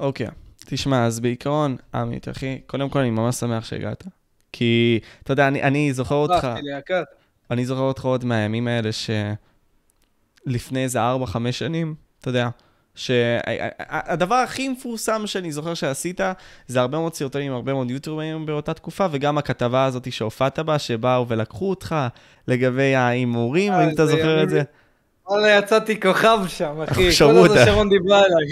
אוקיי, תשמע, אז בעיקרון, עמית, אחי, קודם כל אני ממש שמח שהגעת. כי, אתה יודע, אני, אני זוכר אותך. אני זוכר אותך עוד מהימים האלה שלפני איזה 4-5 שנים, אתה יודע, שהדבר הכי מפורסם שאני זוכר שעשית, זה הרבה מאוד סרטונים, הרבה מאוד יוטיוברים באותה תקופה, וגם הכתבה הזאת שהופעת בה, שבאו ולקחו אותך לגבי ההימורים, אה, אם אתה זוכר את זה. וואלה, יצאתי כוכב שם, אחי. כל הזמן. שרון דיברה עליי.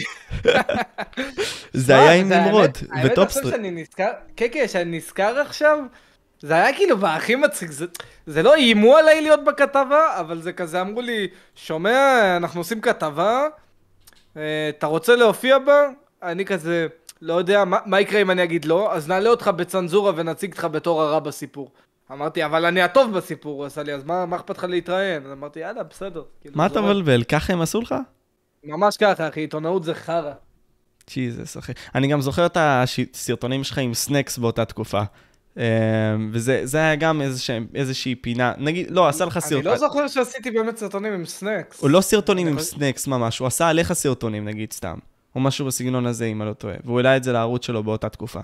זה היה עם האמת- נמרוד, האמת וטופסטר. עכשיו שאני נזכר, כן, כן, שאני נזכר עכשיו, זה היה כאילו בהכי מצחיק, זה, זה לא איימו עליי להיות בכתבה, אבל זה כזה אמרו לי, שומע, אנחנו עושים כתבה, אה, אתה רוצה להופיע בה? אני כזה, לא יודע, מה, מה יקרה אם אני אגיד לא? אז נעלה אותך בצנזורה ונציג אותך בתור הרע בסיפור. אמרתי, אבל אני הטוב בסיפור, הוא עשה לי, אז מה, אכפת לך להתראיין? אז אמרתי, יאללה, בסדר. כאילו, מה אתה זורם. מבלבל? ככה הם עשו לך? ממש ככה, אחי, עיתונאות זה חרא. ג'יזוס, אחי. אני גם זוכר את הסרטונים שלך עם סנקס באותה תקופה. אה, וזה זה היה גם איזושהי פינה, נגיד, לא, עשה לך אני סרטון. לא זוכר שעשיתי באמת סרטונים עם סנקס. הוא לא סרטונים עם אני סנקס ממש, הוא עשה עליך סרטונים נגיד סתם. או משהו בסגנון הזה, אם אני לא טועה. והוא העלה את זה לערוץ שלו באותה תקופה.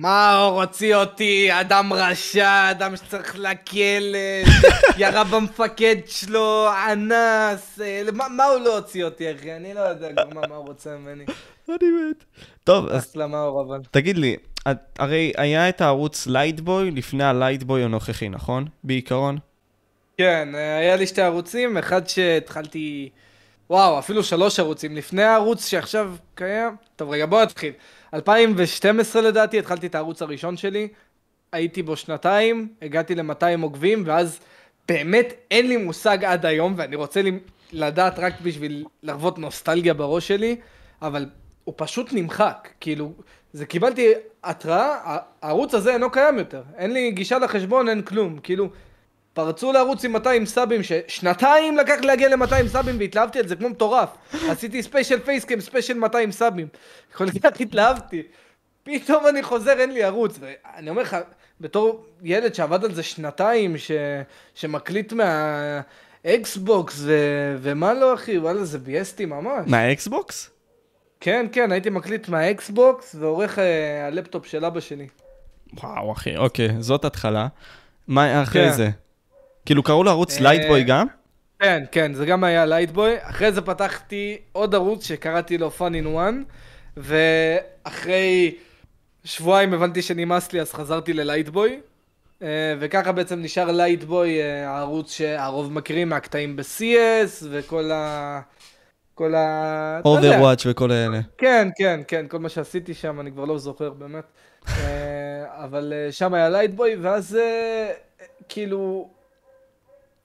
מה הוציא אותי, אדם רשע, אדם שצריך לכלא, ירה במפקד שלו, אנס, אה, מה, מה הוא לא הוציא אותי, אחי? אני לא יודע כבר מה, מה הוא רוצה ממני. אני מת. טוב, אז למאור אבל. תגיד לי, הרי היה את הערוץ לייטבוי לפני הלייטבוי הנוכחי, נכון? בעיקרון? כן, אה, היה לי שתי ערוצים, אחד שהתחלתי... וואו, אפילו שלוש ערוצים. לפני הערוץ שעכשיו קיים... טוב, רגע, בוא נתחיל. 2012 לדעתי התחלתי את הערוץ הראשון שלי, הייתי בו שנתיים, הגעתי ל-200 עוקבים, ואז באמת אין לי מושג עד היום, ואני רוצה לדעת רק בשביל לחוות נוסטלגיה בראש שלי, אבל הוא פשוט נמחק. כאילו, זה קיבלתי התראה, הערוץ הזה אינו קיים יותר. אין לי גישה לחשבון, אין כלום. כאילו, פרצו לערוץ עם 200 סאבים, ששנתיים לקח להגיע ל-200 סאבים והתלהבתי על זה כמו מטורף. עשיתי special facecam, special 200 סאבים. כל כך התלהבתי. פתאום אני חוזר, אין לי ערוץ. ואני אומר לך, בתור ילד שעבד על זה שנתיים, ש... שמקליט מה Xbox ו... ומה לא אחי, וואלה זה ביאס אותי ממש. מה Xbox? כן, כן, הייתי מקליט מה Xbox ועורך אה, הלפטופ של אבא שלי. וואו, אחי, אוקיי, זאת התחלה. מה אחרי כן. זה? כאילו קראו לערוץ אה, LightBoy גם? כן, כן, זה גם היה LightBoy. אחרי זה פתחתי עוד ערוץ שקראתי לו Fun in One, ואחרי שבועיים הבנתי שנמאס לי אז חזרתי ל LightBoy. אה, וככה בעצם נשאר LightBoy, אה, הערוץ שהרוב מכירים מהקטעים ב-CS וכל ה... כל ה... Overwatch וכל האלה. כן, כן, כן, כל מה שעשיתי שם, אני כבר לא זוכר באמת. אה, אבל שם היה LightBoy, ואז כאילו,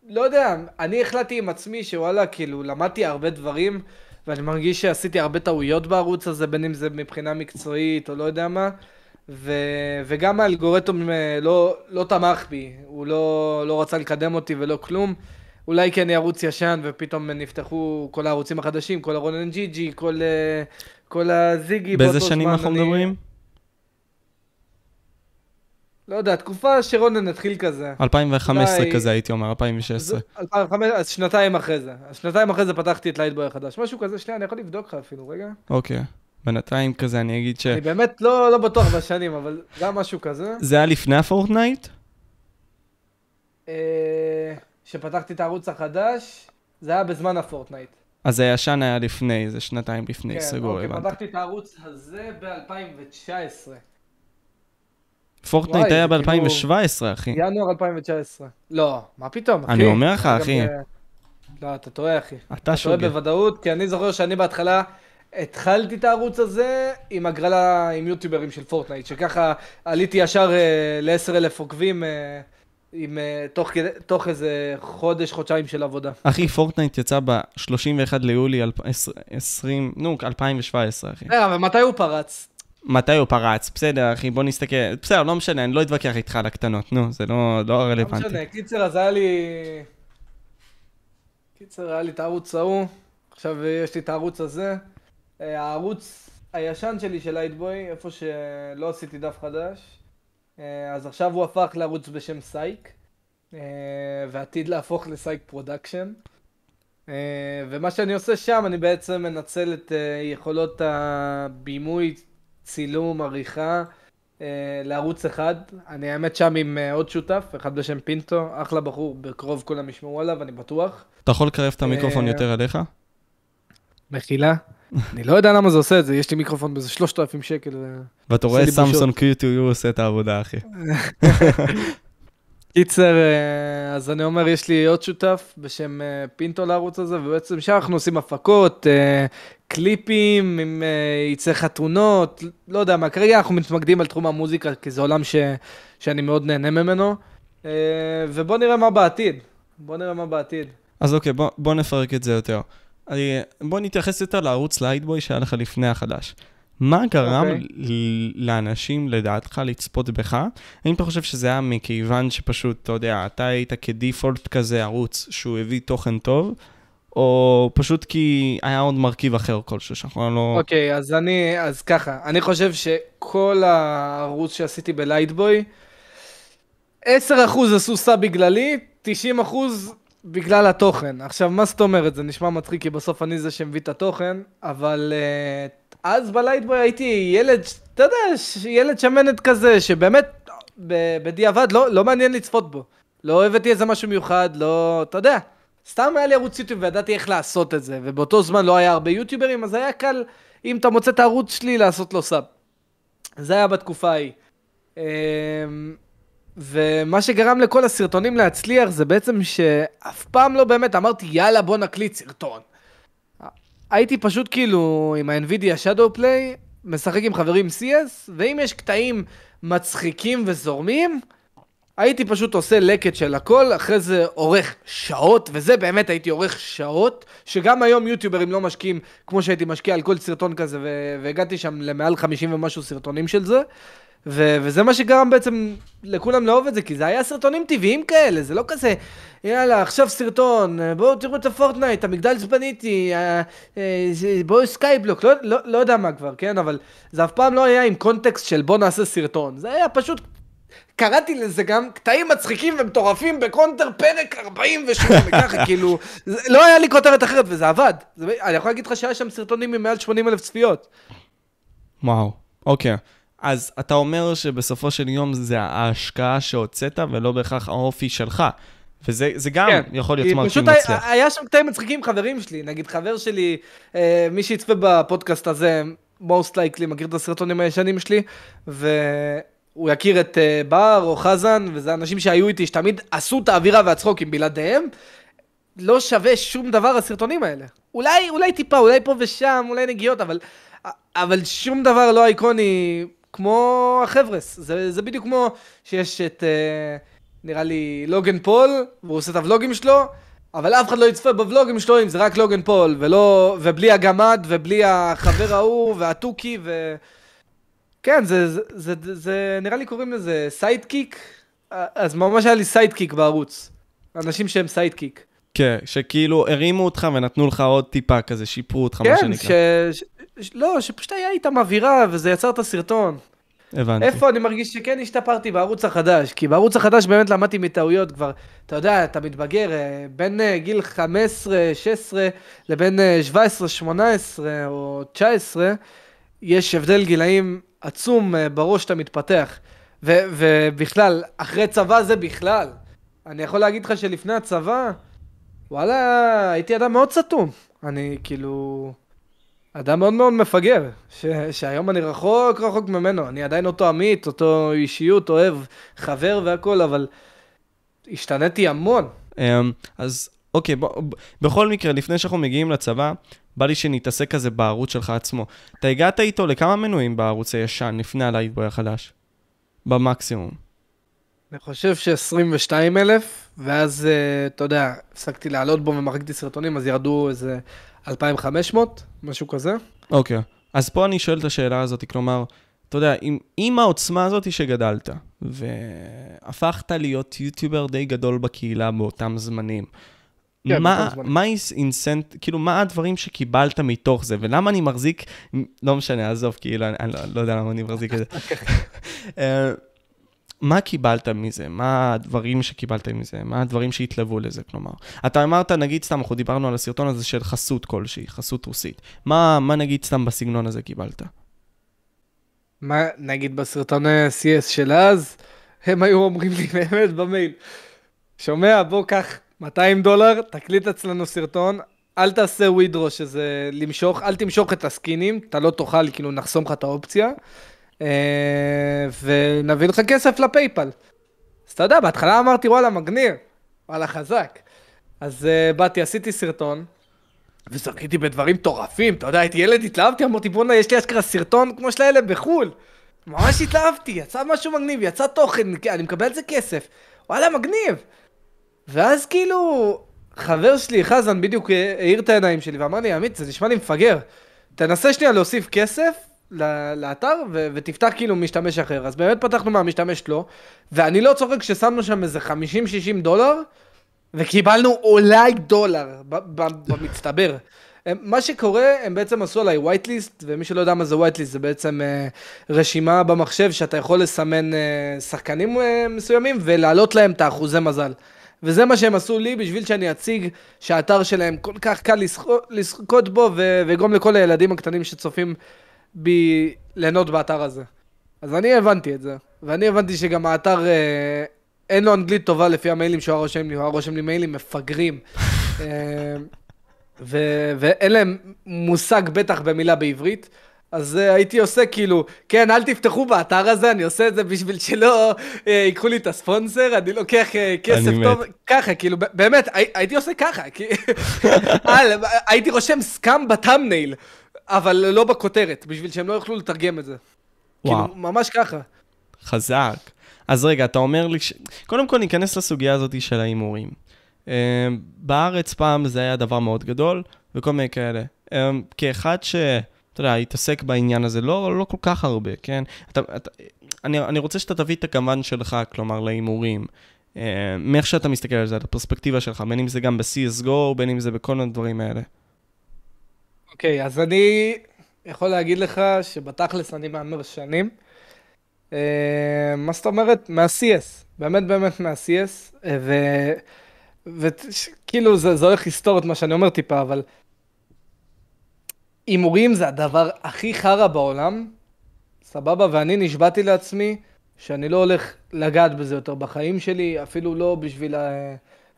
לא יודע, אני החלטתי עם עצמי שוואלה, כאילו, למדתי הרבה דברים, ואני מרגיש שעשיתי הרבה טעויות בערוץ הזה, בין אם זה מבחינה מקצועית או לא יודע מה, ו, וגם האלגוריתם אה, לא, לא תמך בי, הוא לא, לא רצה לקדם אותי ולא כלום. אולי כי אני ערוץ ישן ופתאום נפתחו כל הערוצים החדשים, כל הרונן ג'י ג'י, כל, אה, כל הזיגי באיזה שנים אנחנו אני- מדברים? לא יודע, תקופה שרונן התחיל כזה. 2015 אולי- כזה הייתי אומר, 2016. זה- 2005, אז שנתיים אחרי זה. אז שנתיים אחרי זה פתחתי את LightBoy החדש. משהו כזה, שנייה, אני יכול לבדוק לך אפילו, רגע. אוקיי. בינתיים כזה אני אגיד ש... אני באמת לא, לא בטוח בשנים, אבל גם משהו כזה. זה היה לפני ה Fortnite? אה, שפתחתי את הערוץ החדש, זה היה בזמן ה Fortnite. אז הישן היה לפני, זה שנתיים לפני, כן, סגור, אוקיי, הבנתי. פתחתי את הערוץ הזה ב-2019. פורטנייט היה כאילו- ב-2017, אחי. ינואר 2019. לא, מה פתאום, אחי? אני אומר לך, אחי. ב- לא, אתה טועה, אחי. אתה אתה טועה. בוודאות, כי אני זוכר שאני בהתחלה התחלתי את הערוץ הזה עם הגרלה עם יוטיוברים של פורטנייט, שככה עליתי ישר אה, ל-10,000 עוקבים אה, עם, אה, תוך, תוך איזה חודש, חודשיים של עבודה. אחי, פורטנייט יצא ב-31 ליולי 20, נו, 2017, אחי. רגע, ומתי הוא פרץ? מתי הוא פרץ? בסדר, אחי, בוא נסתכל. בסדר, לא משנה, אני לא אתווכח איתך על הקטנות, נו, זה לא לא לא רלוונטי. משנה, קיצר, אז היה לי... קיצר, היה לי את הערוץ ההוא, עכשיו יש לי את הערוץ הזה. אה, הערוץ הישן שלי של לייטבוי, איפה שלא עשיתי דף חדש, אה, אז עכשיו הוא הפך לערוץ בשם סייק, אה, ועתיד להפוך לסייק פרודקשן. ומה שאני עושה שם, אני בעצם מנצל את יכולות הבימוי, צילום, עריכה, אה, לערוץ אחד. אני האמת שם עם עוד שותף, אחד בשם פינטו, אחלה בחור, בקרוב כולם ישמעו עליו, אני בטוח. אתה יכול לקרב את המיקרופון יותר אליך? מחילה. אני לא יודע למה זה עושה את זה, יש לי מיקרופון באיזה 3,000 שקל. ואתה רואה סמסון Q2U עושה את העבודה, אחי. קיצר, אה, אז אני אומר, יש לי עוד שותף בשם אה, פינטו לערוץ הזה, ובעצם שם אנחנו עושים הפקות, אה, קליפים, אם יצא חתונות, לא יודע מה, כרגע אנחנו מתמקדים על תחום המוזיקה, כי זה עולם ש, שאני מאוד נהנה ממנו, ובוא נראה מה בעתיד. בוא נראה מה בעתיד. אז אוקיי, בוא, בוא נפרק את זה יותר. בוא נתייחס יותר לערוץ לייטבוי שהיה לך לפני החדש. מה גרם okay. אוקיי. לאנשים, לדעתך, לצפות בך? האם אתה חושב שזה היה מכיוון שפשוט, אתה יודע, אתה היית כדיפולט כזה ערוץ שהוא הביא תוכן טוב, או פשוט כי היה עוד מרכיב אחר כלשהו שאנחנו לא... אוקיי, okay, אז אני, אז ככה, אני חושב שכל הערוץ שעשיתי בלייטבוי, 10% עשו סאב בגללי, 90% בגלל התוכן. עכשיו, מה זאת אומרת? זה נשמע מצחיק, כי בסוף אני זה שמביא את התוכן, אבל... Uh, אז בלייטבוי הייתי ילד, אתה יודע, ילד שמנת כזה, שבאמת, בדיעבד, לא, לא מעניין לצפות בו. לא הבאתי איזה משהו מיוחד, לא, אתה יודע. סתם היה לי ערוץ יוטיוב וידעתי איך לעשות את זה, ובאותו זמן לא היה הרבה יוטיוברים, אז היה קל, אם אתה מוצא את הערוץ שלי, לעשות לו סאב. זה היה בתקופה ההיא. ומה שגרם לכל הסרטונים להצליח זה בעצם שאף פעם לא באמת אמרתי, יאללה, בוא נקליט סרטון. הייתי פשוט כאילו עם ה-NVIDIA Shadow Play, משחק עם חברים CS, ואם יש קטעים מצחיקים וזורמים, הייתי פשוט עושה לקט של הכל, אחרי זה עורך שעות, וזה באמת הייתי עורך שעות, שגם היום יוטיוברים לא משקיעים כמו שהייתי משקיע על כל סרטון כזה, והגעתי שם למעל 50 ומשהו סרטונים של זה. ו- וזה מה שגרם בעצם לכולם לאהוב את זה, כי זה היה סרטונים טבעיים כאלה, זה לא כזה, יאללה, עכשיו סרטון, בואו תראו את הפורטנייט, המגדל שבניתי, אה, אה, בואו סקייבלוק, לא, לא, לא יודע מה כבר, כן? אבל זה אף פעם לא היה עם קונטקסט של בוא נעשה סרטון, זה היה פשוט... קראתי לזה גם קטעים מצחיקים ומטורפים בקונטר פרק 48, ככה כאילו, זה, לא היה לי כותרת אחרת וזה עבד. זה, אני יכול להגיד לך שהיה שם סרטונים עם מעל 80 אלף צפיות. וואו, אוקיי. אז אתה אומר שבסופו של יום זה ההשקעה שהוצאת ולא בהכרח האופי שלך. וזה גם כן. יכול להיות מרכיב מצליח. פשוט היה שם קטעים מצחיקים חברים שלי, נגיד חבר שלי, אה, מי שיצפה בפודקאסט הזה, most likely מכיר את הסרטונים הישנים שלי, והוא יכיר את אה, בר או חזן, וזה אנשים שהיו איתי, שתמיד עשו את האווירה והצחוקים בלעדיהם. לא שווה שום דבר הסרטונים האלה. אולי, אולי טיפה, אולי פה ושם, אולי נגיעות, אבל, אבל שום דבר לא איקוני כמו החבר'ס. זה, זה בדיוק כמו שיש את, אה, נראה לי, לוגן פול, והוא עושה את הוולוגים שלו, אבל אף אחד לא יצפה בוולוגים שלו אם זה רק לוגן פול, ולא, ובלי הגמד, ובלי החבר ההוא, והתוכי, ו... כן, זה, זה, זה, זה, זה, נראה לי קוראים לזה sidekick, אז ממש היה לי sidekick בערוץ. אנשים שהם sidekick. כן, שכאילו הרימו אותך ונתנו לך עוד טיפה כזה, שיפרו אותך, כן, מה שנקרא. כן, ש... לא, שפשוט היה איתם אווירה, וזה יצר את הסרטון. הבנתי. איפה אני מרגיש שכן השתפרתי בערוץ החדש? כי בערוץ החדש באמת למדתי מטעויות כבר, אתה יודע, אתה מתבגר, אה, בין אה, גיל 15-16 לבין 17-18 אה, או 19, יש הבדל גילאים עצום בראש שאתה מתפתח. ו- ובכלל, אחרי צבא זה בכלל. אני יכול להגיד לך שלפני הצבא, וואלה, הייתי אדם מאוד סתום. אני כאילו... אדם מאוד מאוד מפגר, ש, שהיום אני רחוק רחוק ממנו, אני עדיין אותו עמית, אותו אישיות, אוהב, חבר והכל, אבל השתנתי המון. אמ, אז אוקיי, בוא, בכל מקרה, לפני שאנחנו מגיעים לצבא, בא לי שנתעסק כזה בערוץ שלך עצמו. אתה הגעת איתו לכמה מנויים בערוץ הישן, לפני הלייטבוי החדש? במקסימום. אני חושב ש-22 אלף, ואז, uh, אתה יודע, הפסקתי לעלות בו ומחקתי סרטונים, אז ירדו איזה 2,500, משהו כזה. אוקיי, okay. אז פה אני שואל את השאלה הזאת, כלומר, אתה יודע, עם, עם העוצמה הזאת שגדלת, והפכת להיות יוטיובר די גדול בקהילה באותם זמנים, כן, מה, מה אינסנט, כאילו, מה הדברים שקיבלת מתוך זה, ולמה אני מחזיק, לא משנה, עזוב, כאילו, אני, אני לא, לא יודע למה אני מחזיק את זה. אה, מה קיבלת מזה? מה הדברים שקיבלת מזה? מה הדברים שהתלוו לזה, כלומר? אתה אמרת, נגיד סתם, אנחנו דיברנו על הסרטון הזה של חסות כלשהי, חסות רוסית. מה, מה נגיד סתם בסגנון הזה קיבלת? מה, נגיד בסרטוני CS של אז, הם היו אומרים לי באמת במייל, שומע, בוא קח 200 דולר, תקליט אצלנו סרטון, אל תעשה ווידרו שזה למשוך, אל תמשוך את הסקינים, אתה לא תוכל, כאילו נחסום לך את האופציה, אה, ונביא לך כסף לפייפל. אז אתה יודע, בהתחלה אמרתי, וואלה, מגניב, וואלה, חזק. אז אה, באתי, עשיתי סרטון, וזכיתי בדברים מטורפים, אתה יודע, הייתי ילד, התלהבתי, אמרתי, בואנה, יש לי אשכרה סרטון כמו של האלה בחו"ל. ממש התלהבתי, יצא משהו מגניב, יצא תוכן, אני מקבל על זה כסף. וואלה, מגניב. ואז כאילו, חבר שלי, חזן, בדיוק האיר את העיניים שלי ואמר לי, עמית, זה נשמע לי מפגר. תנסה שנייה להוסיף כסף לאתר ו- ותפתח כאילו משתמש אחר. אז באמת פתחנו מהמשתמש שלו, ואני לא צוחק ששמנו שם איזה 50-60 דולר, וקיבלנו אולי דולר במצטבר. מה שקורה, הם בעצם עשו עליי whitelist, ומי שלא יודע מה זה whitelist, זה בעצם uh, רשימה במחשב שאתה יכול לסמן uh, שחקנים uh, מסוימים ולהעלות להם את האחוזי מזל. וזה מה שהם עשו לי בשביל שאני אציג שהאתר שלהם כל כך קל לזכות בו ויגרום לכל הילדים הקטנים שצופים בי ליהנות באתר הזה. אז אני הבנתי את זה, ואני הבנתי שגם האתר אה, אין לו אנגלית טובה לפי המיילים שהוא היה רושם לי, הוא היה רושם לי מיילים מפגרים. אה, ו- ואין להם מושג בטח במילה בעברית. אז uh, הייתי עושה כאילו, כן, אל תפתחו באתר הזה, אני עושה את זה בשביל שלא uh, ייקחו לי את הספונסר, אני לוקח uh, כסף טוב, מת. ככה, כאילו, באמת, הי, הייתי עושה ככה, כי... על, הייתי רושם סקאם בטאמנייל, אבל לא בכותרת, בשביל שהם לא יוכלו לתרגם את זה. כאילו, וואו. כאילו, ממש ככה. חזק. אז רגע, אתה אומר לי ש... קודם כל ניכנס לסוגיה הזאת של ההימורים. Uh, בארץ פעם זה היה דבר מאוד גדול, וכל מיני כאלה. Uh, כאחד ש... אתה יודע, התעסק בעניין הזה, לא, לא כל כך הרבה, כן? אתה, אתה, אני, אני רוצה שאתה תביא את הכוון שלך, כלומר, להימורים. אה, מאיך שאתה מסתכל על זה, את הפרספקטיבה שלך, בין אם זה גם ב-CSGO, בין אם זה בכל הדברים האלה. אוקיי, okay, אז אני יכול להגיד לך שבתכלס אני מהמר שנים. אה, מה זאת אומרת? מה-CS, באמת באמת מה-CS, אה, וכאילו זה, זה הולך לסתור את מה שאני אומר טיפה, אבל הימורים זה הדבר הכי חרא בעולם, סבבה, ואני נשבעתי לעצמי שאני לא הולך לגעת בזה יותר בחיים שלי, אפילו לא בשביל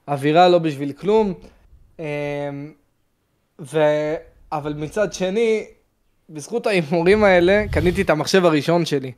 האווירה, לא בשביל כלום. ו... אבל מצד שני, בזכות ההימורים האלה, קניתי את המחשב הראשון שלי.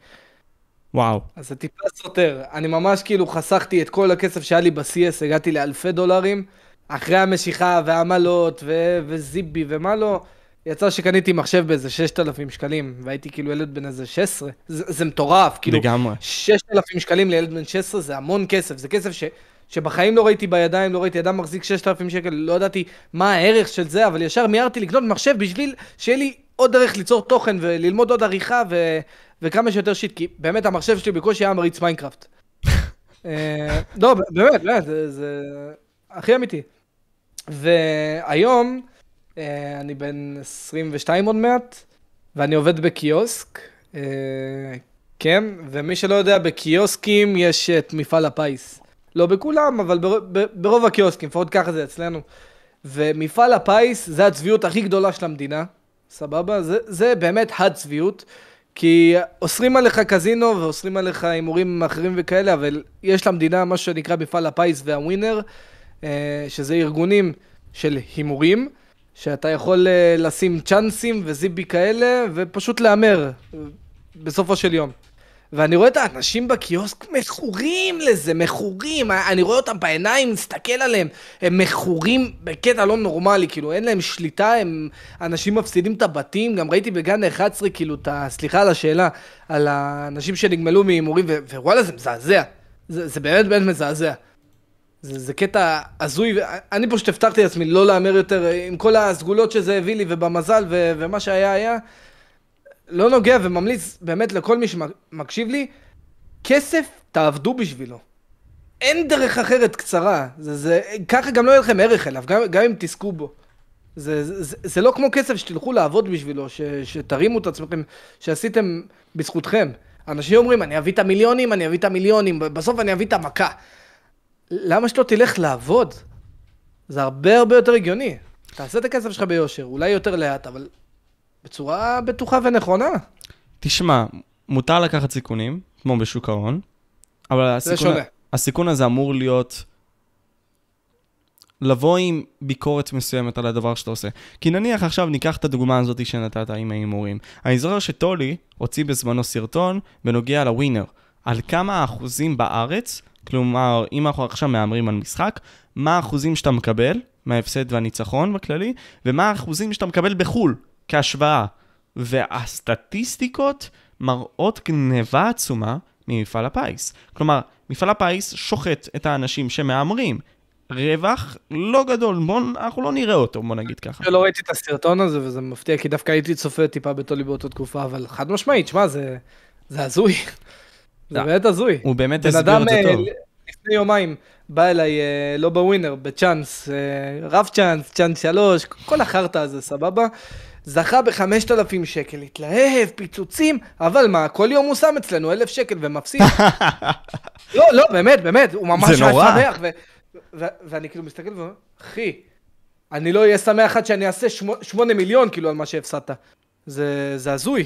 וואו. אז זה טיפה סותר. אני ממש כאילו חסכתי את כל הכסף שהיה לי ב-CS, הגעתי לאלפי דולרים, אחרי המשיכה והעמלות ו- וזיבי ומה לא. יצא שקניתי מחשב באיזה 6,000 שקלים, והייתי כאילו ילד בן איזה 16, זה, זה מטורף, כאילו, לגמרי. 6,000 שקלים לילד בן 16 זה המון כסף, זה כסף ש, שבחיים לא ראיתי בידיים, לא ראיתי אדם מחזיק 6,000 שקל, לא ידעתי מה הערך של זה, אבל ישר מיהרתי לקנות מחשב בשביל שיהיה לי עוד דרך ליצור תוכן וללמוד עוד עריכה ו, וכמה שיותר shit, כי באמת המחשב שלי בקושי היה מריץ מיינקראפט. אה, לא, באמת, באמת, זה, זה הכי אמיתי. והיום, אה, אני בן 22 עוד מעט, ואני עובד בקיוסק. אה, כן, ומי שלא יודע, בקיוסקים יש את מפעל הפיס. לא בכולם, אבל ברוב הקיוסקים, לפחות ככה זה אצלנו. ומפעל הפיס זה הצביעות הכי גדולה של המדינה, סבבה? זה, זה באמת הצביעות. כי אוסרים עליך קזינו ואוסרים עליך הימורים אחרים וכאלה, אבל יש למדינה מה שנקרא מפעל הפיס והווינר, אה, שזה ארגונים של הימורים, שאתה יכול אה, לשים צ'אנסים וזיבי כאלה, ופשוט להמר בסופו של יום. ואני רואה את האנשים בקיוסק מכורים לזה, מכורים, אני רואה אותם בעיניים, מסתכל עליהם, הם מכורים בקטע לא נורמלי, כאילו אין להם שליטה, הם אנשים מפסידים את הבתים, גם ראיתי בגן 11, כאילו, את ה... סליחה על השאלה, על האנשים שנגמלו מהימורים, ווואלה זה מזעזע, זה, זה באמת באמת מזעזע. זה, זה קטע הזוי, אני פשוט הבטחתי לעצמי לא להמר יותר, עם כל הסגולות שזה הביא לי ובמזל ו, ומה שהיה היה, לא נוגע וממליץ באמת לכל מי שמקשיב לי, כסף תעבדו בשבילו. אין דרך אחרת קצרה, זה, זה, ככה גם לא יהיה לכם ערך אליו, גם, גם אם תזכו בו. זה, זה, זה, זה לא כמו כסף שתלכו לעבוד בשבילו, ש, שתרימו את עצמכם, שעשיתם בזכותכם. אנשים אומרים, אני אביא את המיליונים, אני אביא את המיליונים, בסוף אני אביא את המכה. למה שלא תלך לעבוד? זה הרבה הרבה יותר הגיוני. תעשה את הכסף שלך ביושר, אולי יותר לאט, אבל בצורה בטוחה ונכונה. תשמע, מותר לקחת סיכונים, כמו בשוק ההון, אבל הסיכון. הסיכון הזה אמור להיות... לבוא עם ביקורת מסוימת על הדבר שאתה עושה. כי נניח עכשיו ניקח את הדוגמה הזאת שנתת עם ההימורים. אני זוכר שטולי הוציא בזמנו סרטון בנוגע לווינר. על כמה האחוזים בארץ, כלומר, אם אנחנו עכשיו מהמרים על משחק, מה האחוזים שאתה מקבל מההפסד והניצחון בכללי, ומה האחוזים שאתה מקבל בחו"ל, כהשוואה. והסטטיסטיקות מראות גניבה עצומה ממפעל הפיס. כלומר, מפעל הפיס שוחט את האנשים שמהמרים. רווח לא גדול, בוא, אנחנו לא נראה אותו, בוא נגיד ככה. לא ראיתי את הסרטון הזה וזה מפתיע, כי דווקא הייתי צופה טיפה בטולי באותה תקופה, אבל חד משמעית, שמע, זה, זה הזוי. זה לא. באמת הזוי. הוא באמת הסביר את זה אה, טוב. לפני יומיים בא אליי, אה, לא בווינר, בצ'אנס, אה, רב צ'אנס, צ'אנס שלוש, כל החרטא הזה, סבבה? זכה בחמשת אלפים שקל, התלהב, פיצוצים, אבל מה, כל יום הוא שם אצלנו אלף שקל ומפסיד. לא, לא, באמת, באמת, הוא ממש היה. שמח. ו- ו- ואני כאילו מסתכל ואומר, אחי, אני לא אהיה שמח עד שאני אעשה שמו- שמונה מיליון, כאילו, על מה שהפסדת. זה זה הזוי.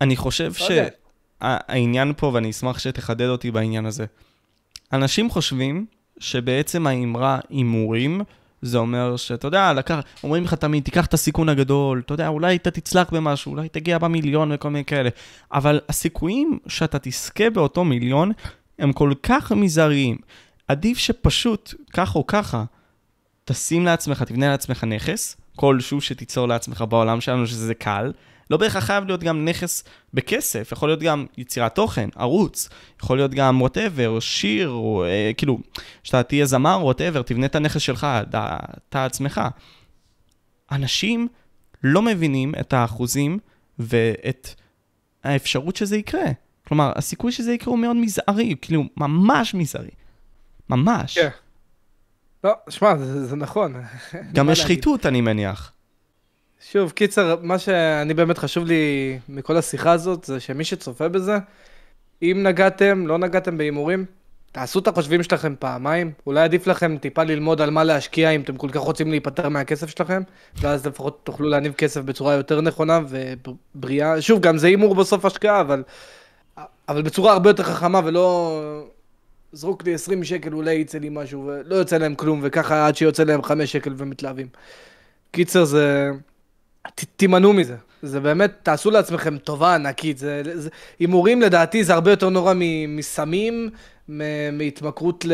אני חושב לא. שהעניין פה, ואני אשמח שתחדד אותי בעניין הזה, אנשים חושבים שבעצם האמרה הימורים, זה אומר שאתה יודע, לקח, אומרים לך תמיד, תיקח את הסיכון הגדול, אתה יודע, אולי אתה תצלח במשהו, אולי תגיע במיליון וכל מיני כאלה, אבל הסיכויים שאתה תזכה באותו מיליון הם כל כך מזעריים. עדיף שפשוט, ככה או ככה, תשים לעצמך, תבנה לעצמך נכס, כלשהו שתיצור לעצמך בעולם שלנו, שזה קל. לא בהכרח חייב להיות גם נכס בכסף, יכול להיות גם יצירת תוכן, ערוץ, יכול להיות גם whatever, שיר, או, אה, כאילו, שאתה תהיה זמר, whatever, תבנה את הנכס שלך, אתה, אתה עצמך. אנשים לא מבינים את האחוזים ואת האפשרות שזה יקרה. כלומר, הסיכוי שזה יקרה הוא מאוד מזערי, כאילו, ממש מזערי. ממש. כן. לא, שמע, זה זה נכון. גם יש? שחיתות, אני מניח. שוב, קיצר, מה שאני באמת חשוב לי מכל השיחה הזאת, זה שמי שצופה בזה, אם נגעתם, לא נגעתם בהימורים, תעשו את החושבים שלכם פעמיים, אולי עדיף לכם טיפה ללמוד על מה להשקיע אם אתם כל כך רוצים להיפטר מהכסף שלכם, ואז לפחות תוכלו להניב כסף בצורה יותר נכונה ובריאה. שוב, גם זה הימור בסוף השקעה, אבל, אבל בצורה הרבה יותר חכמה ולא... זרוק לי 20 שקל, אולי יצא לי משהו, ולא יוצא להם כלום, וככה עד שיוצא להם 5 שקל ומתלהבים. קיצר, זה... ת, תימנעו מזה. זה באמת, תעשו לעצמכם טובה ענקית. הימורים לדעתי זה הרבה יותר נורא מסמים, מהתמכרות ל...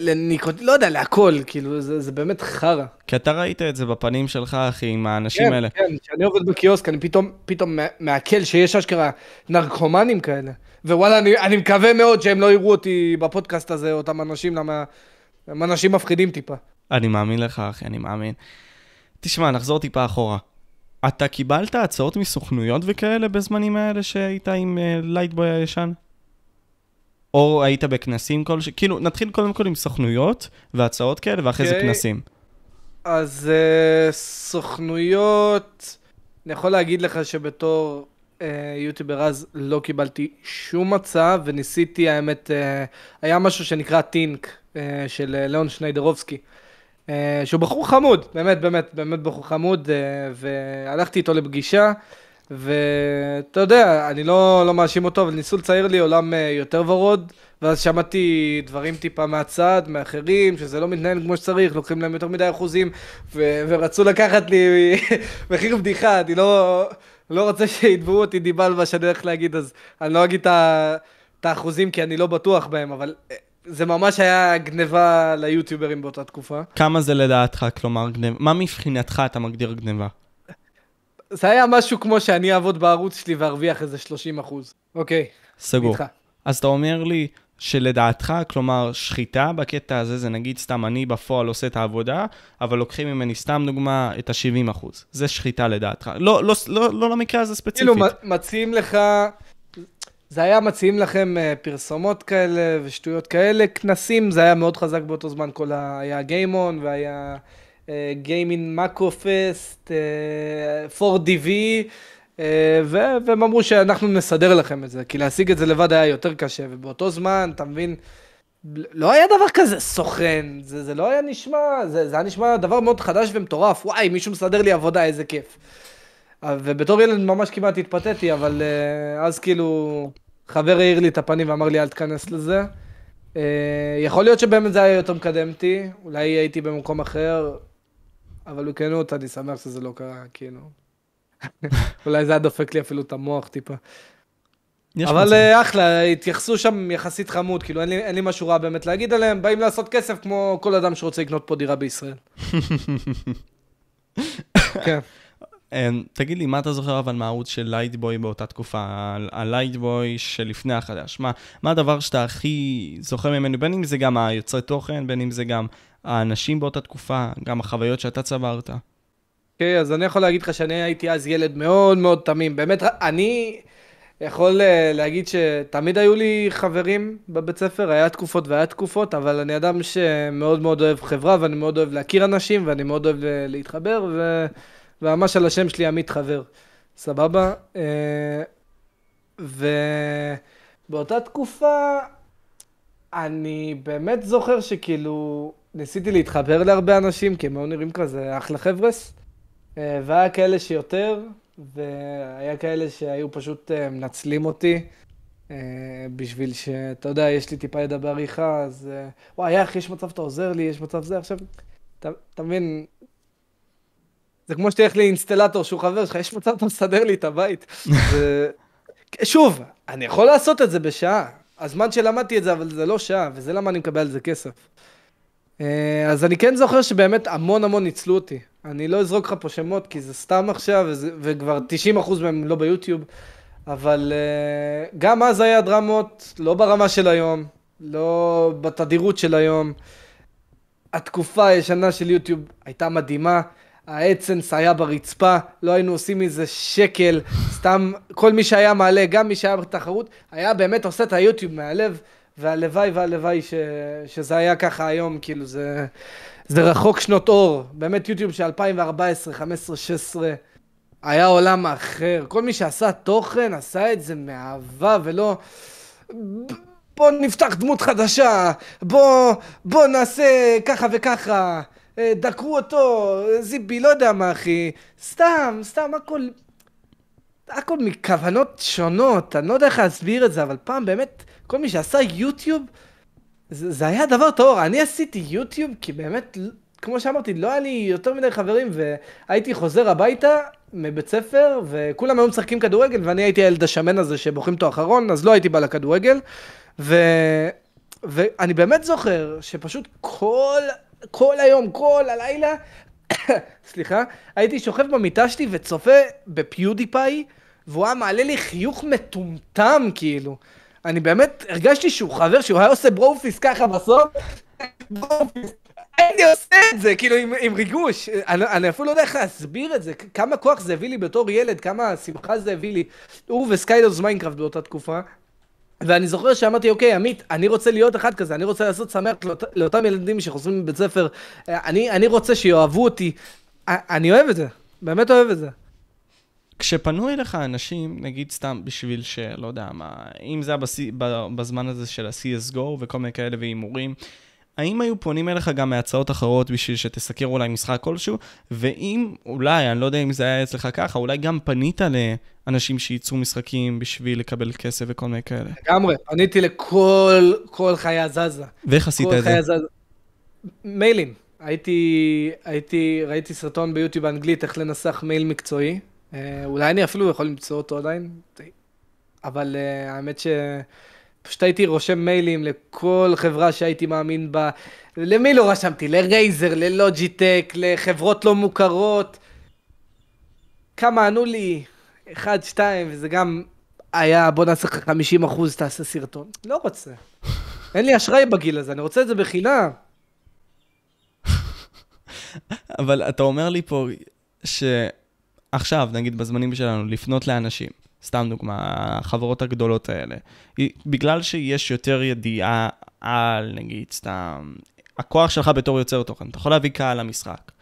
לניקוט... לא יודע, להכל, כאילו, זה, זה באמת חרא. כי אתה ראית את זה בפנים שלך, אחי, עם האנשים האלה. כן, כשאני עובד בקיוסק, אני פתאום, פתאום מע- מעכל שיש אשכרה נרקומנים כאלה. ווואלה, אני, אני מקווה מאוד שהם לא יראו אותי בפודקאסט הזה, אותם אנשים, למה הם אנשים מפחידים טיפה. אני מאמין לך, אחי, אני מאמין. תשמע, נחזור טיפה אחורה. אתה קיבלת הצעות מסוכנויות וכאלה בזמנים האלה שהיית עם uh, לייטבוי הישן? או היית בכנסים כלשהו? כאילו, נתחיל קודם כל עם סוכנויות והצעות כאלה, ואחרי זה אוקיי. כנסים. אז uh, סוכנויות, אני יכול להגיד לך שבתור uh, יוטיובר אז לא קיבלתי שום הצעה, וניסיתי, האמת, uh, היה משהו שנקרא טינק uh, של uh, ליאון שניידרובסקי, שהוא בחור חמוד, באמת, באמת, באמת בחור חמוד, uh, והלכתי איתו לפגישה. ואתה יודע, אני לא, לא מאשים אותו, אבל ניסו לצייר לי עולם אה, יותר ורוד, ואז שמעתי דברים טיפה מהצד, מאחרים, שזה לא מתנהל כמו שצריך, לוקחים להם יותר מדי אחוזים, ו- ורצו לקחת לי מחיר בדיחה, אני לא, לא רוצה שיתבעו אותי דיבה על מה שאני הולך להגיד, אז אני לא אגיד את האחוזים כי אני לא בטוח בהם, אבל אה, זה ממש היה גניבה ליוטיוברים באותה תקופה. כמה זה לדעתך, כלומר, גנבה? מה מבחינתך אתה מגדיר גניבה? זה היה משהו כמו שאני אעבוד בערוץ שלי וארוויח איזה 30 אחוז. אוקיי, סגור. איתך. אז אתה אומר לי שלדעתך, כלומר, שחיטה בקטע הזה, זה נגיד סתם אני בפועל עושה את העבודה, אבל לוקחים ממני סתם דוגמה את ה-70 אחוז. זה שחיטה לדעתך. לא, לא, לא, לא למקרה הזה ספציפית. כאילו מציעים לך, זה היה מציעים לכם אה, פרסומות כאלה ושטויות כאלה, כנסים, זה היה מאוד חזק באותו זמן, כל ה... היה גיימון והיה גיימין מאקו פסט, 4DV, אה, ו- והם אמרו שאנחנו נסדר לכם את זה, כי להשיג את זה לבד היה יותר קשה, ובאותו זמן, אתה מבין, לא היה דבר כזה סוכן, זה, זה לא היה נשמע, זה, זה היה נשמע דבר מאוד חדש ומטורף, וואי, מישהו מסדר לי עבודה, איזה כיף. אה, ובתור ילד ממש כמעט התפתיתי, אבל uh, אז כאילו, חבר העיר לי את הפנים ואמר לי, אל תיכנס לזה. Uh, יכול להיות שבאמת זה היה יותר מקדם אותי, אולי הייתי במקום אחר, אבל בכנות, אני שמח שזה לא קרה, כאילו. אולי זה היה דופק לי אפילו את המוח טיפה. אבל uh, אחלה, התייחסו שם יחסית חמוד, כאילו אין לי, אין לי משהו רע באמת להגיד עליהם, באים לעשות כסף כמו כל אדם שרוצה לקנות פה דירה בישראל. כן. אמ, תגיד לי, מה אתה זוכר אבל מהערוץ של לייטבוי באותה תקופה, הלייטבוי שלפני החדש? מה, מה הדבר שאתה הכי זוכר ממנו, בין אם זה גם היוצרי תוכן, בין אם זה גם האנשים באותה תקופה, גם החוויות שאתה צברת? אוקיי, okay, אז אני יכול להגיד לך שאני הייתי אז ילד מאוד מאוד תמים. באמת, אני יכול אה, להגיד שתמיד היו לי חברים בבית ספר, היה תקופות והיה תקופות, אבל אני אדם שמאוד מאוד אוהב חברה, ואני מאוד אוהב להכיר אנשים, ואני מאוד אוהב אה, להתחבר, ו... וממש על השם שלי עמית חבר. סבבה? אה, ובאותה תקופה, אני באמת זוכר שכאילו ניסיתי להתחבר להרבה אנשים, כי הם מאוד נראים כזה אחלה חבר'ס. אה, והיה כאלה שיותר, והיה כאלה שהיו פשוט אה, מנצלים אותי. בשביל שאתה יודע, יש לי טיפה ידע בעריכה, אז וואי, אח, יש מצב שאתה עוזר לי, יש מצב זה, עכשיו, אתה מבין, זה כמו שתלך לאינסטלטור שהוא חבר שלך, יש מצב אתה מסדר לי את הבית. ו... שוב, אני יכול לעשות את זה בשעה. הזמן שלמדתי את זה, אבל זה לא שעה, וזה למה אני מקבל על זה כסף. אה, אז אני כן זוכר שבאמת המון המון ניצלו אותי. אני לא אזרוק לך פה שמות, כי זה סתם עכשיו, וזה, וכבר 90% מהם לא ביוטיוב, אבל uh, גם אז היה דרמות, לא ברמה של היום, לא בתדירות של היום. התקופה הישנה של יוטיוב הייתה מדהימה. האצנס היה ברצפה, לא היינו עושים מזה שקל, סתם כל מי שהיה מעלה, גם מי שהיה בתחרות, היה באמת עושה את היוטיוב מהלב, והלוואי והלוואי ש... שזה היה ככה היום, כאילו זה, זה רחוק שנות אור, באמת יוטיוב של 2014, 15, 16, היה עולם אחר, כל מי שעשה תוכן עשה את זה מאהבה ולא... בוא נפתח דמות חדשה, בוא, בוא נעשה ככה וככה. אה, דקרו אותו, זיבי, לא יודע מה, אחי. סתם, סתם, הכל... הכל מכוונות שונות, אני לא יודע איך להסביר את זה, אבל פעם באמת, כל מי שעשה יוטיוב, זה, זה היה דבר טוב. אני עשיתי יוטיוב כי באמת, כמו שאמרתי, לא היה לי יותר מדי חברים, והייתי חוזר הביתה מבית ספר, וכולם היו משחקים כדורגל, ואני הייתי הילד השמן הזה שבוחרים אותו אחרון, אז לא הייתי בא לכדורגל. ו... ואני באמת זוכר שפשוט כל כל היום, כל הלילה, סליחה, הייתי שוכב במיטה שלי וצופה בפיודיפיי, והוא היה מעלה לי חיוך מטומטם, כאילו. אני באמת הרגשתי שהוא חבר, שהוא היה עושה ברופיס ככה בסוף, הייתי עושה את זה, כאילו, עם, עם ריגוש. אני, אני אפילו לא יודע איך להסביר את זה, כמה כוח זה הביא לי בתור ילד, כמה שמחה זה הביא לי. הוא וסקיילרס מיינקראפט באותה תקופה. ואני זוכר שאמרתי, אוקיי, עמית, אני רוצה להיות אחד כזה, אני רוצה לעשות שמח לאות, לאותם ילדים שחוזרים מבית ספר, אני, אני רוצה שיאהבו אותי. אני אוהב את זה, באמת אוהב את זה. כשפנו אליך אנשים, נגיד סתם בשביל שלא יודע מה, אם זה היה בזמן הזה של ה-CSGO וכל מיני כאלה והימורים, האם היו פונים אליך גם מהצעות אחרות בשביל שתסקר אולי משחק כלשהו? ואם אולי, אני לא יודע אם זה היה אצלך ככה, אולי גם פנית לאנשים שייצרו משחקים בשביל לקבל כסף וכל מיני כאלה. לגמרי, פניתי לכל כל חיה זזה. ואיך עשית את זה? זזה. מיילים. הייתי, הייתי, ראיתי סרטון ביוטיוב באנגלית איך לנסח מייל מקצועי. אה, אולי אני אפילו יכול למצוא אותו עדיין, אבל אה, האמת ש... פשוט הייתי רושם מיילים לכל חברה שהייתי מאמין בה. למי לא רשמתי? לרייזר, ללוג'יטק, לחברות לא מוכרות. כמה ענו לי? אחד, שתיים, וזה גם היה, בוא נעשה לך 50 אחוז, תעשה סרטון. לא רוצה. אין לי אשראי בגיל הזה, אני רוצה את זה בחינם. אבל אתה אומר לי פה שעכשיו, נגיד בזמנים שלנו, לפנות לאנשים, סתם דוגמה, החברות הגדולות האלה. בגלל שיש יותר ידיעה על, נגיד, סתם, הכוח שלך בתור יוצר תוכן, אתה יכול להביא קהל למשחק.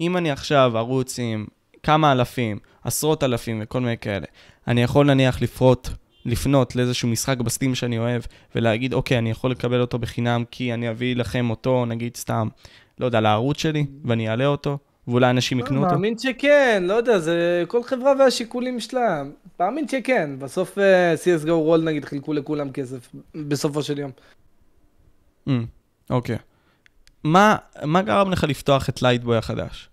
אם אני עכשיו ארוץ עם כמה אלפים, עשרות אלפים וכל מיני כאלה. אני יכול נניח לפרוט, לפנות לאיזשהו משחק בסטים שאני אוהב, ולהגיד, אוקיי, אני יכול לקבל אותו בחינם, כי אני אביא לכם אותו, נגיד סתם, לא יודע, לערוץ שלי, ואני אעלה אותו, ואולי אנשים יקנו אותו. מאמין שכן, לא יודע, זה כל חברה והשיקולים שלה. מאמין שכן, בסוף אה, CSGO רול נגיד חילקו לכולם כסף, בסופו של יום. Mm, אוקיי. מה, מה גרם לך לפתוח את לייטבוי החדש?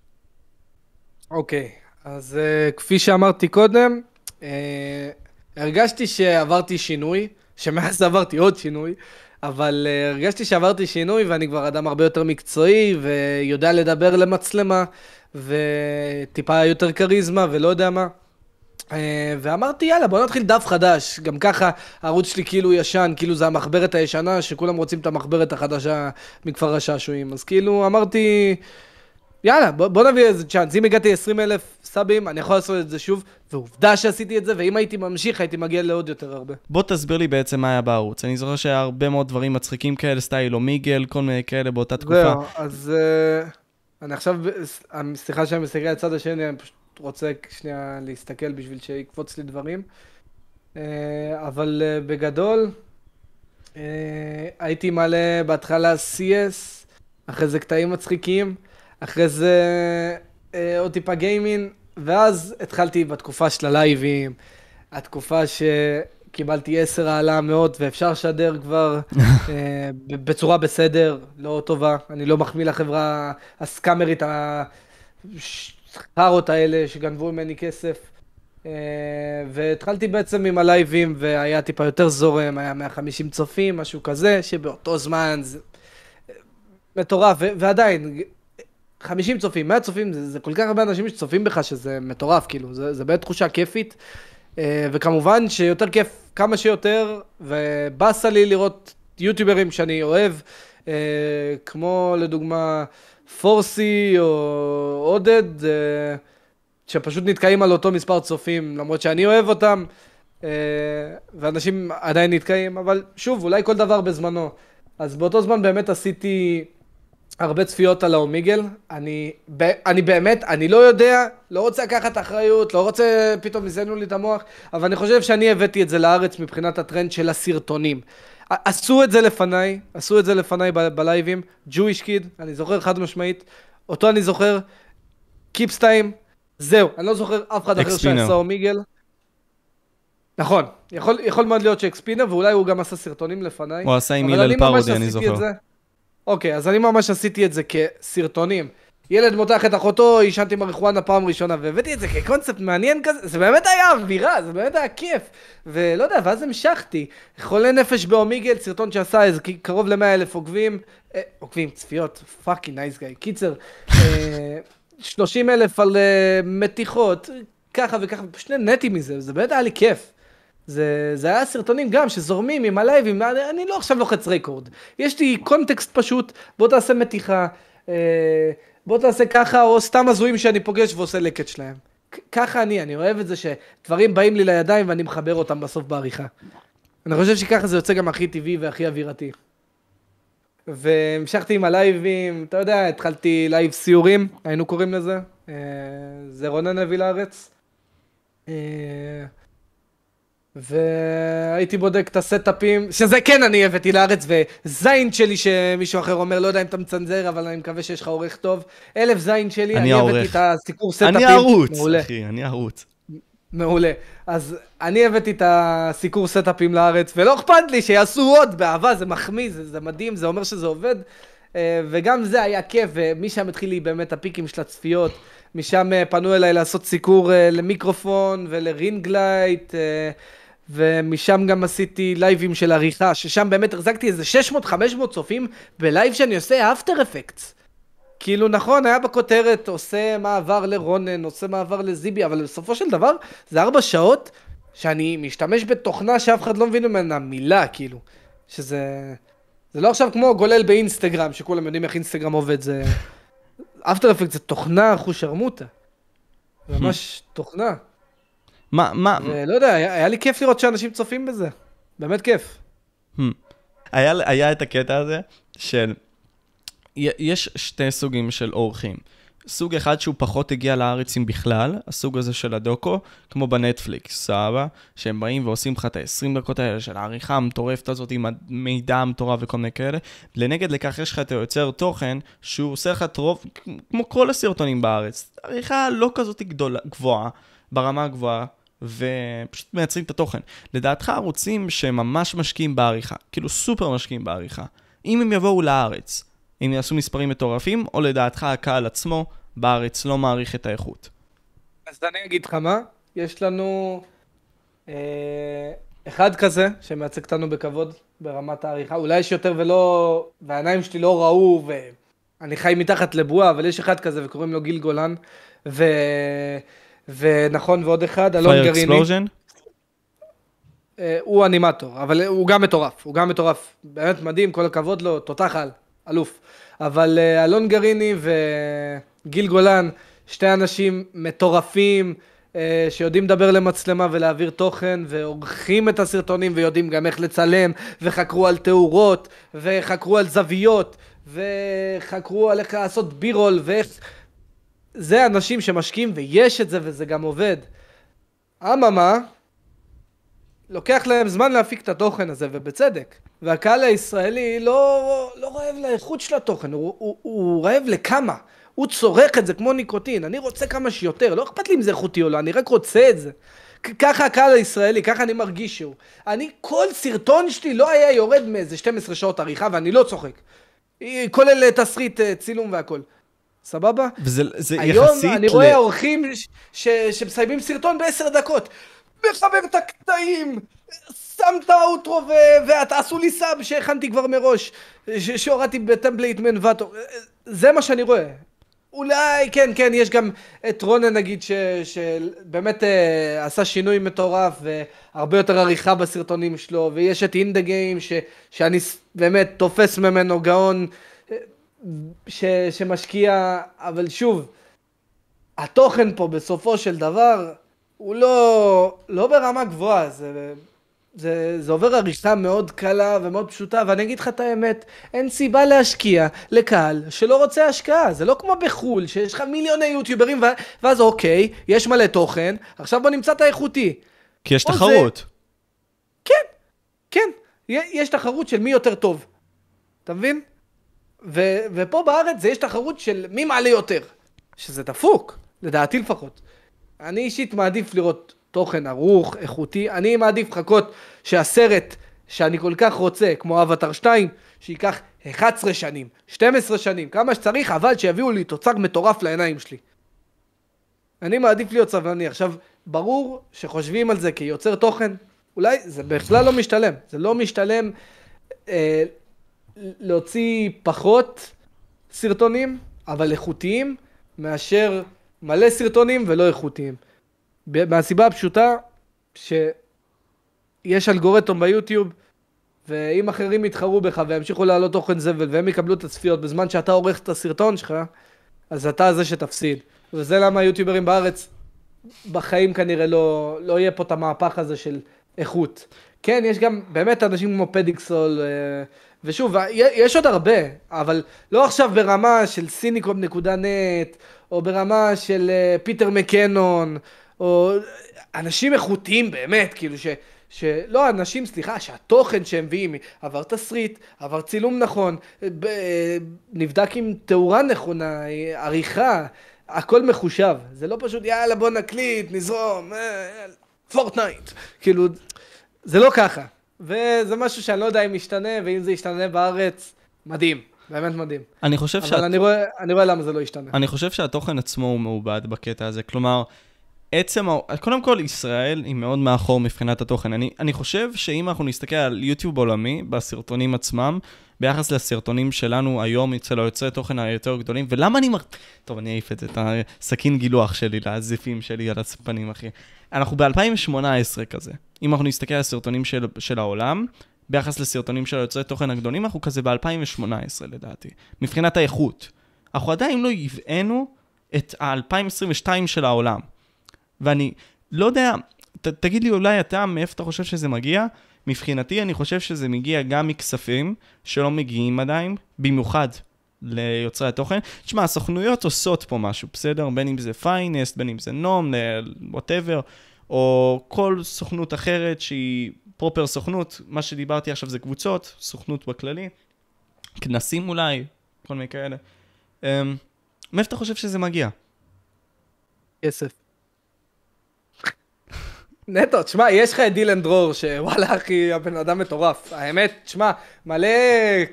אוקיי, אז uh, כפי שאמרתי קודם, uh, הרגשתי שעברתי שינוי, שמאז עברתי עוד שינוי, אבל uh, הרגשתי שעברתי שינוי ואני כבר אדם הרבה יותר מקצועי ויודע לדבר למצלמה וטיפה יותר כריזמה ולא יודע מה. Uh, ואמרתי יאללה בוא נתחיל דף חדש, גם ככה הערוץ שלי כאילו ישן, כאילו זה המחברת הישנה שכולם רוצים את המחברת החדשה מכפר השעשועים, אז כאילו אמרתי יאללה, בוא, בוא נביא איזה צ'אנס. אם הגעתי 20 אלף סאבים, אני יכול לעשות את זה שוב, ועובדה שעשיתי את זה, ואם הייתי ממשיך, הייתי מגיע לעוד יותר הרבה. בוא תסביר לי בעצם מה היה בערוץ. אני זוכר שהיה הרבה מאוד דברים מצחיקים כאלה, סטייל או מיגל, כל מיני כאלה באותה תקופה. זהו, אז uh, אני עכשיו, סליחה שאני מסתכל על הצד השני, אני פשוט רוצה שנייה להסתכל בשביל שיקפוץ לי דברים. Uh, אבל uh, בגדול, uh, הייתי מלא בהתחלה CS, אחרי זה קטעים מצחיקים. אחרי זה אה, עוד טיפה גיימין, ואז התחלתי בתקופה של הלייבים, התקופה שקיבלתי עשר העלאה מאות ואפשר לשדר כבר אה, בצורה בסדר, לא טובה, אני לא מחמיא לחברה הסקאמרית, החארות האלה שגנבו ממני כסף. Uh, והתחלתי בעצם עם הלייבים והיה טיפה יותר זורם, היה 150 צופים, משהו כזה, שבאותו זמן זה מטורף, ועדיין, 50 צופים, 100 צופים, זה, זה כל כך הרבה אנשים שצופים בך שזה מטורף, כאילו, זה, זה באמת תחושה כיפית. אה, וכמובן שיותר כיף כמה שיותר, ובאסה לי לראות יוטיוברים שאני אוהב, אה, כמו לדוגמה פורסי או עודד, אה, שפשוט נתקעים על אותו מספר צופים, למרות שאני אוהב אותם, ואנשים עדיין נתקעים, אבל שוב, אולי כל דבר בזמנו. אז באותו זמן באמת עשיתי... הרבה צפיות על האומיגל, אני, אני באמת, אני לא יודע, לא רוצה לקחת אחריות, לא רוצה, פתאום יזיינו לי את המוח, אבל אני חושב שאני הבאתי את זה לארץ מבחינת הטרנד של הסרטונים. עשו את זה לפניי, עשו את זה לפניי ב- בלייבים, Jewish Kid, אני זוכר חד משמעית, אותו אני זוכר, קיפסטיים, זהו, אני לא זוכר אף אחד אחר שעשה אומיגל. נכון, יכול, יכול מאוד להיות שאקספינר, ואולי הוא גם עשה סרטונים לפניי. הוא עשה עם הלל פרודי, אני זוכר. אוקיי, אז אני ממש עשיתי את זה כסרטונים. ילד מותח את אחותו, עישנתי מריחואנה פעם ראשונה, והבאתי את זה כקונספט מעניין כזה, זה באמת היה אווירה, זה באמת היה כיף. ולא יודע, ואז המשכתי. חולה נפש באומיגל, סרטון שעשה איזה קרוב ל-100 אלף עוקבים, אה, עוקבים, צפיות, fucking nice guy. קיצר, אה, 30 אלף על אה, מתיחות, ככה וככה, פשוט נהניתי מזה, זה באמת היה לי כיף. זה, זה היה סרטונים גם שזורמים עם הלייבים, אני לא עכשיו לוחץ record. יש לי קונטקסט פשוט, בוא תעשה מתיחה, אה, בוא תעשה ככה, או סתם הזויים שאני פוגש ועושה לקט שלהם. ככה אני, אני אוהב את זה שדברים באים לי לידיים ואני מחבר אותם בסוף בעריכה. אני חושב שככה זה יוצא גם הכי טבעי והכי אווירתי. והמשכתי עם הלייבים, אתה יודע, התחלתי לייב סיורים, היינו קוראים לזה. אה, זה רונן הביא לארץ. אה, והייתי בודק את הסטאפים, שזה כן אני הבאתי לארץ, וזין שלי שמישהו אחר אומר, לא יודע אם אתה מצנזר, אבל אני מקווה שיש לך עורך טוב. אלף זין שלי, אני, אני הבאתי את הסיקור סטאפים. אני עורך, מעולה. אחי, אני עורך. מעולה. אז אני הבאתי את הסיקור סטאפים לארץ, ולא אכפת לי שיעשו עוד, באהבה, זה מחמיא, זה, זה מדהים, זה אומר שזה עובד. אה, וגם זה היה כיף, ומשם התחיל לי באמת הפיקים של הצפיות. משם אה, פנו אליי לעשות סיקור אה, למיקרופון ול ring light. ומשם גם עשיתי לייבים של עריכה, ששם באמת החזקתי איזה 600-500 צופים בלייב שאני עושה אפטר אפקטס. כאילו נכון, היה בכותרת, עושה מעבר לרונן, עושה מעבר לזיבי, אבל בסופו של דבר זה ארבע שעות שאני משתמש בתוכנה שאף אחד לא מבין ממנה מילה, כאילו. שזה... זה לא עכשיו כמו גולל באינסטגרם, שכולם יודעים איך אינסטגרם עובד, זה... אפטר אפקט זה תוכנה אחוז שרמוטה. ממש תוכנה. מה, מה... לא יודע, היה, היה לי כיף לראות שאנשים צופים בזה. באמת כיף. Hmm. היה, היה את הקטע הזה של... יש שתי סוגים של אורחים. סוג אחד שהוא פחות הגיע לארץ אם בכלל, הסוג הזה של הדוקו, כמו בנטפליקס, סבבה? שהם באים ועושים לך את ה-20 דקות האלה של העריכה המטורפת הזאת עם המידע המטורף וכל מיני כאלה. לנגד לכך יש לך את היוצר תוכן, שהוא עושה לך את רוב, כמו כל הסרטונים בארץ. עריכה לא כזאת גדולה, גבוהה, ברמה הגבוהה, ופשוט מייצרים את התוכן. לדעתך ערוצים שממש משקיעים בעריכה, כאילו סופר משקיעים בעריכה, אם הם יבואו לארץ, אם יעשו מספרים מטורפים, או לדעתך הקהל עצמו בארץ לא מעריך את האיכות? אז אני אגיד לך מה, יש לנו אה, אחד כזה שמייצג אותנו בכבוד ברמת העריכה, אולי יש יותר ולא, והעיניים שלי לא ראו ואני חי מתחת לבועה, אבל יש אחד כזה וקוראים לו גיל גולן, ו... ונכון ועוד אחד, אלון גריני. פייר אקספלוז'ן? הוא אנימטור, אבל הוא גם מטורף, הוא גם מטורף, באמת מדהים, כל הכבוד לו, תותח על, אלוף. אבל אה, אלון גריני וגיל גולן, שתי אנשים מטורפים, אה, שיודעים לדבר למצלמה ולהעביר תוכן, ועורכים את הסרטונים ויודעים גם איך לצלם, וחקרו על תאורות, וחקרו על זוויות, וחקרו על איך לעשות בירול, ואיך... זה אנשים שמשקיעים ויש את זה וזה גם עובד. אממה, לוקח להם זמן להפיק את התוכן הזה, ובצדק. והקהל הישראלי לא, לא רעב לאיכות של התוכן, הוא, הוא, הוא רעב לכמה. הוא צורך את זה כמו ניקוטין, אני רוצה כמה שיותר, לא אכפת לי אם זה איכותי או לא, אני רק רוצה את זה. ככה הקהל הישראלי, ככה אני מרגיש שהוא. אני, כל סרטון שלי לא היה יורד מאיזה 12 שעות עריכה, ואני לא צוחק. כולל תסריט, אה, צילום והכל. סבבה? וזה זה היום יחסית... היום אני רואה עורכים שמסיימים סרטון בעשר דקות. מחבר את הקטעים, שם את ה outro ועשו לי sub שהכנתי כבר מראש, שהורדתי ב template מ Envato, זה מה שאני רואה. אולי, כן, כן, יש גם את רונן נגיד, שבאמת אה, עשה שינוי מטורף והרבה יותר עריכה בסרטונים שלו, ויש את אינדה גיים, שאני באמת תופס ממנו גאון ש, שמשקיע, אבל שוב, התוכן פה בסופו של דבר, הוא לא, לא ברמה גבוהה, זה, זה, זה עובר עריכה מאוד קלה ומאוד פשוטה, ואני אגיד לך את האמת, אין סיבה להשקיע לקהל שלא רוצה השקעה, זה לא כמו בחו"ל, שיש לך מיליוני יוטיוברים, ואז אוקיי, יש מלא תוכן, עכשיו בוא נמצא את האיכותי. כי יש תחרות. זה... כן, כן, יש תחרות של מי יותר טוב, אתה מבין? ו, ופה בארץ זה יש תחרות של מי מעלה יותר, שזה דפוק, לדעתי לפחות. אני אישית מעדיף לראות תוכן ערוך, איכותי, אני מעדיף לחכות שהסרט שאני כל כך רוצה, כמו אבטר 2, שייקח 11 שנים, 12 שנים, כמה שצריך, אבל שיביאו לי תוצר מטורף לעיניים שלי. אני מעדיף להיות סבלני. עכשיו, ברור שחושבים על זה כיוצר תוכן, אולי זה בכלל לא משתלם. זה לא משתלם אה, להוציא פחות סרטונים, אבל איכותיים, מאשר מלא סרטונים ולא איכותיים. מהסיבה הפשוטה שיש אלגורטום ביוטיוב, ואם אחרים יתחרו בך וימשיכו להעלות תוכן זבל והם יקבלו את הצפיות בזמן שאתה עורך את הסרטון שלך, אז אתה זה שתפסיד. וזה למה היוטיוברים בארץ בחיים כנראה לא, לא יהיה פה את המהפך הזה של איכות. כן, יש גם באמת אנשים כמו פדיקסול, אה, ושוב, יש עוד הרבה, אבל לא עכשיו ברמה של סיניקום.נט, או ברמה של אה, פיטר מקנון, או אנשים איכותיים באמת, כאילו ש... שלא אנשים, סליחה, שהתוכן שהם מביאים עבר תסריט, עבר צילום נכון, ב... נבדק עם תאורה נכונה, עריכה, הכל מחושב. זה לא פשוט יאללה בוא נקליט, נזרום, פורטנייט. כאילו, זה לא ככה. וזה משהו שאני לא יודע אם ישתנה, ואם זה ישתנה בארץ, מדהים. באמת מדהים. אני חושב אבל שאת... אני רואה, אני רואה למה זה לא ישתנה. אני חושב שהתוכן עצמו הוא מעובד בקטע הזה. כלומר, עצם, קודם כל, ישראל היא מאוד מאחור מבחינת התוכן. אני, אני חושב שאם אנחנו נסתכל על יוטיוב עולמי, בסרטונים עצמם, ביחס לסרטונים שלנו היום אצל היוצרי תוכן היותר גדולים, ולמה אני מר... טוב, אני אעיף את זה, את הסכין גילוח שלי, לזיפים שלי על הספנים, אחי. אנחנו ב-2018 כזה. אם אנחנו נסתכל על הסרטונים של, של העולם, ביחס לסרטונים של היוצרי תוכן הגדולים, אנחנו כזה ב-2018 לדעתי, מבחינת האיכות. אנחנו עדיין לא הבאנו את ה-2022 של העולם. ואני לא יודע, ת, תגיד לי אולי אתה, מאיפה אתה חושב שזה מגיע? מבחינתי, אני חושב שזה מגיע גם מכספים שלא מגיעים עדיין, במיוחד ליוצרי התוכן. תשמע, הסוכנויות עושות פה משהו, בסדר? בין אם זה Finest, בין אם זה נום, whatever, או כל סוכנות אחרת שהיא proper סוכנות. מה שדיברתי עכשיו זה קבוצות, סוכנות בכללי, כנסים אולי, כל מיני כאלה. Um, מאיפה אתה חושב שזה מגיע? כסף. נטו, תשמע, יש לך את דילן דרור, שוואלה אחי, הבן אדם מטורף. האמת, תשמע, מלא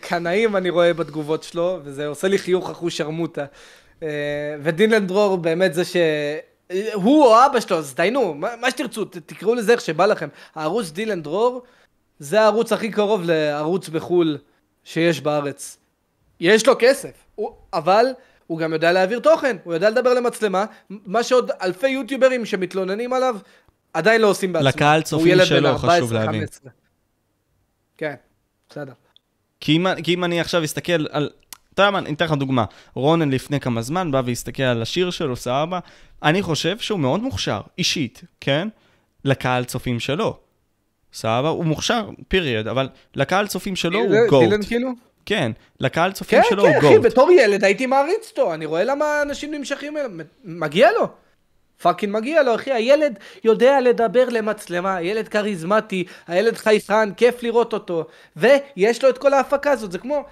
קנאים אני רואה בתגובות שלו, וזה עושה לי חיוך אחוז שרמוטה. אה, ודילן דרור באמת זה ש... הוא או אבא שלו, אז דיינו, מה, מה שתרצו, תקראו לזה איך שבא לכם. הערוץ דילן דרור, זה הערוץ הכי קרוב לערוץ בחו"ל שיש בארץ. יש לו כסף, הוא, אבל הוא גם יודע להעביר תוכן, הוא יודע לדבר למצלמה, מה שעוד אלפי יוטיוברים שמתלוננים עליו, עדיין לא עושים בעצמם. לקהל צופים שלו, חשוב להבין. כן, בסדר. כי אם, כי אם אני עכשיו אסתכל על... אתה יודע מה, אני אתן לך דוגמה. רונן לפני כמה זמן בא והסתכל על השיר שלו, סבבה. אני חושב שהוא מאוד מוכשר, אישית, כן? לקהל צופים שלו. סבבה? הוא מוכשר, פיריד, אבל לקהל צופים שלו הוא גוט. דילן כאילו? כן, לקהל צופים כן, שלו כן, הוא גוט. כן, כן, אחי, בתור ילד הייתי מעריץ אותו, אני רואה למה אנשים נמשכים אליו, מגיע לו. fucking מגיע לו, אחי, הילד יודע לדבר למצלמה, הילד כריזמטי, הילד חייכן, כיף לראות אותו, ויש לו את כל ההפקה הזאת, זה כמו...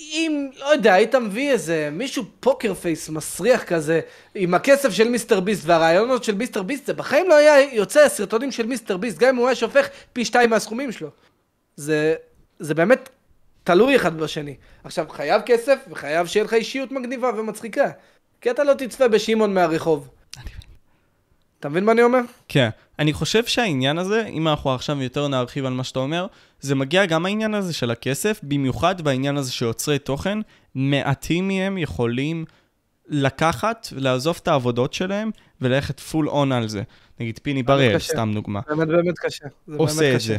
אם, לא יודע, היית מביא איזה מישהו poker face מסריח כזה, עם הכסף של מיסטר ביסט והרעיונות של מיסטר ביסט, זה בחיים לא היה יוצא הסרטונים של מיסטר ביסט, גם אם הוא היה שופך פי שתיים מהסכומים שלו. זה, זה באמת תלוי אחד בשני. עכשיו, חייב כסף, וחייב שיהיה לך אישיות מגניבה ומצחיקה. כי אתה לא תצפה בשמעון מהרחוב. אתה מבין מה אני אומר? כן. אני חושב שהעניין הזה, אם אנחנו עכשיו יותר נרחיב על מה שאתה אומר, זה מגיע גם העניין הזה של הכסף, במיוחד בעניין הזה שיוצרי תוכן, מעטים מהם יכולים לקחת, לעזוב את העבודות שלהם וללכת פול און על זה. נגיד פיני בראל, סתם דוגמה. באמת באמת קשה. עושה את קשה. זה.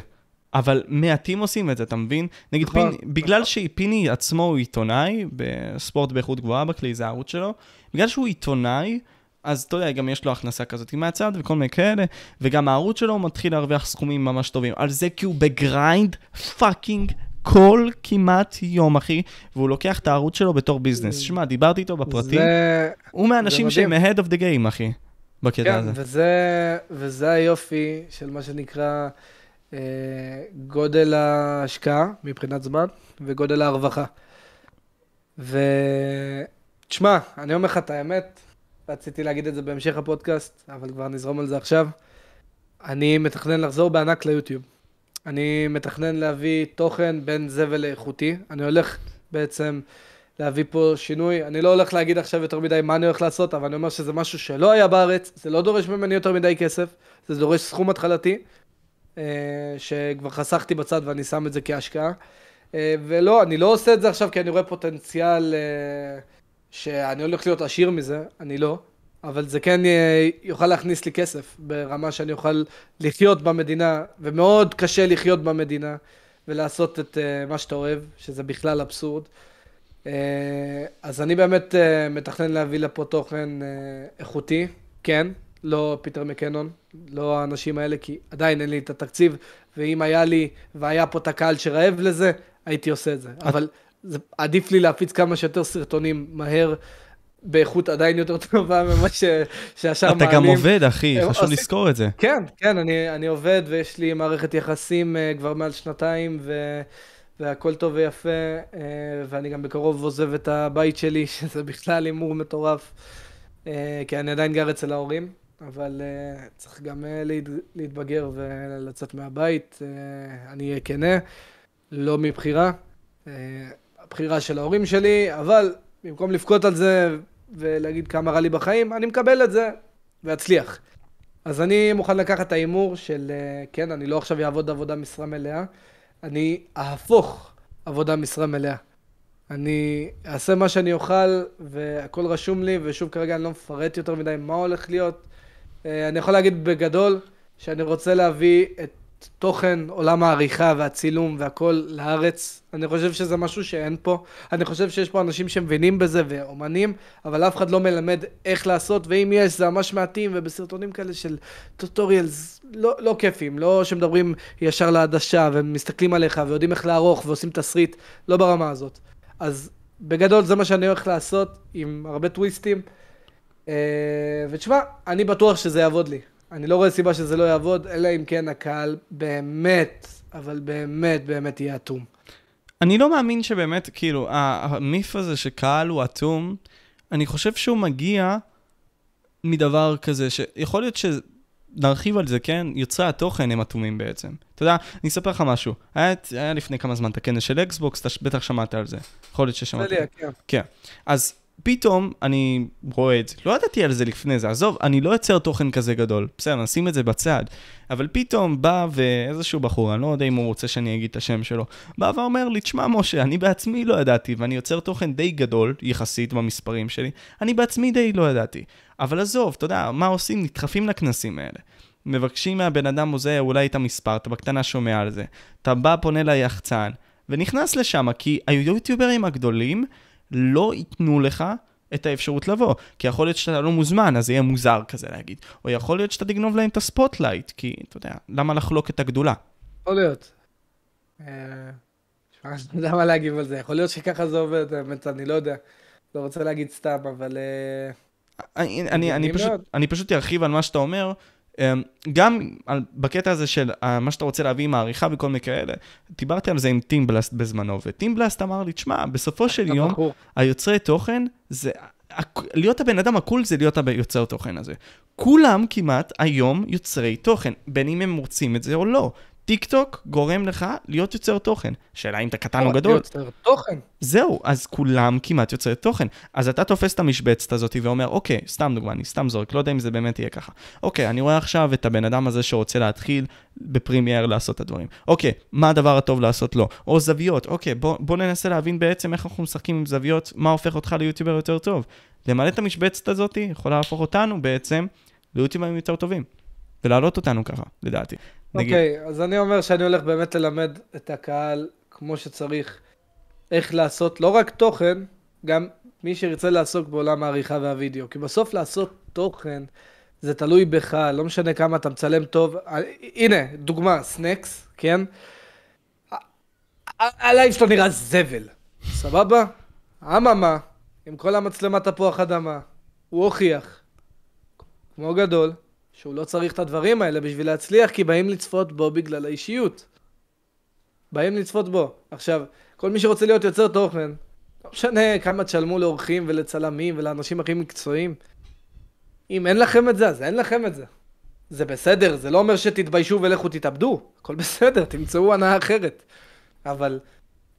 אבל מעטים עושים את זה, אתה מבין? נגיד, נכון, פיני, נכון. בגלל שפיני עצמו הוא עיתונאי, בספורט באיכות גבוהה בכלי, זה הערוץ שלו, בגלל שהוא עיתונאי, אז אתה יודע, גם יש לו הכנסה כזאת מהצד וכל מיני כאלה, וגם הערוץ שלו מתחיל להרוויח סכומים ממש טובים. על זה כי הוא ב grind fucking כל כמעט יום, אחי, והוא לוקח את הערוץ שלו בתור business. שמע, דיברתי איתו בפרטים, זה... הוא מהאנשים שהם ה- head of the game, אחי, בקטע כן, הזה. וזה, וזה היופי של מה שנקרא אה, גודל ההשקעה מבחינת זמן וגודל הרווחה. ותשמע, אני אומר לך את האמת, רציתי להגיד את זה בהמשך הפודקאסט, אבל כבר נזרום על זה עכשיו. אני מתכנן לחזור בענק ליוטיוב. אני מתכנן להביא תוכן בין זבל לאיכותי. אני הולך בעצם להביא פה שינוי. אני לא הולך להגיד עכשיו יותר מדי מה אני הולך לעשות, אבל אני אומר שזה משהו שלא היה בארץ, זה לא דורש ממני יותר מדי כסף, זה דורש סכום התחלתי, אה, שכבר חסכתי בצד ואני שם את זה כהשקעה. אה, ולא, אני לא עושה את זה עכשיו כי אני רואה פוטנציאל אה, שאני הולך להיות עשיר מזה, אני לא, אבל זה כן יוכל להכניס לי כסף ברמה שאני אוכל לחיות במדינה, ומאוד קשה לחיות במדינה ולעשות את uh, מה שאתה אוהב, שזה בכלל אבסורד. Uh, אז אני באמת מתכנן להביא לפה תוכן איכותי, כן, לא פיטר מקנון, לא האנשים האלה, כי עדיין אין לי את התקציב, ואם היה לי והיה פה את הקהל שרעב לזה, הייתי עושה את זה. אבל זה עדיף לי להפיץ כמה שיותר סרטונים מהר. באיכות עדיין יותר טובה ממה ש... שהשאר מעלים. אתה גם עובד, אחי, חשוב עושה... לזכור את זה. כן, כן, אני, אני עובד ויש לי מערכת יחסים uh, כבר מעל שנתיים, ו... והכל טוב ויפה, uh, ואני גם בקרוב עוזב את הבית שלי, שזה בכלל הימור מטורף, uh, כי אני עדיין גר אצל ההורים, אבל uh, צריך גם uh, להת... להתבגר ולצאת מהבית, uh, אני אהיה כנה, לא מבחירה. Uh, הבחירה של ההורים שלי, אבל במקום לבכות על זה ולהגיד כמה רע לי בחיים, אני מקבל את זה ואצליח. אז אני מוכן לקחת את ההימור של, אה, כן, אני לא עכשיו אעבוד עבודה משרה מלאה, אני אהפוך עבודה משרה מלאה. אני אעשה מה שאני אוכל, והכל רשום לי, ושוב כרגע אני לא מפרט יותר מדי מה הולך להיות. אה, אני יכול להגיד בגדול, שאני רוצה להביא את תוכן עולם העריכה והצילום והכל לארץ. אני חושב שזה משהו שאין פה. אני חושב שיש פה אנשים שמבינים בזה ואומנים, אבל אף אחד לא מלמד איך לעשות, ואם יש זה ממש מעטים, ובסרטונים כאלה של טוטוריאלס לא, לא כיפים, לא שמדברים ישר לעדשה ומסתכלים עליך ויודעים איך לערוך ועושים תסריט, לא ברמה הזאת. אז בגדול זה מה שאני הולך לעשות, עם הרבה טוויסטים. אה, ותשמע, אני בטוח שזה יעבוד לי. אני לא רואה סיבה שזה לא יעבוד, אלא אם כן הקהל באמת, אבל באמת באמת יהיה אטום. אני לא מאמין שבאמת, כאילו, המיף הזה שקהל הוא אטום, אני חושב שהוא מגיע מדבר כזה, שיכול להיות שנרחיב על זה, כן? יוצרי התוכן הם אטומים בעצם. אתה יודע, אני אספר לך משהו. היה, היה לפני כמה זמן את הכנס של אקסבוקס, אתה בטח שמעת על זה. יכול להיות ששמעת. כן. כן. אז פתאום אני רואה את זה. לא ידעתי על זה לפני זה, עזוב, אני לא יוצר תוכן כזה גדול. בסדר, נשים את זה בצד. אבל פתאום בא ואיזשהו בחור, אני לא יודע אם הוא רוצה שאני אגיד את השם שלו, בא ואומר לי, תשמע משה, אני בעצמי לא ידעתי, ואני יוצר תוכן די גדול, יחסית במספרים שלי, אני בעצמי די לא ידעתי. אבל עזוב, אתה יודע, מה עושים? נדחפים לכנסים האלה. מבקשים מהבן אדם הזה אולי את המספר, אתה בקטנה שומע על זה. אתה בא, פונה ליחצן, ונכנס לשם, כי היוטיוברים הגדולים, לא ייתנו לך את האפשרות לבוא. כי יכול להיות שאתה לא מוזמן, אז זה יהיה מוזר כזה להגיד. או יכול להיות שאתה תגנוב להם את ה spotlight, כי אתה יודע, למה לחלוק את הגדולה? יכול להיות. אני לא יודע מה להגיב על זה, יכול להיות שככה זה עובד, האמת, אני לא יודע. לא רוצה להגיד סתם, אבל... אה, אני, אני, אני, פשוט, אני פשוט ארחיב על מה שאתה אומר, גם על, בקטע הזה של uh, מה שאתה רוצה להביא עם העריכה וכל מיני כאלה, דיברתי על זה עם טימבלסט בזמנו, וטימבלסט אמר לי, תשמע, בסופו של יום, היוצרי תוכן, זה, להיות הבן אדם ה cool זה להיות היוצר תוכן הזה. כולם כמעט היום יוצרי תוכן, בין אם הם רוצים את זה או לא. טיק טוק גורם לך להיות יוצר תוכן. שאלה אם אתה קטן או גדול. יוצר תוכן. זהו, אז כולם כמעט יוצרי תוכן. אז אתה תופס את המשבצת הזאת ואומר, אוקיי, סתם דוגמה, אני סתם זורק, לא יודע אם זה באמת יהיה ככה. אוקיי, אני רואה עכשיו את הבן אדם הזה שרוצה להתחיל ב Premiere לעשות את הדברים. אוקיי, מה הדבר הטוב לעשות לו? או זוויות, אוקיי, בוא, בוא ננסה להבין בעצם איך אנחנו משחקים עם זוויות, מה הופך אותך ליוטיובר יותר טוב. למלא את המשבצת הזאת יכולה להפוך אותנו בעצם ליוטיוברים יותר טובים. ולהעלות אותנו ככה, לדעתי. אוקיי, okay, אז אני אומר שאני הולך באמת ללמד את הקהל כמו שצריך איך לעשות לא רק תוכן, גם מי שירצה לעסוק בעולם העריכה והווידאו. כי בסוף לעשות תוכן זה תלוי בך, לא משנה כמה אתה מצלם טוב. הנה, דוגמה, סנקס, כן? הלייב שלו נראה זבל, סבבה? אממה, עם כל המצלמת תפוח אדמה, הוא הוכיח, כמו גדול, שהוא לא צריך את הדברים האלה בשביל להצליח, כי באים לצפות בו בגלל האישיות. באים לצפות בו. עכשיו, כל מי שרוצה להיות יוצר תוכן, לא משנה כמה תשלמו לאורחים ולצלמים ולאנשים הכי מקצועיים. אם אין לכם את זה, אז אין לכם את זה. זה בסדר, זה לא אומר שתתביישו ולכו תתאבדו, הכל בסדר, תמצאו הנאה אחרת. אבל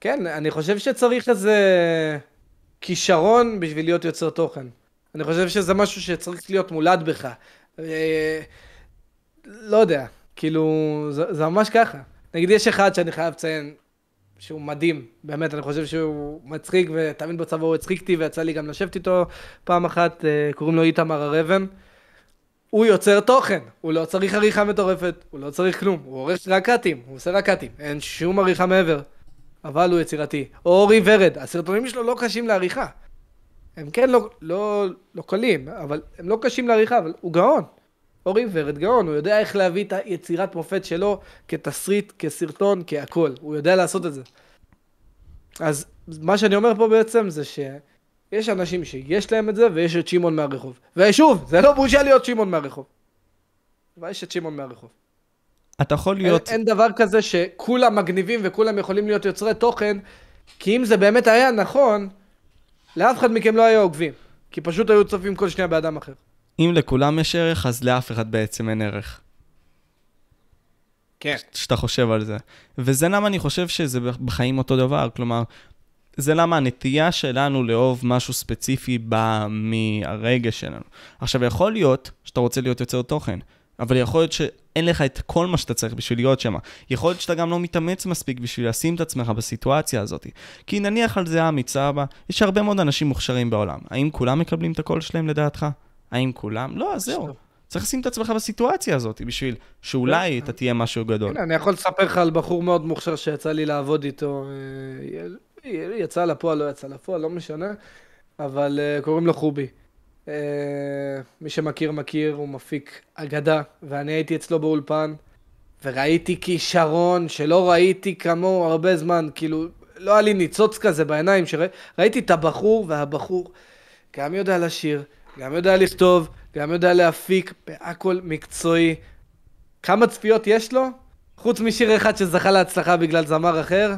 כן, אני חושב שצריך איזה כישרון בשביל להיות יוצר תוכן. אני חושב שזה משהו שצריך להיות מולד בך. אה, לא יודע, כאילו, זה, זה ממש ככה. נגיד, יש אחד שאני חייב לציין, שהוא מדהים, באמת, אני חושב שהוא מצחיק, ותמיד בצבא הוא הצחיק אותי, ויצא לי גם לשבת איתו פעם אחת, אה, קוראים לו איתמר הר אבן. הוא יוצר תוכן, הוא לא צריך עריכה מטורפת, הוא לא צריך כלום, הוא עורך רק קאטים, הוא עושה רק קאטים, אין שום עריכה מעבר, אבל הוא יצירתי. או אורי ורד, הסרטונים שלו לא קשים לעריכה. הם כן לא, לא, לא קלים, אבל הם לא קשים לעריכה, אבל הוא גאון. אורי ורד גאון, הוא יודע איך להביא את היצירת מופת שלו כתסריט, כסרטון, כהכול. הוא יודע לעשות את זה. אז מה שאני אומר פה בעצם זה שיש אנשים שיש להם את זה, ויש את שמעון מהרחוב. ושוב, זה לא בושה להיות שמעון מהרחוב. אבל יש את שמעון מהרחוב. אתה יכול להיות... אין, אין דבר כזה שכולם מגניבים וכולם יכולים להיות יוצרי תוכן, כי אם זה באמת היה נכון, לאף אחד מכם לא היו עוקבים, כי פשוט היו צופים כל שנייה באדם אחר. אם לכולם יש ערך, אז לאף אחד בעצם אין ערך. כן. שאתה חושב על זה. וזה למה אני חושב שזה בחיים אותו דבר, כלומר, זה למה הנטייה שלנו לאהוב משהו ספציפי באה מהרגש שלנו. עכשיו, יכול להיות שאתה רוצה להיות יוצר תוכן, אבל יכול להיות שאין לך את כל מה שאתה צריך בשביל להיות שם. יכול להיות שאתה גם לא מתאמץ מספיק בשביל לשים את עצמך בסיטואציה הזאת. כי נניח על זה עמי סבא, יש הרבה מאוד אנשים מוכשרים בעולם. האם כולם מקבלים את הקול שלהם לדעתך? האם כולם? לא, אז זהו. צריך לשים את עצמך בסיטואציה הזאת, בשביל שאולי אתה תהיה משהו גדול. הנה, אני יכול לספר לך על בחור מאוד מוכשר שיצא לי לעבוד איתו. אה, יצא לפועל, לא יצא לפועל, לא משנה, אבל אה, קוראים לו חובי. אה, מי שמכיר מכיר, הוא מפיק אגדה, ואני הייתי אצלו באולפן, וראיתי כישרון שלא ראיתי כמוהו הרבה זמן, כאילו, לא היה לי ניצוץ כזה בעיניים, שראיתי את הבחור, והבחור גם יודע לשיר, גם יודע לכתוב, גם יודע להפיק, בהכל מקצועי. כמה צפיות יש לו? חוץ משיר אחד שזכה להצלחה בגלל זמר אחר,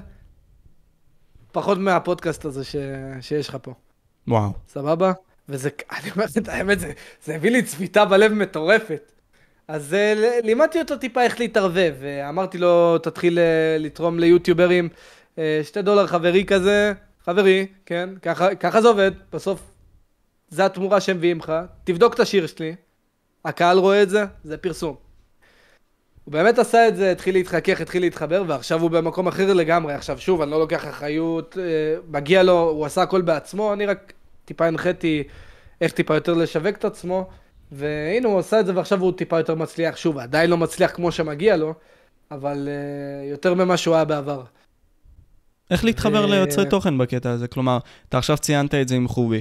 פחות מהפודקאסט הזה ש... שיש לך פה. וואו. סבבה? וזה, אני אומר את האמת, זה, זה הביא לי צביטה בלב מטורפת. אז uh, לימדתי אותו טיפה איך להתערבב, ואמרתי לו, תתחיל uh, לתרום ליוטיוברים uh, שתי דולר חברי כזה, חברי, כן, ככה, ככה זה עובד, בסוף זה התמורה שהם מביאים לך, תבדוק את השיר שלי, הקהל רואה את זה, זה פרסום. הוא באמת עשה את זה, התחיל להתחכך, התחיל להתחבר, ועכשיו הוא במקום אחר לגמרי. עכשיו, שוב, אני לא לוקח אחריות, מגיע לו, הוא עשה הכל בעצמו, אני רק טיפה הנחיתי איך טיפה יותר לשווק את עצמו, והנה הוא עשה את זה ועכשיו הוא טיפה יותר מצליח. שוב, עדיין לא מצליח כמו שמגיע לו, אבל uh, יותר ממה שהוא היה בעבר. איך להתחבר ו... ליוצרי תוכן בקטע הזה? כלומר, אתה עכשיו ציינת את זה עם חובי.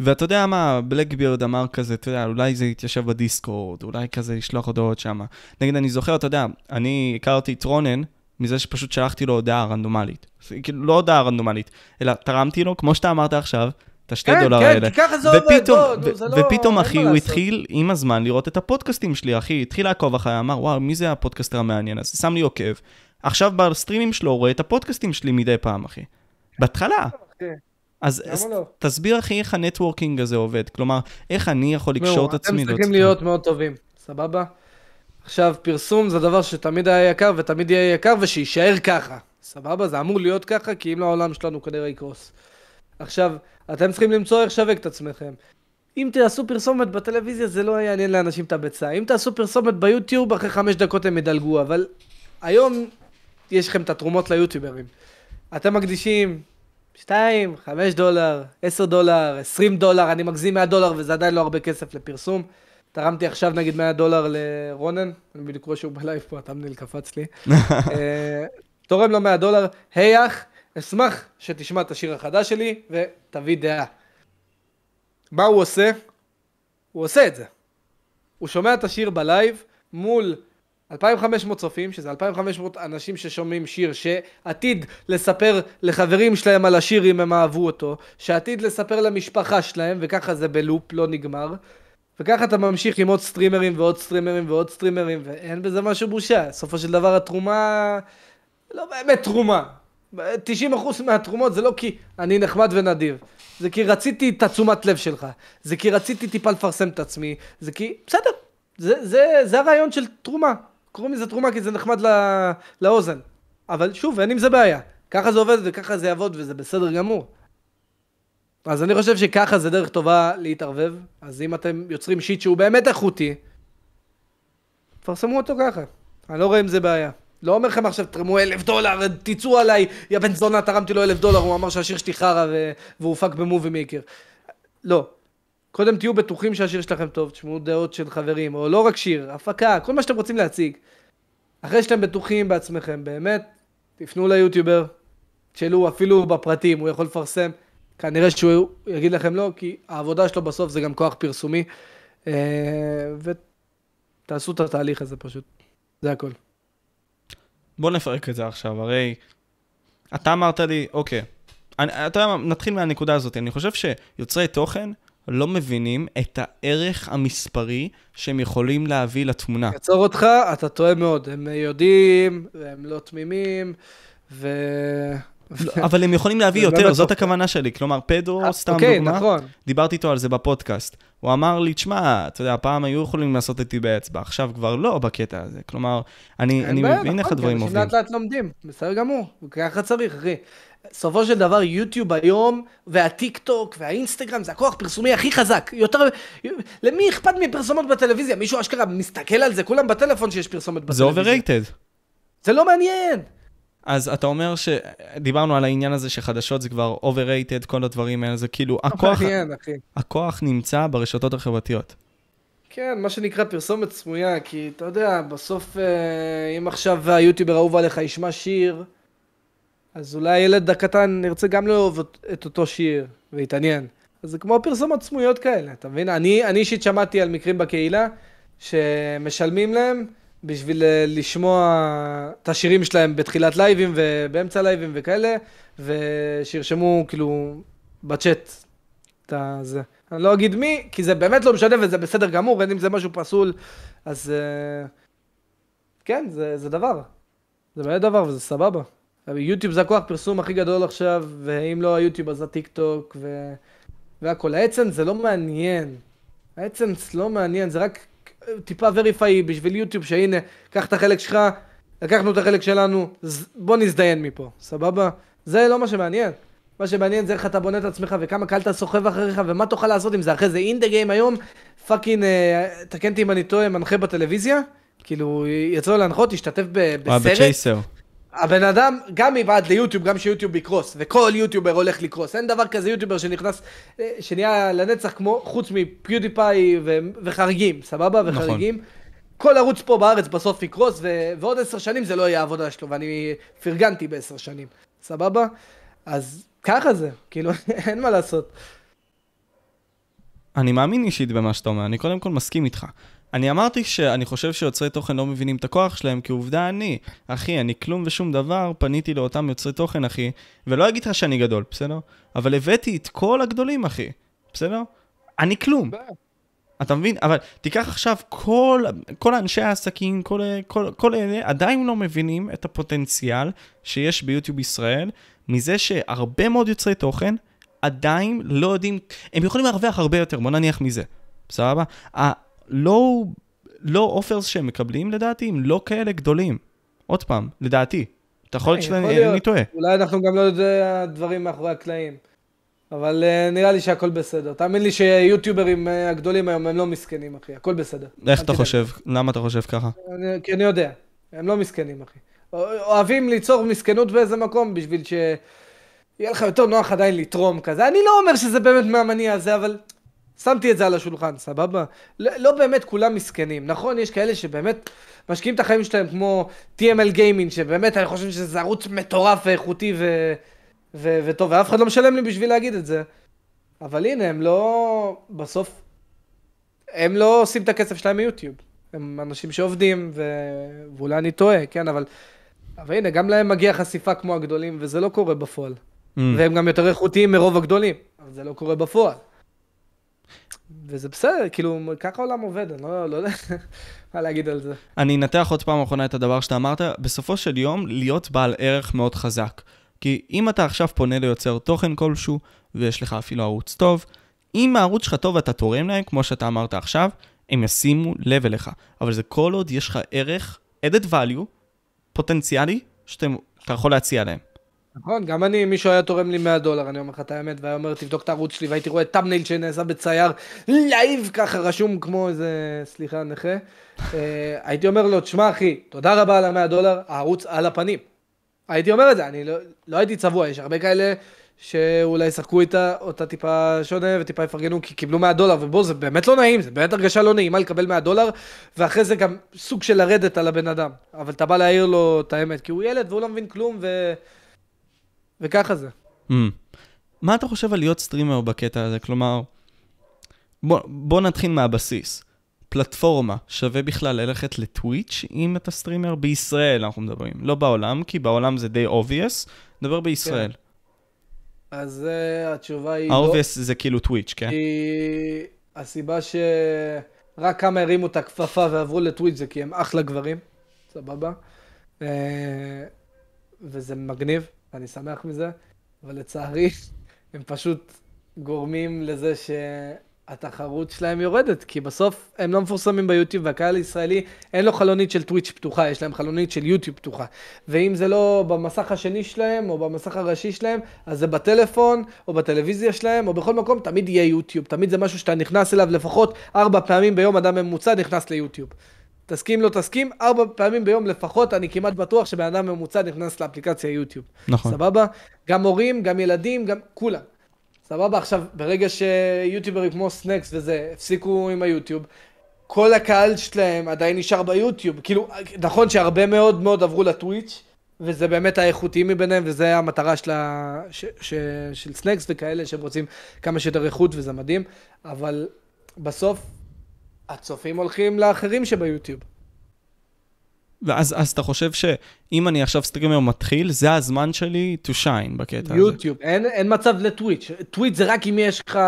ואתה יודע מה, בלקבירד אמר כזה, אתה יודע, אולי זה יתיישב בדיסקורד, אולי כזה לשלוח הודעות שם. נגיד, אני זוכר, אתה יודע, אני הכרתי את רונן מזה שפשוט שלחתי לו הודעה רנדומלית. כאילו, לא הודעה רנדומלית, אלא תרמתי לו, כמו שאתה אמרת עכשיו, את השתי כן, דולר כן, האלה. כן, כי ככה זה עובד, בוא, נו, זה לא... ופתאום, אחי, הוא לעשות. התחיל עם הזמן לראות את הפודקאסטים שלי, אחי, התחיל לעקוב אחריי, אמר, וואו, מי זה הפודקאסטר המעניין הזה? שם לי עוקב. עכשיו בסטרימים שלו רואה את הפודקאסטים שלי מדי פעם, אחי. בהתחלה. כן. אז אז לא? תסביר, אחי, איך ה networking הזה עובד. כלומר, איך אני יכול לקשור את עצמי אתם צריכים להיות מאוד טובים, סבבה? עכשיו, פרסום זה דבר שתמיד היה יקר ותמיד יהיה יקר ושיישאר ככה, סבבה? זה אמור להיות ככה, כי אם לא העולם שלנו כנראה יקרוס. עכשיו, אתם צריכים למצוא איך לשווק את עצמכם. אם תעשו פרסומת בטלוויזיה זה לא יעניין לאנשים את הביצה. אם תעשו פרסומת ביוטיוב, אחרי חמש דקות הם ידלגו, אבל היום יש לכם את התרומות ליוטיוברים. אתם מקדישים 2, 5 דולר, 10 דולר, 20 דולר, אני מגזים 100 דולר וזה עדיין לא הרבה כסף לפרסום. תרמתי עכשיו נגיד 100 דולר לרונן, אני בדיוק רואה שהוא בלייב פה, התמניל קפץ לי. אה, תורם לו 100 דולר, היי אח, אשמח שתשמע את השיר החדש שלי ותביא דעה. מה הוא עושה? הוא עושה את זה. הוא שומע את השיר בלייב מול 2,500 צופים, שזה 2,500 אנשים ששומעים שיר, שעתיד לספר לחברים שלהם על השיר אם הם אהבו אותו, שעתיד לספר למשפחה שלהם, וככה זה בלופ, לא נגמר. וככה אתה ממשיך עם עוד סטרימרים ועוד סטרימרים ועוד סטרימרים, ואין בזה משהו בושה. בסופו של דבר התרומה לא באמת תרומה. 90% מהתרומות זה לא כי אני נחמד ונדיב. זה כי רציתי את התשומת לב שלך. זה כי רציתי טיפה לפרסם את עצמי. זה כי... בסדר. זה, זה, זה הרעיון של תרומה. קוראים לזה תרומה כי זה נחמד לא, לאוזן. אבל שוב, אין עם זה בעיה. ככה זה עובד וככה זה יעבוד וזה בסדר גמור. אז אני חושב שככה זה דרך טובה להתערבב. אז אם אתם יוצרים שיט שהוא באמת איכותי, תפרסמו אותו ככה. אני לא רואה עם זה בעיה. לא אומר לכם עכשיו, תרמו אלף דולר, תצאו עליי, יא בן זונה, תרמתי לו אלף דולר, הוא אמר שהשיר שלי חרא. והוא הופק במובי מייקר. לא. קודם תהיו בטוחים שהשיר שלכם טוב, תשמעו דעות של חברים, או לא רק שיר, הפקה, כל מה שאתם רוצים להציג. אחרי שאתם בטוחים בעצמכם, באמת, תפנו ליוטיובר, תשאלו אפילו בפרטים, הוא יכול לפרסם. כנראה שהוא יגיד לכם לא, כי העבודה שלו בסוף זה גם כוח פרסומי. אה, ותעשו את התהליך הזה פשוט. זה הכל. בוא נפרק את זה עכשיו, הרי אתה אמרת לי, אוקיי, אני, אתה יודע מה, נתחיל מהנקודה הזאת. אני חושב שיוצרי תוכן לא מבינים את הערך המספרי שהם יכולים להביא לתמונה. יעצור אותך, אתה טועה מאוד. הם יודעים, והם לא תמימים, ו... לא, אבל הם יכולים להביא זה יותר, באמת זאת אוקיי. הכוונה שלי. כלומר, פדרו, אה, סתם אוקיי, דוגמה, נכון. דיברתי איתו על זה בפודקאסט. הוא אמר לי, תשמע, אתה יודע, פעם היו יכולים לעשות איתי באצבע, עכשיו כבר לא בקטע הזה. כלומר, אני, מבין איך נכון, הדברים אנשים עובדים. לאט לאט לומדים, בסדר גמור, וככה צריך, אחי. בסופו של דבר, יוטיוב היום, והטיק טוק, והאינסטגרם, זה הכוח פרסומי הכי חזק. יותר... למי אכפת מפרסומות בטלוויזיה? מישהו אשכרה מסתכל על זה, כולם בטלפון שיש פרסומת זה בטלוויזיה. overrated. זה לא מעניין. אז אתה אומר שדיברנו על העניין הזה שחדשות זה כבר overrated, כל הדברים האלה, זה כאילו, לא הכוח, מעניין, אחי. הכוח נמצא ברשתות החברתיות. כן, מה שנקרא פרסומת סמויה, כי אתה יודע, בסוף, אה, אם עכשיו היוטיובר האהוב עליך ישמע שיר, אז אולי הילד הקטן ירצה גם לאהוב את- אותו שיר, ויתעניין. אז זה כמו פרסומות סמויות כאלה, אתה מבין? אני אישית שמעתי על מקרים בקהילה, שמשלמים להם, בשביל אה, לשמוע את השירים שלהם בתחילת לייבים ובאמצע לייבים וכאלה, ושירשמו כאילו בצ'אט את הזה. אני לא אגיד מי, כי זה באמת לא משנה וזה בסדר גמור, אין אם זה משהו פסול, אז אה, כן, זה, זה דבר. זה באמת דבר וזה סבבה. יוטיוב זה הכוח פרסום הכי גדול עכשיו, ואם לא היוטיוב אז הטיק טוק ו... והכל. האצנס זה לא מעניין. האצנס לא מעניין, זה רק טיפה וריפאי בשביל יוטיוב, שהנה, קח את החלק שלך, לקחנו את החלק שלנו, בוא נזדיין מפה, סבבה? זה לא מה שמעניין. מה שמעניין זה איך אתה בונה את עצמך וכמה קהל אתה סוחב אחריך ומה תוכל לעשות עם זה אחרי זה אינדה גיים היום, fucking, אה, תקן אותי אם אני טועה, מנחה בטלוויזיה, כאילו יצא לו להנחות, השתתף בסרט. הבן אדם, גם מבעד ליוטיוב, גם שיוטיוב יקרוס, וכל יוטיובר הולך לקרוס. אין דבר כזה יוטיובר שנכנס, אה, שנהיה לנצח כמו, חוץ מ PewDiePie ו- וחריגים, סבבה? נכון. וחריגים. כל ערוץ פה בארץ בסוף יקרוס, ו- ועוד עשר שנים זה לא יהיה העבודה שלו, ואני פרגנתי בעשר שנים, סבבה? אז ככה זה, כאילו, אין מה לעשות. אני מאמין אישית במה שאתה אומר, אני קודם כל מסכים איתך. אני אמרתי שאני חושב שיוצרי תוכן לא מבינים את הכוח שלהם, כי עובדה אני, אחי, אני כלום ושום דבר, פניתי לאותם יוצרי תוכן, אחי, ולא אגיד לך שאני גדול, בסדר? אבל הבאתי את כל הגדולים, אחי, בסדר? אני כלום. אתה מבין? אבל תיקח עכשיו כל, כל אנשי העסקים, כל, כל, כל אלה עדיין לא מבינים את הפוטנציאל שיש ביוטיוב ישראל, מזה שהרבה מאוד יוצרי תוכן עדיין לא יודעים, הם יכולים להרוויח הרבה יותר, בוא נניח מזה, סבבה? הלא, לא אופרס שהם מקבלים לדעתי הם לא כאלה גדולים. עוד פעם, לדעתי. אתה יכול להיות שאני טועה. אולי אנחנו גם לא יודעים דברים מאחורי הקלעים. אבל uh, נראה לי שהכל בסדר. תאמין לי שיוטיוברים uh, הגדולים היום הם לא מסכנים, אחי. הכל בסדר. איך אתה חושב? למה אתה חושב ככה? אני, כי אני יודע. הם לא מסכנים, אחי. אוהבים ליצור מסכנות באיזה מקום בשביל שיהיה לך יותר נוח עדיין לתרום כזה. אני לא אומר שזה באמת מהמניע הזה, אבל שמתי את זה על השולחן, סבבה? לא, לא באמת כולם מסכנים. נכון, יש כאלה שבאמת משקיעים את החיים שלהם כמו TML גיימינג, שבאמת אני חושב שזה ערוץ מטורף ואיכותי ו... ו- וטוב, ואף אחד לא משלם לי בשביל להגיד את זה. אבל הנה, הם לא... בסוף... הם לא עושים את הכסף שלהם מיוטיוב. הם אנשים שעובדים, ו... ואולי אני טועה, כן, אבל... אבל הנה, גם להם מגיע חשיפה כמו הגדולים, וזה לא קורה בפועל. Mm. והם גם יותר איכותיים מרוב הגדולים, אבל זה לא קורה בפועל. וזה בסדר, כאילו, ככה העולם עובד, אני לא, לא יודע מה להגיד על זה. אני אנתח עוד פעם אחרונה את הדבר שאתה אמרת, בסופו של יום, להיות בעל ערך מאוד חזק. כי אם אתה עכשיו פונה ליוצר תוכן כלשהו, ויש לך אפילו ערוץ טוב, אם הערוץ שלך טוב ואתה תורם להם, כמו שאתה אמרת עכשיו, הם ישימו לב אליך. אבל זה כל עוד יש לך ערך, added value, פוטנציאלי, שאתה יכול להציע להם. נכון, גם אני, מישהו היה תורם לי 100 דולר, אני אומר לך את האמת, והיה אומר, תבדוק את הערוץ שלי, והייתי רואה טאמנייל שנעשה בצייר, לייב ככה רשום כמו איזה, סליחה, נכה. אה, הייתי אומר לו, תשמע אחי, תודה רבה על ה-100 דולר, הערוץ על הפנים. הייתי אומר את זה, אני לא, לא הייתי צבוע, יש הרבה כאלה שאולי ישחקו איתה, אותה טיפה שונה וטיפה יפרגנו כי קיבלו 100 דולר, ובוא, זה באמת לא נעים, זה באמת הרגשה לא נעימה לקבל 100 דולר, ואחרי זה גם סוג של לרדת על הבן אדם. אבל אתה בא להעיר לו את האמת, כי הוא ילד והוא לא מבין כלום, ו... וככה זה. Mm. מה אתה חושב על להיות סטרימר בקטע הזה? כלומר, בוא, בוא נתחיל מהבסיס. פלטפורמה, שווה בכלל ללכת לטוויץ' אם אתה סטרימר בישראל, אנחנו מדברים. לא בעולם, כי בעולם זה די obvious, נדבר בישראל. כן. אז uh, התשובה היא לא. obvious זה כאילו טוויץ', כן? כי הסיבה שרק כמה הרימו את הכפפה ועברו לטוויץ' זה כי הם אחלה גברים, סבבה? Uh, וזה מגניב, אני שמח מזה, אבל לצערי, הם פשוט גורמים לזה ש... התחרות שלהם יורדת, כי בסוף הם לא מפורסמים ביוטיוב, והקהל הישראלי אין לו חלונית של טוויץ' פתוחה, יש להם חלונית של יוטיוב פתוחה. ואם זה לא במסך השני שלהם, או במסך הראשי שלהם, אז זה בטלפון, או בטלוויזיה שלהם, או בכל מקום, תמיד יהיה יוטיוב. תמיד זה משהו שאתה נכנס אליו לפחות ארבע פעמים ביום, אדם ממוצע נכנס ליוטיוב. תסכים, לא תסכים, ארבע פעמים ביום לפחות, אני כמעט בטוח שבן אדם ממוצע נכנס לאפליקציה יוטיוב. נכון. סבבה? גם הורים, גם ילדים, גם כולם. סבבה, עכשיו, ברגע שיוטיוברים כמו סנקס וזה, הפסיקו עם היוטיוב, כל הקהל שלהם עדיין נשאר ביוטיוב. כאילו, נכון שהרבה מאוד מאוד עברו לטוויץ', וזה באמת האיכותיים מביניהם, וזה המטרה של, ה... ש... ש... של סנקס וכאלה, שהם רוצים כמה שיותר איכות, וזה מדהים, אבל בסוף, הצופים הולכים לאחרים שביוטיוב. ואז אז אתה חושב שאם אני עכשיו סטרימר מתחיל, זה הזמן שלי to shine בקטע הזה. יוטיוב, אין, אין מצב לטוויץ'. טוויץ' זה רק אם יש לך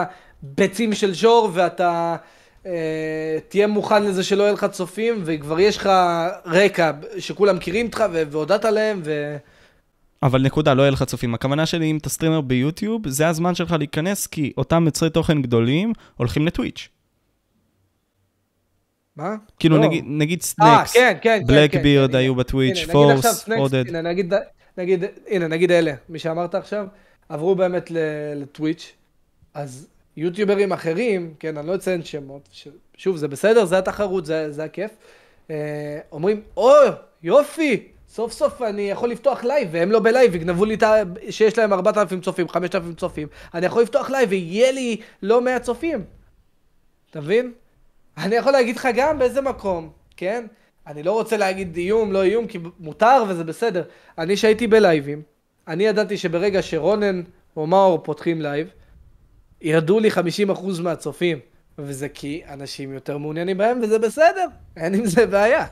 ביצים של ז'ור ואתה אה, תהיה מוכן לזה שלא יהיה לך צופים, וכבר יש לך רקע שכולם מכירים אותך והודעת להם, ו... אבל נקודה, לא יהיה לך צופים. הכוונה שלי, אם אתה סטרימר ביוטיוב, זה הזמן שלך להיכנס, כי אותם יוצרי תוכן גדולים הולכים לטוויץ'. מה? כאילו, לא. נגיד, נגיד אה, סנקס, כן, כן, כן. בלקבירד כן, היו בטוויץ', הנה, נגיד עכשיו פורס, סנקס, עודד. הנה, נגיד, נגיד, הנה, נגיד אלה, מי שאמרת עכשיו, עברו באמת לטוויץ', אז יוטיוברים אחרים, כן, אני לא אציין שמות, ש... שוב, זה בסדר, זה התחרות, זה, זה הכיף, אה, אומרים, או, יופי, סוף סוף אני יכול לפתוח לייב, והם לא בלייב, יגנבו לי את ה... שיש להם 4,000 צופים, 5,000 צופים, אני יכול לפתוח לייב ויהיה לי לא מעט צופים. אתה מבין? אני יכול להגיד לך גם באיזה מקום, כן? אני לא רוצה להגיד איום, לא איום, כי מותר וזה בסדר. אני שהייתי בלייבים, אני ידעתי שברגע שרונן או מאור פותחים לייב, ירדו לי 50% מהצופים. וזה כי אנשים יותר מעוניינים בהם, וזה בסדר, אין עם זה בעיה.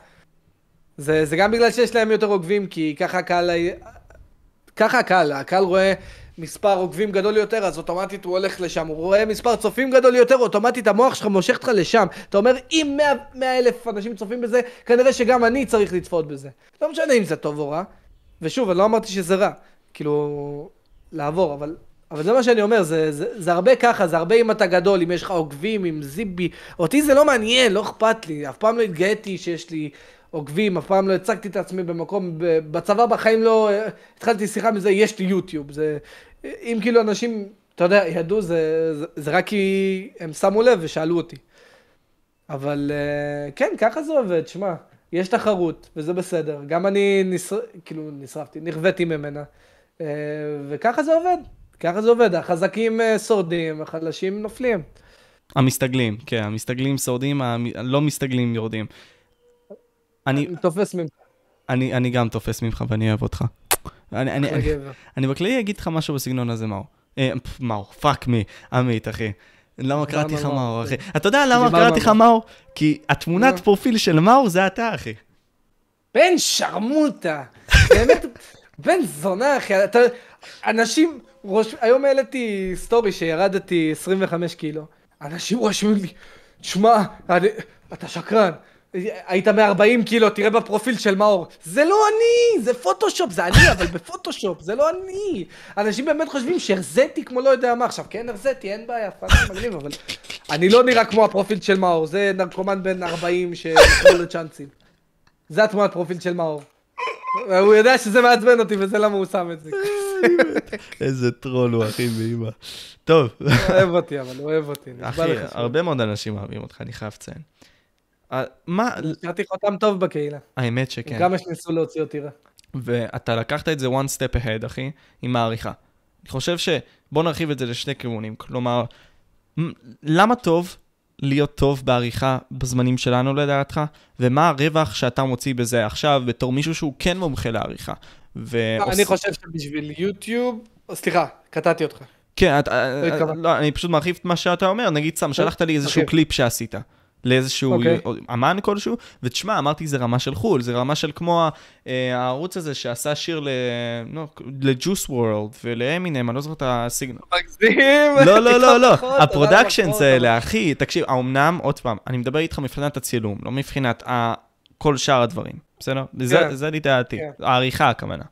זה, זה גם בגלל שיש להם יותר עוקבים, כי ככה הקהל, ככה הקהל, הקהל רואה מספר עוקבים גדול יותר, אז אוטומטית הוא הולך לשם, הוא רואה מספר צופים גדול יותר, אוטומטית המוח שלך מושך אותך לשם. אתה אומר, אם 100, 100 אלף אנשים צופים בזה, כנראה שגם אני צריך לצפות בזה. לא משנה אם זה טוב או רע, ושוב, אני לא אמרתי שזה רע, כאילו, לעבור, אבל... אבל זה מה שאני אומר, זה, זה, זה הרבה ככה, זה הרבה אם אתה גדול, אם יש לך עוקבים, עם זיבי. אותי זה לא מעניין, לא אכפת לי. אף פעם לא התגאיתי שיש לי עוקבים, אף פעם לא הצגתי את עצמי במקום, בצבא בחיים לא, אה, התחלתי שיחה מזה, יש לי יוטיוב. זה, אם כאילו אנשים, אתה יודע, ידעו, זה, זה, זה רק כי הם שמו לב ושאלו אותי. אבל אה, כן, ככה זה עובד, שמע, יש תחרות, וזה בסדר. גם אני נשר... כאילו נשרפתי, נכוויתי ממנה. אה, וככה זה עובד, ככה זה עובד. החזקים אה, שורדים, החלשים נופלים. המסתגלים, כן, המסתגלים שורדים, הלא מסתגלים יורדים. אני, אני תופס ממך, אני, אני גם תופס ממך ואני אוהב אותך. אני, אני, אני. אני בכללי אגיד לך משהו בסגנון הזה, מאור. אה, מאור, fuck me, עמית, אחי. למה קראתי לך מאור? אחי? אתה יודע למה קראתי לך מאור? כי התמונת נו. פרופיל של מאור זה אתה, אחי. בן שרמוטה, באמת, בן זונה, אחי, אתה, אנשים. היום העליתי סטורי שירדתי 25 קילו, אנשים רושמים לי, תשמע, אני... אתה שקרן, היית 140 קילו, תראה בפרופיל של מאור, זה לא אני, זה פוטושופ, זה אני, אבל בפוטושופ, זה לא אני. אנשים באמת חושבים שהרזיתי כמו לא יודע מה, עכשיו כן הרזיתי, אין בעיה, fucking מגניב, אבל אני לא נראה כמו הפרופיל של מאור, זה נרקומן בן 40 שנתנו לו צ'אנסים. זה התמונת פרופיל של מאור. הוא יודע שזה מעצבן אותי וזה למה הוא שם את זה. איזה טרול הוא, אחי, באמא. טוב, אוהב אותי, אבל אוהב אותי. אחי, הרבה מאוד אנשים אוהבים אותך, אני חייב לציין. אה, מה, השארתי חותם טוב בקהילה. האמת שכן. גם שניסו להוציא אותי רע. ואתה לקחת את זה one step ahead, אחי, עם העריכה. אני חושב ש... בוא נרחיב את זה לשני כיוונים. כלומר, למה טוב להיות טוב בעריכה בזמנים שלנו לדעתך, ומה הרווח שאתה מוציא בזה עכשיו בתור מישהו שהוא כן מומחה לעריכה. ועוש- אני חושב שבשביל יוטיוב... סליחה, קטעתי אותך. כן, אתה, לא. לא, אני פשוט מרחיב את מה שאתה אומר, נגיד סתם, שלחת לי איזשהו. קליפ שעשית. לאיזשהו אוקיי. אמן כלשהו, ותשמע, אמרתי, זה רמה של חו"ל, זה רמה של כמו אה, הערוץ הזה שעשה שיר ל- לא, לג'וס וורלד ולאמינם, אני לא זוכר את הסגנון. מגזים! לא, לא, לא, לא, תודה, ה productions תודה. האלה, אחי, תקשיב, האמנם, עוד פעם, אני מדבר איתך מבחינת הצילום, לא מבחינת ה- כל שאר הדברים, בסדר? זה- כן. זה לדעתי, כן. העריכה הכוונה.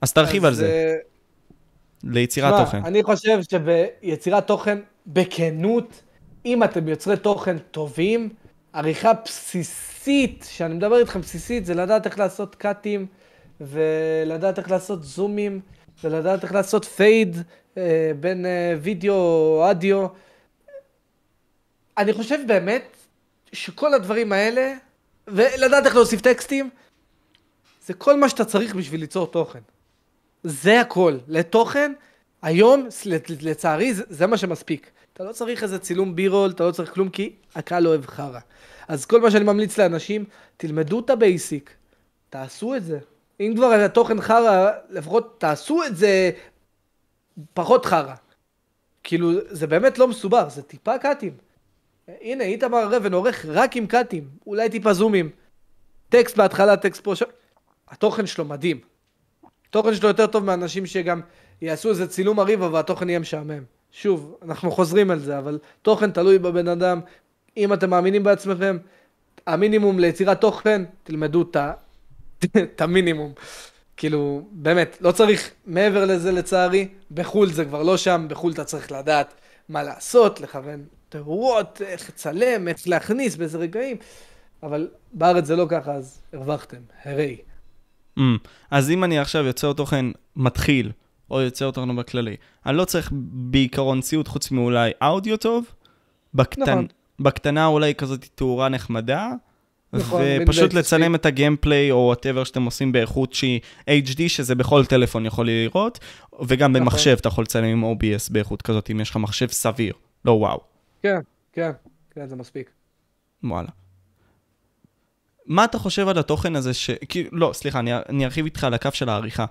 אז תרחיב על זה, אה, ליצירת תוכן. אני חושב שביצירת תוכן, בכנות, אם אתם יוצרי תוכן טובים, עריכה בסיסית, שאני מדבר איתכם בסיסית, זה לדעת איך לעשות קאטים, ולדעת איך לעשות זומים, ולדעת איך לעשות פייד אה, בין אה, וידאו או אדיו. אני חושב באמת שכל הדברים האלה, ולדעת איך להוסיף טקסטים, זה כל מה שאתה צריך בשביל ליצור תוכן. זה הכל. לתוכן, היום, לצערי, זה, זה מה שמספיק. אתה לא צריך איזה צילום B-roll, אתה לא צריך כלום, כי הקהל אוהב חרא. אז כל מה שאני ממליץ לאנשים, תלמדו את ה basic, תעשו את זה. אם כבר התוכן חרא, לפחות תעשו את זה פחות חרא. כאילו, זה באמת לא מסובך, זה טיפה קאטים. הנה, איתמר רבן עורך רק עם קאטים, אולי טיפה זומים. 9-10 טקסט בהתחלה, טקסט פה, ש... התוכן שלו מדהים. התוכן שלו יותר טוב מאנשים שגם יעשו איזה צילום הריבה והתוכן יהיה משעמם. שוב, אנחנו חוזרים על זה, אבל תוכן תלוי בבן אדם. אם אתם מאמינים בעצמכם, המינימום ליצירת תוכן, תלמדו את המינימום. כאילו, באמת, לא צריך מעבר לזה לצערי. בחו"ל זה כבר לא שם, בחו"ל אתה צריך לדעת מה לעשות, לכוון תאורות, איך לצלם, איך להכניס, באיזה רגעים. אבל בארץ זה לא ככה, אז הרווחתם, הרי. Mm. אז אם אני עכשיו יוצר תוכן מתחיל, או יוצר תוכן בכללי, אני לא צריך בעיקרון ציוד חוץ מאולי אודיו טוב, בקטן, נכון. בקטנה אולי כזאת תאורה נחמדה, נכון, ופשוט לצלם את ה gameplay או whatever שאתם עושים באיכות שהיא HD, שזה בכל טלפון יכול לראות, וגם נכון. במחשב אתה יכול לצלם עם OBS באיכות כזאת, אם יש לך מחשב סביר, לא וואו, כן, כן, כן, זה מספיק. וואלה. מה אתה חושב על התוכן הזה ש... כאילו, לא, סליחה, אני, אני ארחיב איתך על הקו של העריכה.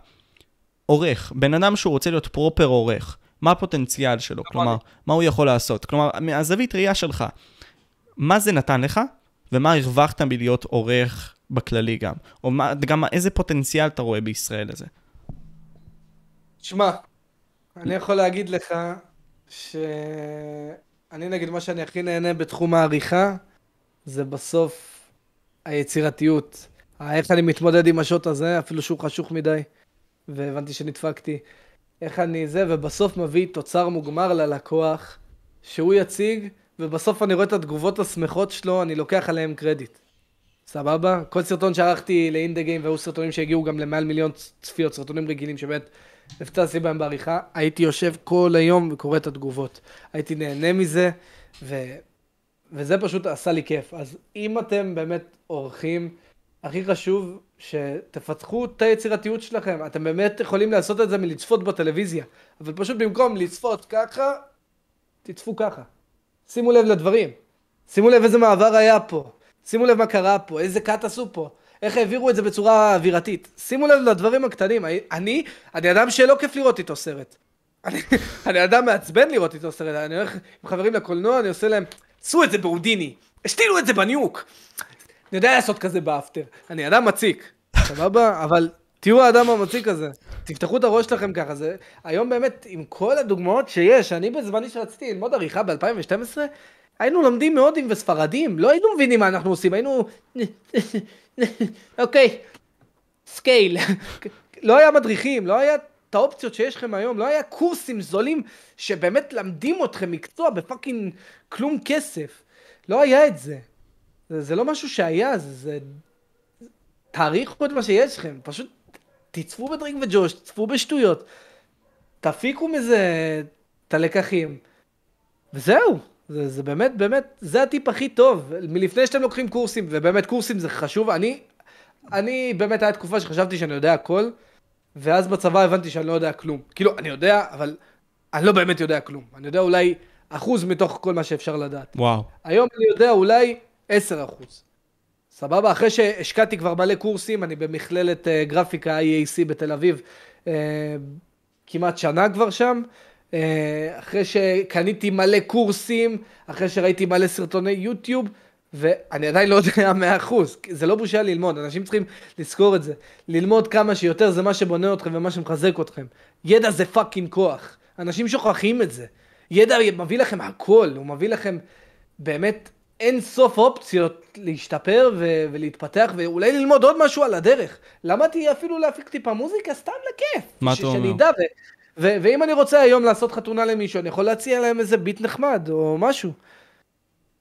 עורך, בן אדם שהוא רוצה להיות proper עורך, מה הפוטנציאל שלו? נכון. כלומר, מה הוא יכול לעשות? כלומר, מהזווית ראייה שלך, מה זה נתן לך, ומה הרווחת מלהיות עורך בכללי גם? או מה, גם איזה פוטנציאל אתה רואה בישראל לזה? שמע, אני יכול להגיד לך שאני נגיד מה שאני הכי נהנה בתחום העריכה, זה בסוף היצירתיות. איך אני מתמודד עם השוט הזה, אפילו שהוא חשוך מדי, והבנתי שנדפקתי. איך אני זה, ובסוף מביא תוצר מוגמר ללקוח, שהוא יציג, ובסוף אני רואה את התגובות השמחות שלו, אני לוקח עליהם קרדיט. סבבה? כל סרטון שערכתי לאינדה גיים, והיו סרטונים שהגיעו גם למעל מיליון צפיות, סרטונים רגילים שבאמת הפצצתי בהם בעריכה, הייתי יושב כל היום וקורא את התגובות. הייתי נהנה מזה, ו... וזה פשוט עשה לי כיף. אז אם אתם באמת עורכים, הכי חשוב שתפתחו את היצירתיות שלכם. אתם באמת יכולים לעשות את זה מלצפות בטלוויזיה, אבל פשוט במקום לצפות ככה, תצפו ככה. שימו לב לדברים. שימו לב איזה מעבר היה פה. שימו לב מה קרה פה, איזה קאט עשו פה. איך העבירו את זה בצורה אווירתית. שימו לב לדברים הקטנים. אני, אני אדם שלא כיף לראות איתו סרט. אני, אני אדם מעצבן לראות איתו סרט. אני הולך עם חברים לקולנוע, אני עושה להם, עשו את זה בהודיני. השתילו את זה בניוק. אני יודע לעשות כזה באפטר. אני אדם מציק. סבבה? אבל תהיו האדם המציק הזה. תפתחו את הראש שלכם ככה. זה... היום באמת, עם כל הדוגמאות שיש, אני בזמני שרציתי ללמוד עריכה ב-2012, היינו לומדים מהודים וספרדים, לא היינו מבינים מה אנחנו עושים, היינו... אוקיי, scale. לא היה מדריכים, לא היה את האופציות שיש לכם היום, לא היה קורסים זולים שבאמת למדים אתכם מקצוע ב fucking כלום כסף. לא היה את זה. זה, זה לא משהו שהיה, זה... זה... תעריכו את מה שיש לכם, פשוט תצפו בדרינק וג'וש, תצפו בשטויות, תפיקו מזה את הלקחים, וזהו. זה, זה באמת, באמת, זה הטיפ הכי טוב, מלפני שאתם לוקחים קורסים, ובאמת קורסים זה חשוב, אני, אני באמת היה תקופה שחשבתי שאני יודע הכל, ואז בצבא הבנתי שאני לא יודע כלום. כאילו, אני יודע, אבל אני לא באמת יודע כלום. אני יודע אולי אחוז מתוך כל מה שאפשר לדעת. וואו. היום אני יודע אולי 10 אחוז. סבבה? אחרי שהשקעתי כבר מלא קורסים, אני במכללת uh, גרפיקה IAC בתל אביב, uh, כמעט שנה כבר שם. Uh, אחרי שקניתי מלא קורסים, אחרי שראיתי מלא סרטוני יוטיוב, ואני עדיין לא יודע 100%, זה לא בושה ללמוד, אנשים צריכים לזכור את זה. ללמוד כמה שיותר זה מה שבונה אתכם ומה שמחזק אתכם. ידע זה fucking כוח, אנשים שוכחים את זה. ידע מביא לכם הכל, הוא מביא לכם באמת אין סוף אופציות להשתפר ו- ולהתפתח ואולי ללמוד עוד משהו על הדרך. למדתי אפילו להפיק טיפה מוזיקה סתם לכיף. מה אתה אומר? שאני אדע, ו- ו- ואם אני רוצה היום לעשות חתונה למישהו, אני יכול להציע להם איזה ביט נחמד או משהו.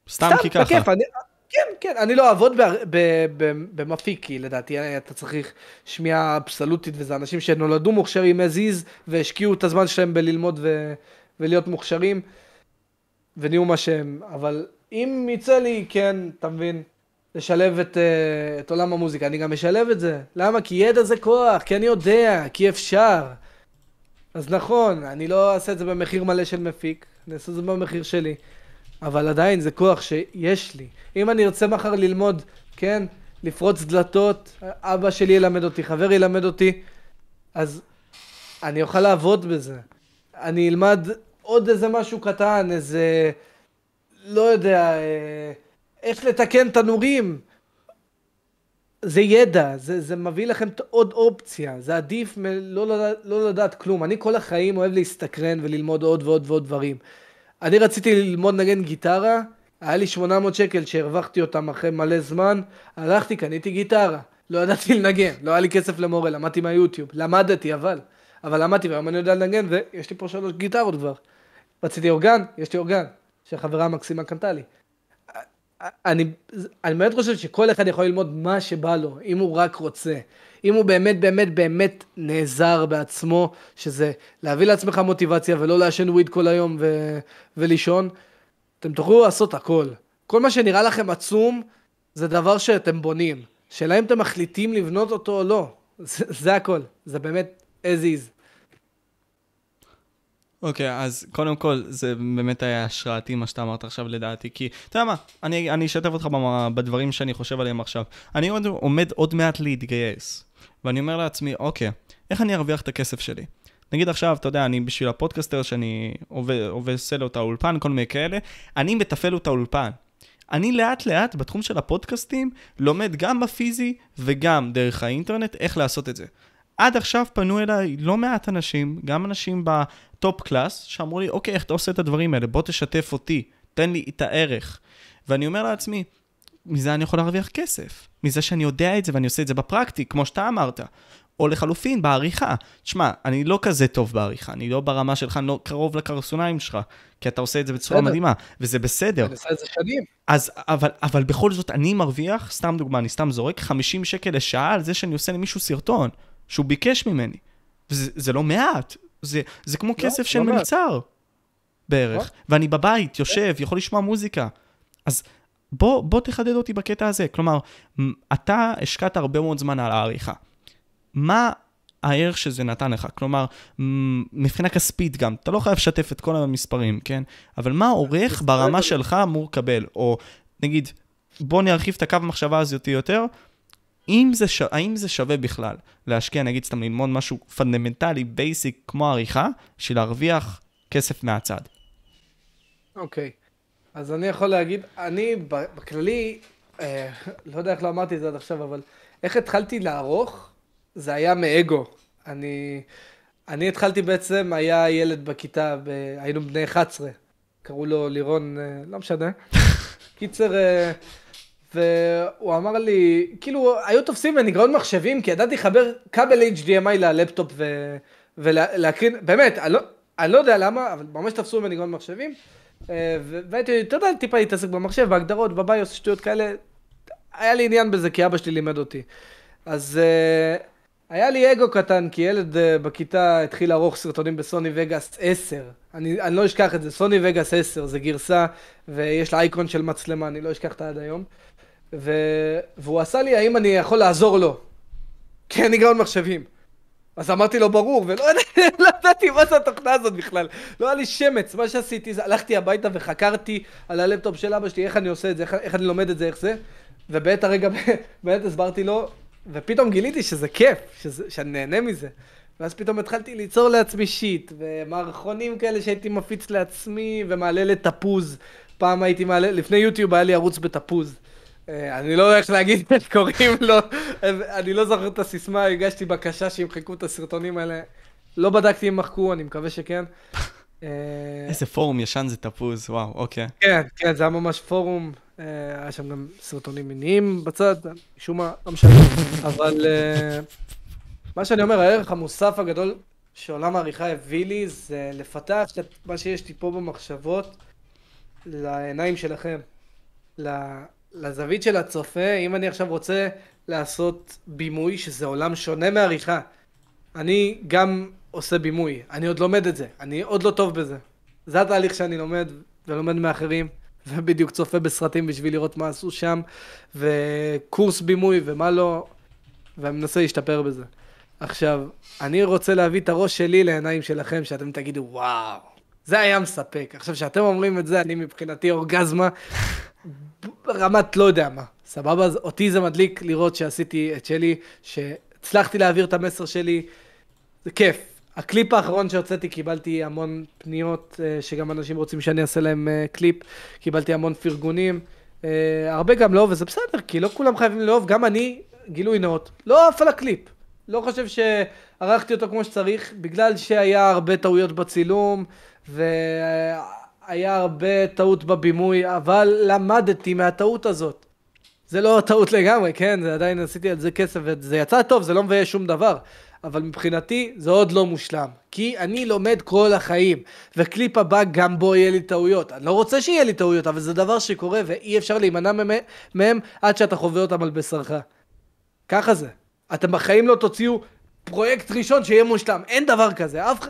סתם כי ככה. בכיף, אני, כן, כן, אני לא אעבוד ב- ב- ב- במפיק, כי לדעתי אתה צריך שמיעה אבסולוטית, וזה אנשים שנולדו מוכשרים as is, והשקיעו את הזמן שלהם בללמוד ו- ולהיות מוכשרים, ונהיו מה שהם, אבל אם יצא לי, כן, אתה מבין, לשלב את, אה, את עולם המוזיקה, אני גם משלב את זה. למה? כי ידע זה כוח, כי אני יודע, כי אפשר. אז נכון, אני לא אעשה את זה במחיר מלא של מפיק, אני אעשה את זה במחיר שלי. אבל עדיין זה כוח שיש לי. אם אני ארצה מחר ללמוד, כן, לפרוץ דלתות, אבא שלי ילמד אותי, חבר ילמד אותי, אז אני אוכל לעבוד בזה. אני אלמד עוד איזה משהו קטן, איזה, לא יודע, אה, איך לתקן תנורים. זה ידע, זה, זה מביא לכם עוד אופציה, זה עדיף מלא לדעת, לא לדעת כלום. אני כל החיים אוהב להסתקרן וללמוד עוד ועוד ועוד דברים. אני רציתי ללמוד נגן גיטרה, היה לי 800 שקל שהרווחתי אותם אחרי מלא זמן, הלכתי, קניתי גיטרה, לא ידעתי לנגן, לא היה לי כסף למורה, למדתי מהיוטיוב, למדתי אבל, אבל למדתי והיום אני יודע לנגן ויש לי פה שלוש גיטרות כבר. רציתי אורגן, יש לי אורגן, שהחברה המקסימה קנתה לי. אני, אני באמת חושב שכל אחד יכול ללמוד מה שבא לו, אם הוא רק רוצה. אם הוא באמת באמת באמת נעזר בעצמו, שזה להביא לעצמך מוטיבציה ולא לעשן וויד כל היום ו, ולישון, אתם תוכלו לעשות הכל. כל מה שנראה לכם עצום, זה דבר שאתם בונים. שאלה אם אתם מחליטים לבנות אותו או לא. זה, זה הכל. זה באמת as is. אוקיי, okay, אז קודם כל, זה באמת היה השראתי מה שאתה אמרת עכשיו לדעתי, כי, אתה יודע מה, אני, אני אשתף אותך בדברים שאני חושב עליהם עכשיו. אני עוד, עומד עוד מעט להתגייס, ואני אומר לעצמי, אוקיי, איך אני ארוויח את הכסף שלי? נגיד עכשיו, אתה יודע, אני בשביל הפודקאסטר שאני עושה לו את האולפן, כל מיני כאלה, אני מתפעל לו את האולפן. אני לאט לאט בתחום של הפודקאסטים לומד גם בפיזי וגם דרך האינטרנט איך לעשות את זה. עד עכשיו פנו אליי לא מעט אנשים, גם אנשים ב top class, שאמרו לי, אוקיי, איך אתה עושה את הדברים האלה? בוא תשתף אותי, תן לי את הערך. ואני אומר לעצמי, מזה אני יכול להרוויח כסף. מזה שאני יודע את זה ואני עושה את זה בפרקטי, כמו שאתה אמרת. או לחלופין, בעריכה. תשמע, אני לא כזה טוב בעריכה, אני לא ברמה שלך, אני לא קרוב לקרסוניים שלך, כי אתה עושה את זה בצורה בסדר. מדהימה, וזה בסדר. אני עושה את זה שנים. אז, אבל, אבל בכל זאת, אני מרוויח, סתם דוגמה, אני סתם זורק 50 שקל לשעה על זה שאני עושה למישהו סרטון. שהוא ביקש ממני. וזה זה לא מעט, זה, זה כמו לא, כסף לא של לא מלצר בערך. לא? ואני בבית, יושב, יכול לשמוע מוזיקה. אז בוא, בוא תחדד אותי בקטע הזה. כלומר, אתה השקעת הרבה מאוד זמן על העריכה. מה הערך שזה נתן לך? כלומר, מבחינה כספית גם, אתה לא חייב לשתף את כל המספרים, כן? אבל מה עורך ברמה שלך אמור לקבל? או נגיד, בוא נרחיב את הקו המחשבה הזאת יותר, אם זה ש... האם זה שווה בכלל להשקיע, נגיד סתם ללמוד משהו פונדמנטלי, basic, כמו עריכה, בשביל להרוויח כסף מהצד? אוקיי, okay. אז אני יכול להגיד, אני בכללי, אה, לא יודע איך לא אמרתי את זה עד עכשיו, אבל איך התחלתי לערוך, זה היה מאגו. אני, אני התחלתי בעצם, היה ילד בכיתה, ב... היינו בני 11, קראו לו לירון, אה, לא משנה. קיצר, אה, והוא אמר לי, כאילו, היו תופסים ממני גרעון מחשבים, כי ידעתי לחבר כבל HDMI ללפטופ ו... ולהקרין, באמת, אני לא, אני לא יודע למה, אבל ממש תפסו ממני גרעון מחשבים. אה, והייתי, אתה יודע, טיפה להתעסק במחשב, בהגדרות, בביוס, שטויות כאלה. היה לי עניין בזה, כי אבא שלי לימד אותי. אז uh, היה לי אגו קטן, כי ילד uh, בכיתה התחיל לערוך סרטונים בסוני וגאס 10. אני, אני לא אשכח את זה, סוני וגאס 10 זה גרסה, ויש לה אייקון של מצלמה, אני לא אשכח את זה עד היום. ו... והוא עשה לי, האם אני יכול לעזור לו? כי אני גאון מחשבים. אז אמרתי לו, ברור, ולא לא ידעתי מה זה התוכנה הזאת בכלל. לא היה לי שמץ, מה שעשיתי זה, הלכתי הביתה וחקרתי על הלפטופ של אבא שלי, איך אני עושה את זה, איך, איך אני לומד את זה, איך זה. ובעת הרגע, באמת הסברתי לו, ופתאום גיליתי שזה כיף, שזה, שאני נהנה מזה. ואז פתאום התחלתי ליצור לעצמי שיט, ומערכונים כאלה שהייתי מפיץ לעצמי, ומעלה לתפוז. פעם הייתי מעלה, לפני יוטיוב היה לי ערוץ בתפוז. אה, אני לא יודע איך להגיד איך קוראים לו, אני לא זוכר את הסיסמה, הגשתי בקשה שימחקו את הסרטונים האלה. לא בדקתי אם מחקו, אני מקווה שכן. אה, איזה פורום ישן זה תפוז, וואו, אוקיי. כן, כן, זה היה ממש פורום, אה, היה שם גם סרטונים מיניים בצד, משום מה, לא משנה. אבל מה שאני אומר, הערך המוסף הגדול שעולם העריכה הביא לי, זה לפתח את מה שיש לי פה במחשבות לעיניים שלכם. לזווית של הצופה, אם אני עכשיו רוצה לעשות בימוי, שזה עולם שונה מעריכה, אני גם עושה בימוי, אני עוד לומד את זה, אני עוד לא טוב בזה. זה התהליך שאני לומד, ולומד מאחרים, ובדיוק צופה בסרטים בשביל לראות מה עשו שם, וקורס בימוי ומה לא, ואני מנסה להשתפר בזה. עכשיו, אני רוצה להביא את הראש שלי לעיניים שלכם, שאתם תגידו, וואו, זה היה מספק. עכשיו, כשאתם אומרים את זה, אני מבחינתי אורגזמה ברמת לא יודע מה, סבבה? אז אותי זה מדליק לראות שעשיתי את שלי, שהצלחתי להעביר את המסר שלי, זה כיף. הקליפ האחרון שהוצאתי קיבלתי המון פניות, אה, שגם אנשים רוצים שאני אעשה להם אה, קליפ, קיבלתי המון פרגונים. אה, הרבה גם לא, וזה בסדר, כי לא כולם חייבים לאהוב, גם אני גילוי נאות, לא עף על הקליפ. לא חושב שערכתי אותו כמו שצריך, בגלל שהיה הרבה טעויות בצילום, והיה הרבה טעות בבימוי, אבל למדתי מהטעות הזאת. זה לא טעות לגמרי, כן, זה עדיין עשיתי על זה כסף, וזה יצא טוב, זה לא מבייש שום דבר. אבל מבחינתי זה עוד לא מושלם. כי אני לומד כל החיים, וקליפ הבא גם בו יהיה לי טעויות. אני לא רוצה שיהיה לי טעויות, אבל זה דבר שקורה ואי אפשר להימנע מהם עד שאתה חווה אותם על בשרך. ככה זה. אתם בחיים לא תוציאו פרויקט ראשון שיהיה מושלם. אין דבר כזה. אף...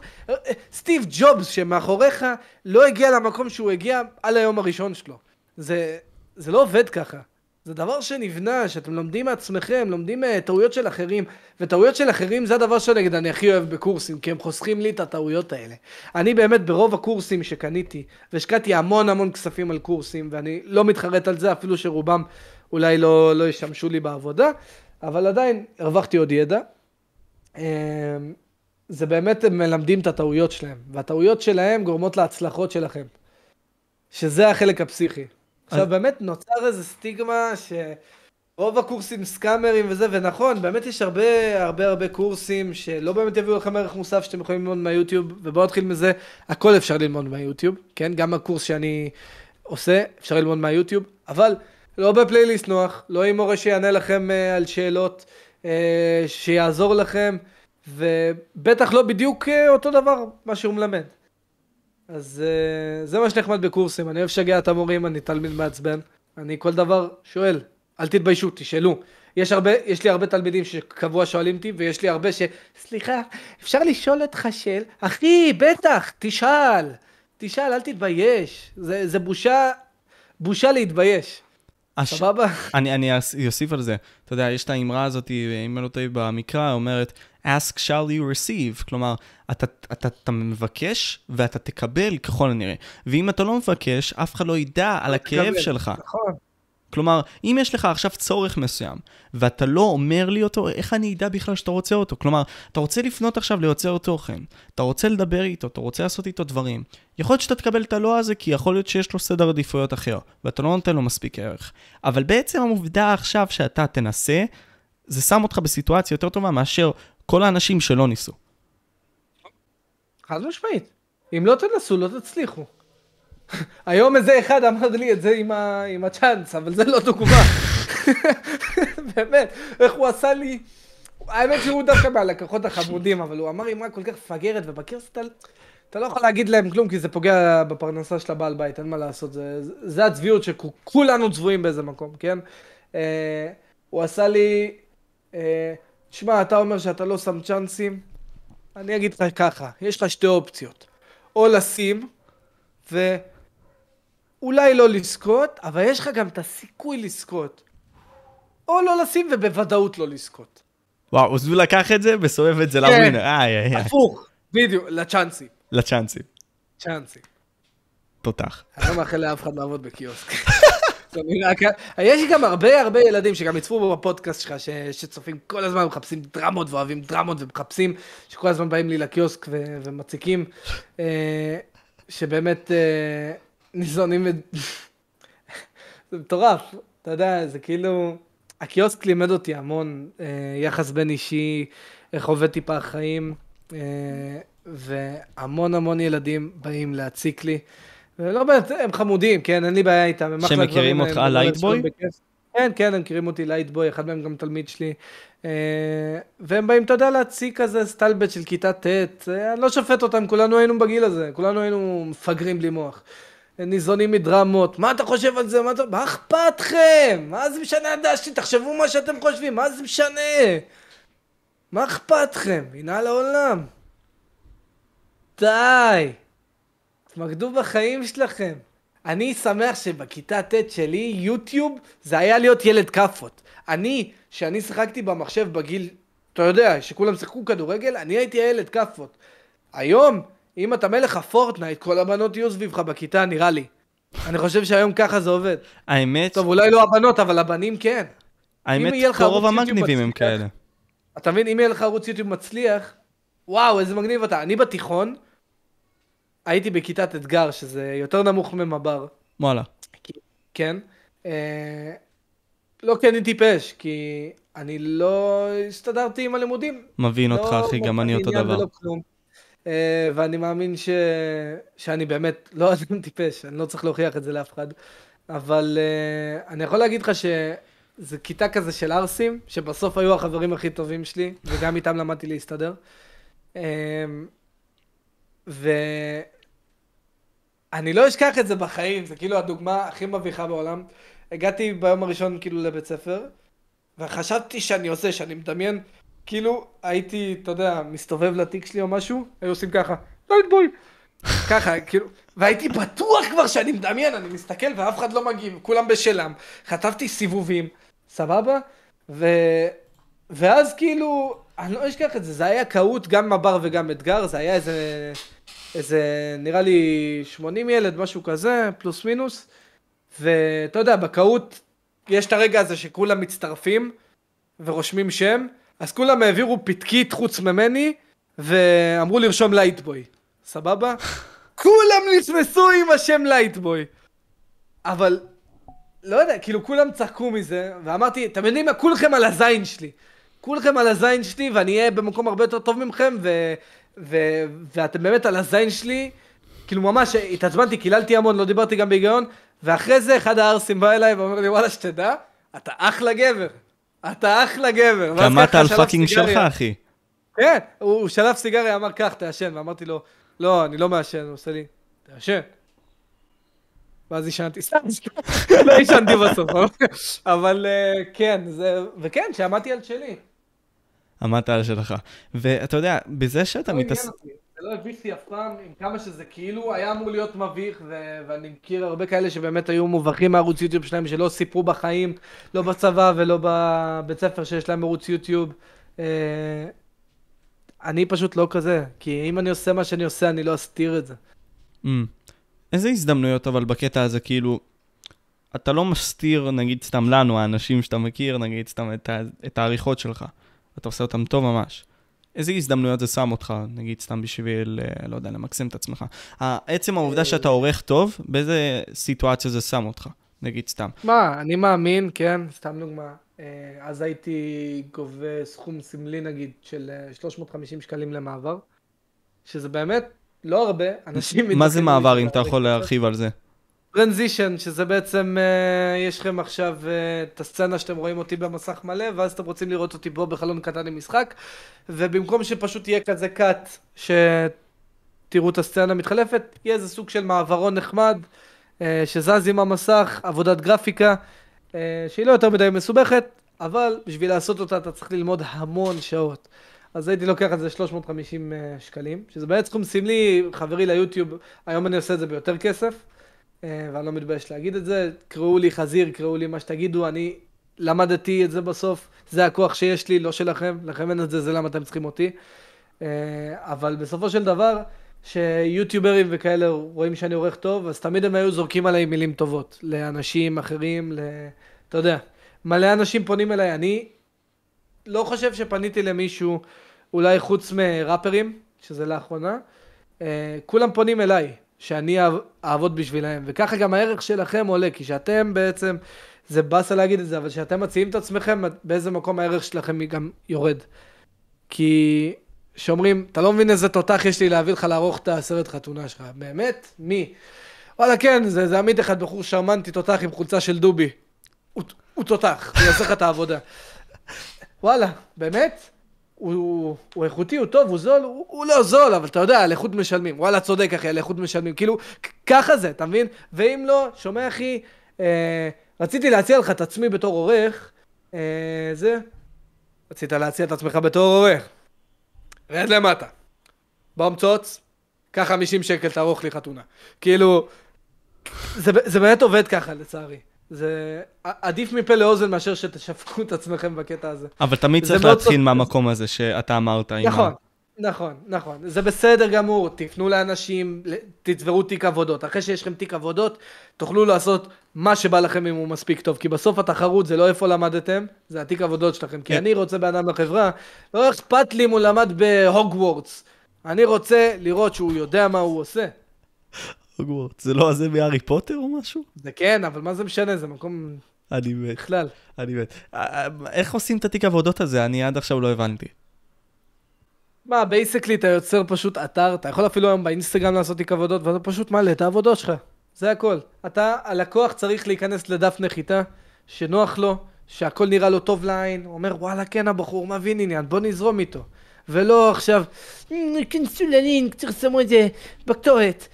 סטיב ג'ובס שמאחוריך לא הגיע למקום שהוא הגיע על היום הראשון שלו. זה, זה לא עובד ככה. זה דבר שנבנה, שאתם לומדים מעצמכם, לומדים טעויות של אחרים, וטעויות של אחרים זה הדבר שנגיד אני הכי אוהב בקורסים, כי הם חוסכים לי את הטעויות האלה. אני באמת ברוב הקורסים שקניתי, והשקעתי המון המון כספים על קורסים, ואני לא מתחרט על זה, אפילו שרובם אולי לא, לא ישמשו לי בעבודה, אבל עדיין הרווחתי עוד ידע. אמ, זה באמת הם מלמדים את הטעויות שלהם, והטעויות שלהם גורמות להצלחות שלכם. שזה החלק הפסיכי. עכשיו באמת נוצר איזה סטיגמה שרוב הקורסים סקאמרים וזה, ונכון, באמת יש הרבה הרבה הרבה קורסים שלא באמת יביאו לכם ערך מוסף שאתם יכולים ללמוד מהיוטיוב, ובואו נתחיל מזה, הכל אפשר ללמוד מהיוטיוב, כן? גם הקורס שאני עושה, אפשר ללמוד מהיוטיוב, אבל לא בפלייליסט נוח, לא עם מורה שיענה לכם uh, על שאלות, שיעזור לכם, ובטח לא בדיוק uh, אותו דבר מה שהוא מלמד. אז uh, זה מה שנחמד בקורסים, אני אוהב לשגע את המורים, אני תלמיד מעצבן. אני כל דבר שואל, אל תתביישו, תשאלו. יש הרבה, יש לי הרבה תלמידים שקבוע שואלים אותי, ויש לי הרבה ש... סליחה, אפשר לשאול אותך שאל? אחי, בטח, תשאל. תשאל, אל תתבייש. זה, זה בושה, בושה להתבייש. הש... סבבה? אני, אני אוסיף על זה. אתה יודע, יש את האמרה הזאת, אם אני לא טועה במקרא, אומרת, ask shall you receive, כלומר, אתה, אתה, אתה מבקש ואתה תקבל ככל הנראה. ואם אתה לא מבקש, אף אחד לא ידע על הכאב תקבל. שלך. נכון. כלומר, אם יש לך עכשיו צורך מסוים, ואתה לא אומר לי אותו, איך אני אדע בכלל שאתה רוצה אותו? כלומר, אתה רוצה לפנות עכשיו ליוצר תוכן, אתה רוצה לדבר איתו, אתה רוצה לעשות איתו דברים. יכול להיות שאתה תקבל את הלא הזה, כי יכול להיות שיש לו סדר עדיפויות אחר, ואתה לא נותן לו מספיק ערך. אבל בעצם העובדה עכשיו שאתה תנסה, זה שם אותך בסיטואציה יותר טובה מאשר כל האנשים שלא ניסו. חד משמעית. אם לא תנסו, לא תצליחו. היום איזה אחד אמר לי את זה עם, ה... עם הצ'אנס, אבל זה לא דוגמה. באמת, איך הוא עשה לי... האמת שהוא דווקא מהלקוחות החמודים, אבל הוא אמר אמרה כל כך מפגרת, ובקירס אתה, אתה לא יכול להגיד להם כלום, כי זה פוגע בפרנסה של הבעל בית, אין מה לעשות, זה, זה הצביעות שכולנו צבועים באיזה מקום, כן? אה, הוא עשה לי... אה, תשמע, אתה אומר שאתה לא שם צ'אנסים, אני אגיד לך ככה, יש לך שתי אופציות. או לשים, ואולי לא לזכות, אבל יש לך גם את הסיכוי לזכות. או לא לשים ובוודאות לא לזכות. וואו, אז הוא לקח את זה וסובב את זה כן, לווינר. איי, איי, הפוך, בדיוק, לצ'אנסים. לצ'אנסים. צ'אנסים. תותח. אני לא מאחל לאף אחד לעבוד בקיוסק. יש גם הרבה הרבה ילדים שגם יצפו בפודקאסט שלך, ש, שצופים כל הזמן, מחפשים דרמות ואוהבים דרמות ומחפשים, שכל הזמן באים לי לקיוסק ו, ומציקים, אה, שבאמת אה, ניזונים, זה מטורף, אתה יודע, זה כאילו, הקיוסק לימד אותי המון אה, יחס בין אישי, איך עובד טיפה החיים, אה, והמון המון ילדים באים להציק לי. לא באמת, הם חמודים, כן, אין לי בעיה איתם. שמכירים אותך לייטבוי? כן, כן, הם מכירים אותי לייטבוי, אחד מהם גם תלמיד שלי. אה, והם באים, אתה יודע, להציג כזה סטלבט של כיתה ט', אה, אני לא שופט אותם, כולנו היינו בגיל הזה, כולנו היינו מפגרים בלי מוח. ניזונים מדרמות, מה אתה חושב על זה? מה, אתה... מה אכפת לכם? מה זה משנה הדשתי? תחשבו מה שאתם חושבים, מה זה משנה? מה אכפת לכם? הנה לעולם. די. תתמקדו בחיים שלכם. אני שמח שבכיתה ט' שלי, יוטיוב, זה היה להיות ילד כאפות. אני, שאני שיחקתי במחשב בגיל, אתה יודע, שכולם שיחקו כדורגל, אני הייתי ילד כאפות. היום, אם אתה מלך הפורטנייט, כל הבנות יהיו סביבך בכיתה, נראה לי. אני חושב שהיום ככה זה עובד. האמת... טוב, אולי לא הבנות, אבל הבנים כן. האמת, כל רוב המגניבים הם כאלה. אתה מבין, אם יהיה לך ערוץ יוטיוב מצליח, וואו, איזה מגניב אתה. אני בתיכון, הייתי בכיתת אתגר, שזה יותר נמוך ממב"ר. וואלה. כן. אה, לא כי אני טיפש, כי אני לא הסתדרתי עם הלימודים. מבין לא אותך, אחי, גם אני אותו דבר. ולא כלום. אה, ואני מאמין ש... שאני באמת לא אדם טיפש, אני לא צריך להוכיח את זה לאף אחד. אבל אה, אני יכול להגיד לך שזה כיתה כזה של ערסים, שבסוף היו החברים הכי טובים שלי, וגם איתם למדתי להסתדר. אה, ואני לא אשכח את זה בחיים, זה כאילו הדוגמה הכי מביכה בעולם. הגעתי ביום הראשון כאילו לבית ספר, וחשבתי שאני עושה, שאני מדמיין, כאילו הייתי, אתה יודע, מסתובב לתיק שלי או משהו, היו עושים ככה, LightBoy. ככה, כאילו, והייתי בטוח כבר שאני מדמיין, אני מסתכל ואף אחד לא מגיב, כולם בשלם. חטפתי סיבובים, סבבה? ו... ואז כאילו, אני לא אשכח את זה, זה היה Kahoot גם מב"ר וגם אתגר, זה היה איזה, איזה, נראה לי 80 ילד, משהו כזה, פלוס מינוס. ואתה יודע, ב Kahoot יש את הרגע הזה שכולם מצטרפים ורושמים שם, אז כולם העבירו פתקית חוץ ממני, ואמרו לרשום LightBoy, סבבה? כולם נתפסו עם השם LightBoy. אבל, לא יודע, כאילו כולם צחקו מזה, ואמרתי, אתם יודעים מה, כולכם על הזין שלי. כולכם על הזין שלי, ואני אהיה במקום הרבה יותר טוב ממכם, ו... ו... ואתם באמת על הזין שלי. כאילו ממש התעצבנתי, קיללתי המון, לא דיברתי גם בהיגיון, ואחרי זה אחד הערסים בא אליי ואומר לי, וואלה, שתדע, אתה אחלה גבר. אתה אחלה גבר. קמת על fucking שלך, אחי. כן, הוא שלף סיגריה, אמר, קח, תעשן, ואמרתי לו, לא, אני לא מעשן, הוא עושה לי, תעשן. ואז עישנתי, סתם, לא עישנתי בסוף, אבל- אבל אה, כן, זה, וכן, שעמדתי על שלי. עמדת על שלך. ואתה יודע, בזה שאתה לא מתעסק... זה לא הביך אותי אף פעם, עם כמה שזה כאילו היה אמור להיות מביך, ו- ואני מכיר הרבה כאלה שבאמת היו מובכים מערוץ יוטיוב שלהם, שלא סיפרו בחיים, לא בצבא ולא בבית ספר שיש להם ערוץ יוטיוב. אה, אני פשוט לא כזה, כי אם אני עושה מה שאני עושה, אני לא אסתיר את זה. Mm. איזה הזדמנויות אבל בקטע הזה, כאילו, אתה לא מסתיר, נגיד סתם לנו, האנשים שאתה מכיר, נגיד סתם את, ה- את העריכות שלך. אתה עושה אותם טוב ממש. איזה הזדמנויות זה שם אותך, נגיד סתם בשביל, אה, לא יודע, למקסם את עצמך. עצם העובדה שאתה עורך טוב, באיזה סיטואציה זה שם אותך, נגיד סתם. מה, אני מאמין, כן, סתם דוגמה. אה, אז הייתי גובה סכום סמלי נגיד של אה, 350 שקלים למעבר, שזה באמת לא הרבה, אנשים... מה זה מעבר, אם אתה יכול להרחיב על זה? טרנזישן, שזה בעצם, אה, יש לכם עכשיו אה, את הסצנה שאתם רואים אותי במסך מלא, ואז אתם רוצים לראות אותי פה בחלון קטן עם משחק, ובמקום שפשוט יהיה כזה קאט, שתראו את הסצנה מתחלפת, יהיה איזה סוג של מעברון נחמד, אה, שזז עם המסך, עבודת גרפיקה, אה, שהיא לא יותר מדי מסובכת, אבל בשביל לעשות אותה אתה צריך ללמוד המון שעות. אז הייתי לוקח את זה 350 אה, שקלים, שזה באמת סכום סמלי, חברי ליוטיוב, היום אני עושה את זה ביותר כסף. אה, ואני לא מתבייש להגיד את זה, קראו לי חזיר, קראו לי מה שתגידו, אני למדתי את זה בסוף, זה הכוח שיש לי, לא שלכם, לכם אין את זה, זה למה אתם צריכים אותי. אה, אבל בסופו של דבר, שיוטיוברים וכאלה רואים שאני עורך טוב, אז תמיד הם היו זורקים עליי מילים טובות, לאנשים אחרים, ל... אתה יודע, מלא אנשים פונים אליי, אני לא חושב שפניתי למישהו, אולי חוץ מראפרים, שזה לאחרונה, אה, כולם פונים אליי, שאני אעב- אעבוד בשבילהם, וככה גם הערך שלכם עולה, כי שאתם בעצם, זה באסה להגיד את זה, אבל שאתם מציעים את עצמכם, באיזה מקום הערך שלכם גם יורד. כי שאומרים, אתה לא מבין איזה תותח יש לי להביא לך לערוך את הסרט חתונה שלך, באמת? מי? וואלה כן, זה, זה עמית אחד, בחור שרמנטי תותח עם חולצה של דובי. הוא, הוא תותח, הוא יעשה לך את העבודה. וואלה, באמת? הוא, הוא איכותי, הוא טוב, הוא זול, הוא, הוא לא זול, אבל אתה יודע, על איכות משלמים. וואלה, צודק אחי, על איכות משלמים. כאילו, ככה זה, אתה מבין? ואם לא, שומע אחי, אה, רציתי להציע לך את עצמי בתור עורך, אה, זה, רצית להציע את עצמך בתור עורך. רד למטה. בומצוץ, קח 50 שקל, תערוך לי חתונה. כאילו, זה, זה באמת עובד ככה, לצערי. זה עדיף מפה לאוזן מאשר שתשווקו את עצמכם בקטע הזה. אבל תמיד צריך להתחיל סותר. מהמקום הזה שאתה אמרת. נכון, נכון, נכון. זה בסדר גמור, תפנו לאנשים, תצברו תיק עבודות. אחרי שיש לכם תיק עבודות, תוכלו לעשות מה שבא לכם אם הוא מספיק טוב. כי בסוף התחרות זה לא איפה למדתם, זה התיק עבודות שלכם. כי כן. אני רוצה בן אדם לחברה, לא אכפת לי אם הוא למד בהוגוורטס. אני רוצה לראות שהוא יודע מה הוא עושה. הוגוורטס. זה לא הזה מהארי פוטר או משהו? זה כן, אבל מה זה משנה, זה מקום אני מת, בכלל. אני מת. אה, אה, איך עושים את התיק עבודות הזה? אני עד עכשיו לא הבנתי. מה, basically אתה יוצר פשוט אתר, אתה יכול אפילו היום באינסטגרם לעשות תיק עבודות, ואתה פשוט מעלה את העבודות שלך. זה הכל. אתה, הלקוח צריך להיכנס לדף נחיתה, שנוח לו, שהכל נראה לו טוב לעין, הוא אומר, וואלה, כן, הבחור מבין עניין, בוא נזרום איתו. ולא עכשיו, "אמ, כנסו ללינק, תרשמו את זה בכתובת.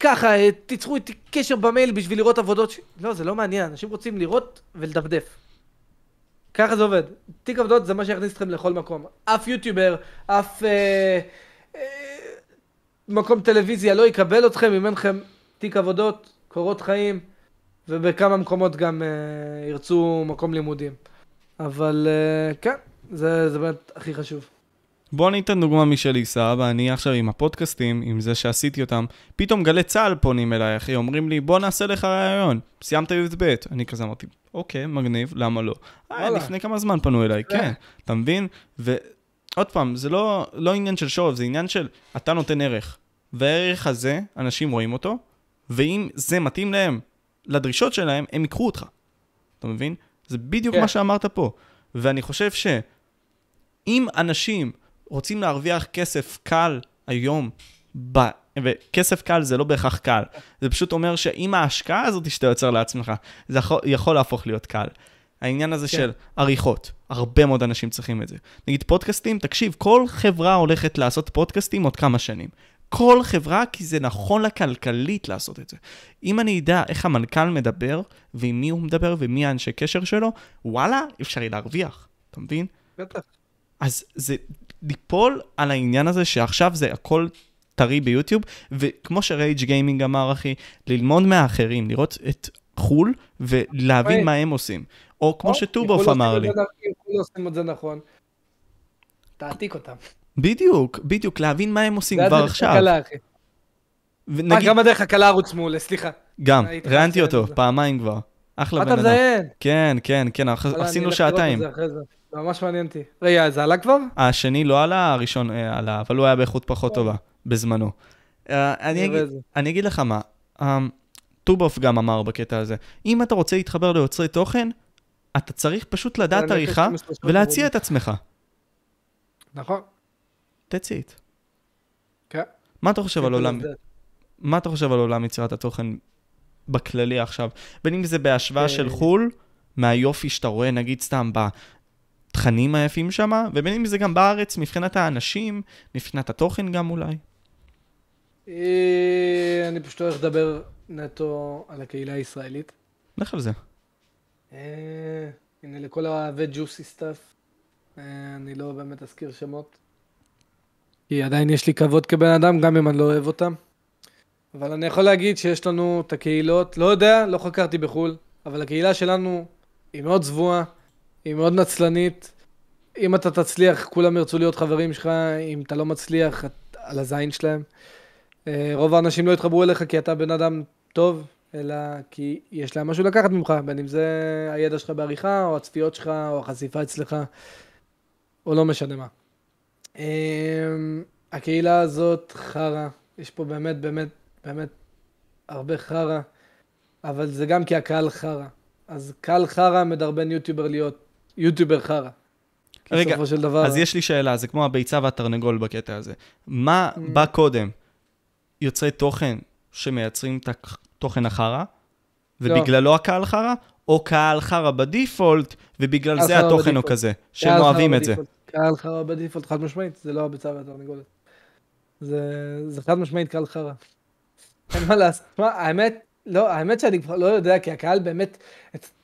ככה, תיצרו איתי קשר במייל בשביל לראות עבודות ש... לא, זה לא מעניין, אנשים רוצים לראות ולדפדף. ככה זה עובד. תיק עבודות זה מה שיכניס אתכם לכל מקום. אף יוטיובר, אף אה, אה, מקום טלוויזיה לא יקבל אתכם אם אין לכם תיק עבודות, קורות חיים, ובכמה מקומות גם אה, ירצו מקום לימודים. אבל אה, כן, זה, זה באמת הכי חשוב. בוא ניתן דוגמה משלי, סבבה, אני עכשיו עם הפודקאסטים, עם זה שעשיתי אותם, פתאום גלי צה"ל פונים אליי, אחי, אומרים לי, בוא נעשה לך ראיון, סיימת י"ב. אני כזה אמרתי, אוקיי, מגניב, למה לא? אה. לפני כמה זמן פנו אליי, כן. כן, אתה מבין? ועוד פעם, זה לא, לא עניין של שואו, זה עניין של אתה נותן ערך. והערך הזה, אנשים רואים אותו, ואם זה מתאים להם, לדרישות שלהם, הם ייקחו אותך. אתה מבין? זה בדיוק כן. מה שאמרת פה. ואני חושב שאם אנשים רוצים להרוויח כסף קל היום, ב... וכסף קל זה לא בהכרח קל, זה פשוט אומר שעם ההשקעה הזאת שאתה יוצר לעצמך, זה יכול, יכול להפוך להיות קל. העניין הזה כן. של עריכות, הרבה מאוד אנשים צריכים את זה. נגיד פודקאסטים, תקשיב, כל חברה הולכת לעשות פודקאסטים עוד כמה שנים. כל חברה, כי זה נכון לה כלכלית לעשות את זה. אם אני אדע איך המנכ"ל מדבר, ועם מי הוא מדבר, ומי האנשי קשר שלו, וואלה, אפשר יהיה להרוויח, אתה מבין? בטח. אז זה ליפול על העניין הזה שעכשיו זה הכל טרי ביוטיוב, וכמו שרייג' גיימינג אמר, אחי, ללמוד מהאחרים, לראות את חו"ל ולהבין. מה הם עושים. או כמו או, שטובוף אמר לי. זה עושים את זה נכון. תעתיק אותם. בדיוק, בדיוק, להבין מה הם עושים זה כבר הדרך עכשיו. הקלה, אחי. אה, ונגיד, גם הדרך הקלה ערוץ מעולה, סליחה. גם, ראיינתי אותו זה. פעמיים כבר. אחלה בן אתה אדם. מזיין? כן, כן, כן, עשינו שעתיים. ממש מעניין אותי. רגע, זה עלה כבר? השני לא עלה, הראשון אה, עלה, אבל הוא היה באיכות פחות טובה, בזמנו. אה, אני אגיד-. אני לך מה, אמ, טובוף גם אמר בקטע הזה, אם אתה רוצה להתחבר ליוצרי תוכן, אתה צריך פשוט לדעת עריכה 12 שעות ולהציע. את עצמך. נכון. That's it. כן. מה אתה חושב על עולם, זה- מה אתה חושב על עולם יצירת התוכן בכללי עכשיו? בין אם זה בהשוואה אה. של חו"ל, מהיופי שאתה רואה, נגיד סתם בתכנים היפים שם, ובין אם זה גם בארץ, מבחינת האנשים, מבחינת התוכן גם אולי. אה, אני פשוט הולך לדבר נטו על הקהילה הישראלית. לך על זה. אה, הנה לכל האוהבי juicy stuff. אני לא באמת אזכיר שמות. כי עדיין יש לי כבוד כבן אדם, גם אם אני לא אוהב אותם. אבל אני יכול להגיד שיש לנו את הקהילות, לא יודע, לא חקרתי בחו"ל, אבל הקהילה שלנו היא מאוד צבועה, היא מאוד נצלנית. אם אתה תצליח, כולם ירצו להיות חברים שלך, אם אתה לא מצליח, את על הזין שלהם. אה, רוב האנשים לא יתחברו אליך כי אתה בן אדם טוב, אלא כי יש להם משהו לקחת ממך, בין אם זה הידע שלך בעריכה, או הצפיות שלך, או החשיפה אצלך, או לא משנה מה. אמ, הקהילה הזאת חרא, יש פה באמת באמת באמת הרבה חרא, אבל זה גם כי הקהל חרא. אז קהל חרא מדרבן יוטיובר להיות יוטיובר חרא. רגע, בסופו של דבר... אז יש לי שאלה, זה כמו הביצה והתרנגול בקטע הזה. מה Mm. בא קודם? יוצרי תוכן שמייצרים את התוכן החרא, לא. ובגללו הקהל חרא, או קהל חרא בדיפולט, ובגלל זה התוכן הוא. כזה, שהם אוהבים את זה. קהל חרא בדיפולט, חד משמעית, זה לא הביצה והתרנגולת. זה, זה חד משמעית קהל חרא. אין מה לעשות. האמת, לא, האמת שאני כבר לא יודע, כי הקהל באמת,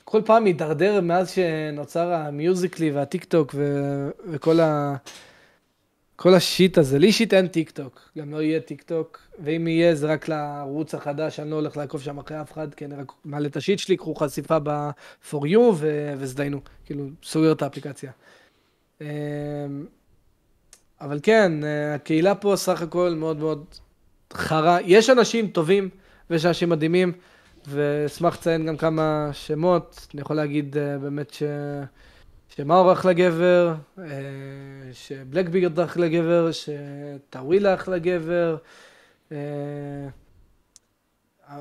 כל פעם מידרדר מאז שנוצר ה Musical.ly והטיק טוק ו, וכל ה... כל ה shit הזה. לי אישית אין טיק טוק, גם לא יהיה טיק טוק, ואם יהיה זה רק לערוץ החדש, אני לא הולך לעקוב שם אחרי אף אחד, כי אני רק מעלה את ה shit שלי, קחו חשיפה ב for you ו- וזדיינו, כאילו, סוגר את האפליקציה. אמ, אבל כן, אה, הקהילה פה סך הכל מאוד מאוד חרא. יש אנשים טובים ויש אנשים מדהימים, ואשמח לציין גם כמה שמות. אני יכול להגיד אה, באמת ש... שמאור אחלה גבר, אה, שבלקבירד אחלה גבר, שטאווילה אחלה גבר. אה,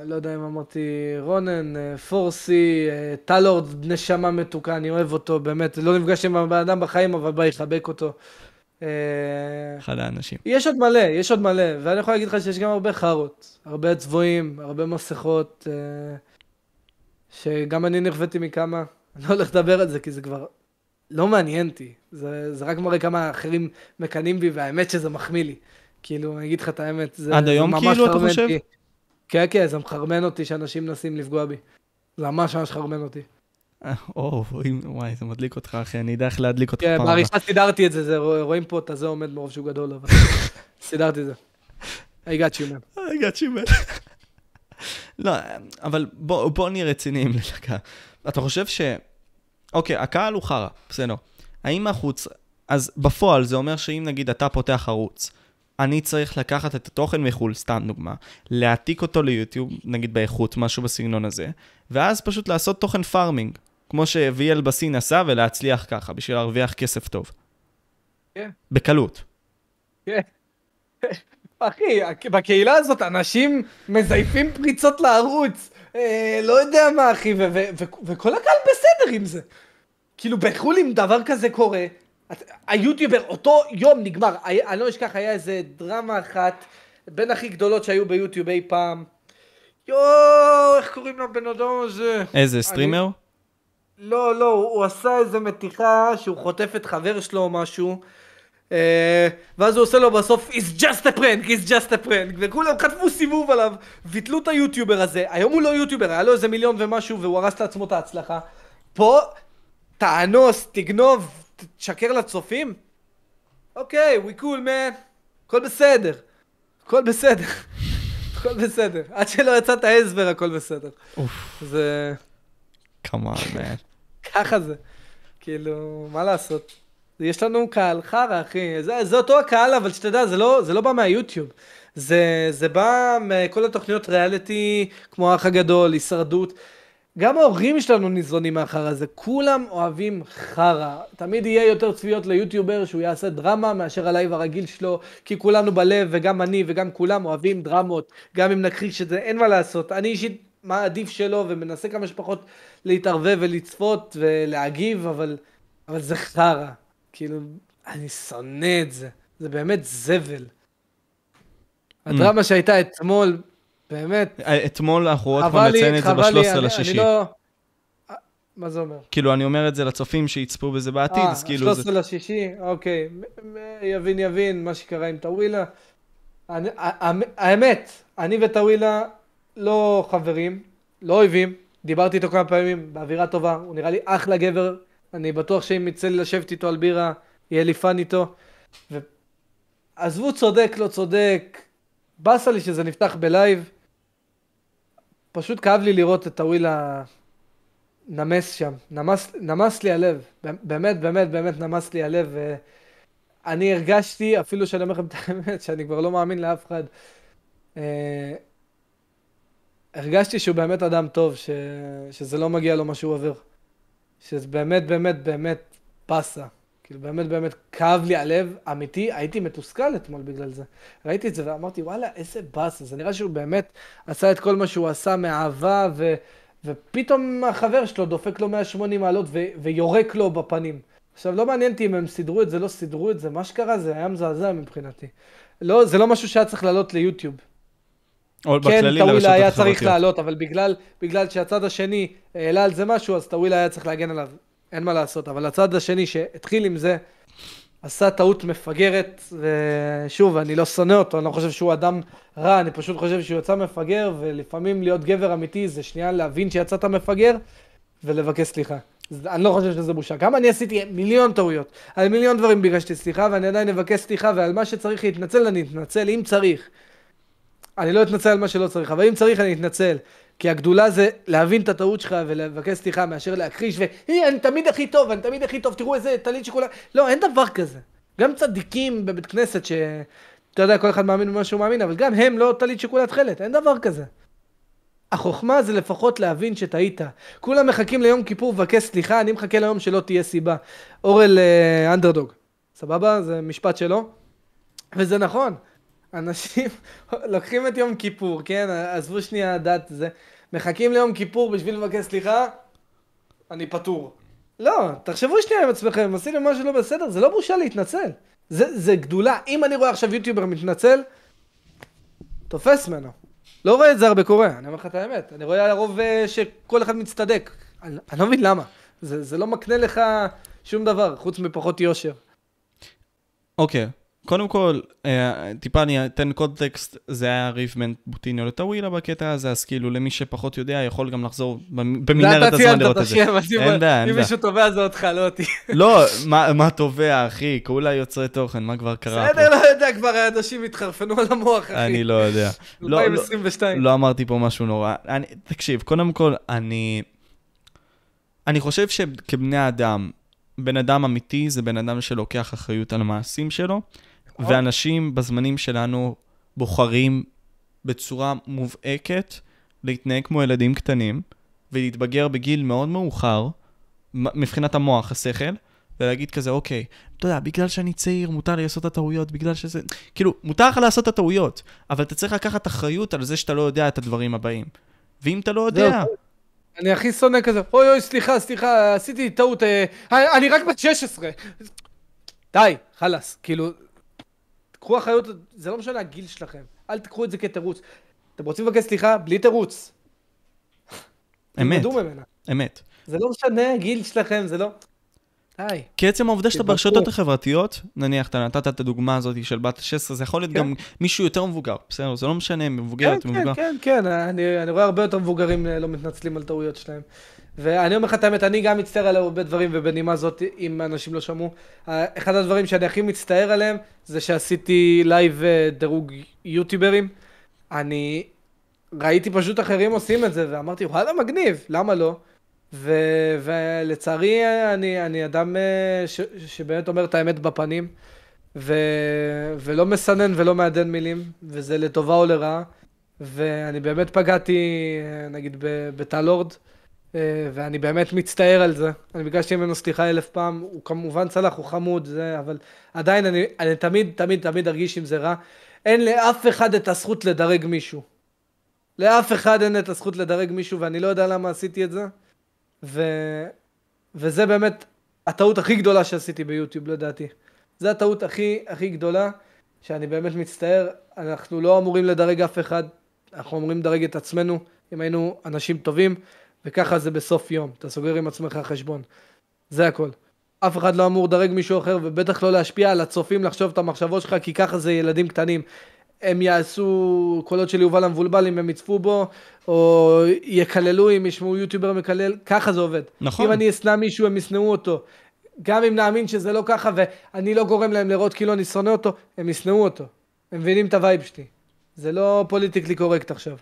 לא יודע אם אמרתי רונן, אה, פורסי, אה, טלורד, נשמה מתוקה, אני אוהב אותו, באמת. לא נפגשתי עם הבן אדם בחיים, אבל בא לחבק אותו. אה, אחד האנשים. יש עוד מלא, יש עוד מלא, ואני יכול להגיד לך שיש גם הרבה חארות, הרבה צבועים, הרבה מסכות, שגם אני נכוויתי מכמה. אני לא הולך לדבר על זה, כי זה כבר לא מעניין אותי. זה, זה רק מראה כמה אחרים מקנאים בי, והאמת שזה מחמיא לי. כאילו, אני אגיד לך את האמת, זה, עד היום זה ממש כאילו, אתה חושב? כן, כן, זה מחרמן אותי שאנשים מנסים לפגוע בי. זה ממש ממש חרמן אותי. אה, או, וואי, זה מדליק אותך, אחי, אני אדע איך להדליק אותך כן, פעם בעריכה סידרתי את זה, רואים פה את הזה עומד מרוב שהוא גדול, אבל סידרתי את זה. I got you, man. I got you, man. לא, אבל בוא, בוא נהיה רציניים לדקה. אתה חושב ש... אוקיי, הקהל הוא חרא, בסדר. האם החוץ... אז בפועל זה אומר שאם נגיד אתה פותח ערוץ, אני צריך לקחת את התוכן מחו"ל, סתם דוגמה, להעתיק אותו ליוטיוב, נגיד באיכות, משהו בסגנון הזה, ואז פשוט לעשות תוכן פארמינג, כמו שוויאל בסין עשה, ולהצליח ככה, בשביל להרוויח כסף טוב. כן. בקלות. אחי, בקהילה הזאת אנשים מזייפים פריצות לערוץ. אה, לא יודע מה, אחי, ו- ו- ו- וכל הקהל בסדר עם זה. כאילו, בחו"ל אם דבר כזה קורה, את- היוטיובר, אותו יום נגמר. היה- אני לא אשכח, היה איזה דרמה אחת, בין הכי גדולות שהיו ביוטיוב אי פעם. יואו, איך קוראים לבן אדם הזה? איזה סטרימר? לא, לא, הוא עשה איזה מתיחה שהוא חוטף את חבר שלו או משהו. אה, ואז הוא עושה לו בסוף, it's just a prank, it's just a prank, וכולם חטפו סיבוב עליו, ביטלו את היוטיובר הזה, היום הוא לא יוטיובר, היה לו איזה מיליון ומשהו והוא הרס לעצמו את ההצלחה. פה, תאנוס, תגנוב, תשקר לצופים? אוקיי, we cool man, הכל בסדר, הכל בסדר, הכל בסדר, עד שלא יצאת ההסבר הכל בסדר. אוף, זה... כמובן, man. ככה זה. כאילו, מה לעשות? יש לנו קהל חרא, אחי. זה, זה אותו הקהל, אבל שתדע, זה לא, זה לא בא מהיוטיוב. זה, זה בא מכל התוכניות ריאליטי, כמו האח הגדול, הישרדות. גם ההורים שלנו ניזונים מהחרא הזה, כולם אוהבים חרא. תמיד יהיה יותר צפיות ליוטיובר שהוא יעשה דרמה מאשר הלייב הרגיל שלו, כי כולנו בלב, וגם אני וגם כולם אוהבים דרמות, גם אם נכחיש את זה, אין מה לעשות. אני אישית מעדיף שלו ומנסה כמה שפחות להתערבב ולצפות ולהגיב, אבל, אבל זה חרא. כאילו, אני שונא את זה. זה באמת זבל. הדרמה שהייתה אתמול, באמת, אתמול אנחנו עוד פעם נציין את זה חבל לי, ב-13 אני- לשישי. לא... מה זה אומר? כאילו, אני אומר את זה לצופים שיצפו בזה בעתיד, אה, אז כאילו זה... 13 לשישי, אוקיי. יבין יבין, מה שקרה עם טאווילה. האמת, אני וטאווילה לא חברים, לא אויבים. דיברתי איתו כמה פעמים באווירה טובה, הוא נראה לי אחלה גבר. אני בטוח שאם יצא לי לשבת איתו על בירה, יהיה לי fun איתו. ו... עזבו צודק, לא צודק. באסה לי שזה נפתח בלייב. פשוט כאב לי לראות את טאווילה נמס שם, נמס, נמס לי הלב, באמת, באמת, באמת נמס לי הלב, ואני הרגשתי, אפילו שאני אומר לכם את האמת, שאני כבר לא מאמין לאף אחד, אה, הרגשתי שהוא באמת אדם טוב, ש, שזה לא מגיע לו מה שהוא עובר, שזה באמת, באמת, באמת באסה, כאילו באמת, באמת כאב לי הלב, אמיתי, הייתי מתוסכל אתמול בגלל זה, ראיתי את זה ואמרתי, וואלה, איזה באסה, זה נראה שהוא באמת עשה את כל מה שהוא עשה מאהבה, ו... ופתאום החבר שלו דופק לו 180 מעלות ו- ויורק לו בפנים. עכשיו, לא מעניין אותי אם הם סידרו את זה, לא סידרו את זה, מה שקרה זה היה מזעזע מבחינתי. לא, זה לא משהו שהיה צריך לעלות ליוטיוב. כן, טאווילה היה צריך. לעלות, אבל בגלל, בגלל שהצד השני העלה על זה משהו, אז טאווילה היה צריך להגן עליו. אין מה לעשות, אבל הצד השני שהתחיל עם זה, עשה טעות מפגרת, ושוב, אני לא שונא אותו, אני לא חושב שהוא אדם רע, אני פשוט חושב שהוא יצא מפגר, ולפעמים להיות גבר אמיתי זה שנייה להבין שיצאת מפגר, ולבקש סליחה. אני לא חושב שזה בושה. גם אני עשיתי מיליון טעויות, על מיליון דברים ביקשתי סליחה, ואני עדיין אבקש סליחה, ועל מה שצריך להתנצל אני אתנצל, אם צריך. אני לא אתנצל על מה שלא צריך, אבל אם צריך אני אתנצל. כי הגדולה זה להבין את הטעות שלך ולבקש סליחה מאשר להכחיש ו... "אה, אני תמיד הכי טוב, אני תמיד הכי טוב, תראו איזה טלית שכולם... לא, אין דבר כזה. גם צדיקים בבית כנסת ש... אתה יודע, כל אחד מאמין במה שהוא מאמין, אבל גם הם לא טלית שכולה תכלת, אין דבר כזה. החוכמה זה לפחות להבין שטעית. כולם מחכים ליום כיפור לבקש סליחה, אני מחכה ליום שלא תהיה סיבה. אורל אה, אנדרדוג, סבבה? זה משפט שלו. וזה נכון. אנשים לוקחים את יום כיפור, כן? עזבו שנייה דת זה. מחכים ליום כיפור בשביל לבקש סליחה, אני פטור. לא, תחשבו שנייה עם עצמכם, עשיתם משהו לא בסדר, זה לא בושה להתנצל. זה, זה גדולה. אם אני רואה עכשיו יוטיובר מתנצל, תופס ממנו. לא רואה את זה הרבה קורה, אני אומר לך את האמת. אני רואה לרוב אה, שכל אחד מצטדק. אני, אני לא מבין למה. זה, זה לא מקנה לך שום דבר, חוץ מפחות יושר. אוקיי, קודם כל, אה, טיפה אני אתן קונטקסט, זה היה ריב בין בוטיניו לטאווילה בקטע הזה, אז כאילו למי שפחות יודע, יכול גם לחזור במנהרת הזמן לראות את זה. אין בעיה. אם מישהו תובע זה אותך, לא אותי. לא, מה תובע, אחי? כולה יוצרי תוכן, מה כבר קרה? בסדר, לא יודע, כבר האנשים התחרפנו על המוח, אחי. אני לא יודע. 2022. לא, לא אמרתי פה משהו נורא. תקשיב, קודם כל, אני... אני חושב שכבני אדם, בן אדם אמיתי זה בן אדם שלוקח אחריות על המעשים שלו, ואנשים בזמנים שלנו בוחרים בצורה מובהקת להתנהג כמו ילדים קטנים, ולהתבגר בגיל מאוד מאוחר, מבחינת המוח, השכל, ולהגיד כזה, אוקיי, אתה יודע, בגלל שאני צעיר, מותר לי לעשות את הטעויות, בגלל שזה... כאילו, מותר לך לעשות את הטעויות, אבל אתה צריך לקחת אחריות על זה שאתה לא יודע את הדברים הבאים. ואם אתה לא יודע... אני הכי שונא כזה, אוי אוי, סליחה, סליחה, עשיתי טעות, אה, אני רק בת 16. די, חלאס, כאילו, קחו אחריות, זה לא משנה הגיל שלכם, אל תקחו את זה כתירוץ. אתם רוצים לבקש סליחה? בלי תירוץ. אמת, אמת. זה לא משנה הגיל שלכם, זה לא... די. כי עצם העובדה שאתה ברשתות החברתיות, נניח, אתה נתת את הדוגמה הזאת של בת 16, זה יכול להיות כן. גם מישהו יותר מבוגר, בסדר? זה לא משנה אם מבוגרת כן, או מבוגר. כן, כן, כן, אני, אני רואה הרבה יותר מבוגרים אה, לא מתנצלים על טעויות שלהם. ואני אומר לך את האמת, אני גם מצטער על הרבה דברים, ובנימה זאת, אם אנשים לא שמעו, אחד הדברים שאני הכי מצטער עליהם, זה שעשיתי לייב אה, דירוג יוטיוברים. אני ראיתי פשוט אחרים עושים את זה, ואמרתי, וואלה, מגניב, למה לא? ו, ולצערי, אני, אני אדם אה, ש, שבאמת אומר את האמת בפנים, ו, ולא מסנן ולא מעדן מילים, וזה לטובה או לרעה. ואני באמת פגעתי, אה, נגיד, בטלורד. אה, ואני באמת מצטער על זה. אני ביקשתי ממנו סליחה אלף פעם, הוא כמובן צלח, הוא חמוד, זה, אבל עדיין אני, אני תמיד, תמיד, תמיד ארגיש עם זה רע. אין לאף אחד את הזכות לדרג מישהו. לאף אחד אין את הזכות לדרג מישהו, ואני לא יודע למה עשיתי את זה. ו... וזה באמת הטעות הכי גדולה שעשיתי ביוטיוב, לדעתי. זו הטעות הכי, הכי גדולה, שאני באמת מצטער. אנחנו לא אמורים לדרג אף אחד, אנחנו אמורים לדרג את עצמנו, אם היינו אנשים טובים. וככה זה בסוף יום, אתה סוגר עם עצמך חשבון. זה הכל. אף אחד לא אמור לדרג מישהו אחר, ובטח לא להשפיע על הצופים לחשוב את המחשבות שלך, כי ככה זה ילדים קטנים. הם יעשו קולות של יובל המבולבל אם הם יצפו בו, או יקללו אם ישמעו יוטיובר מקלל, ככה זה עובד. נכון. אם אני אשנא מישהו, הם ישנאו אותו. גם אם נאמין שזה לא ככה, ואני לא גורם להם לראות כאילו אני שונא אותו, הם ישנאו אותו. הם מבינים את ה vibe שלי. זה לא פוליטיקלי קורקט עכשיו.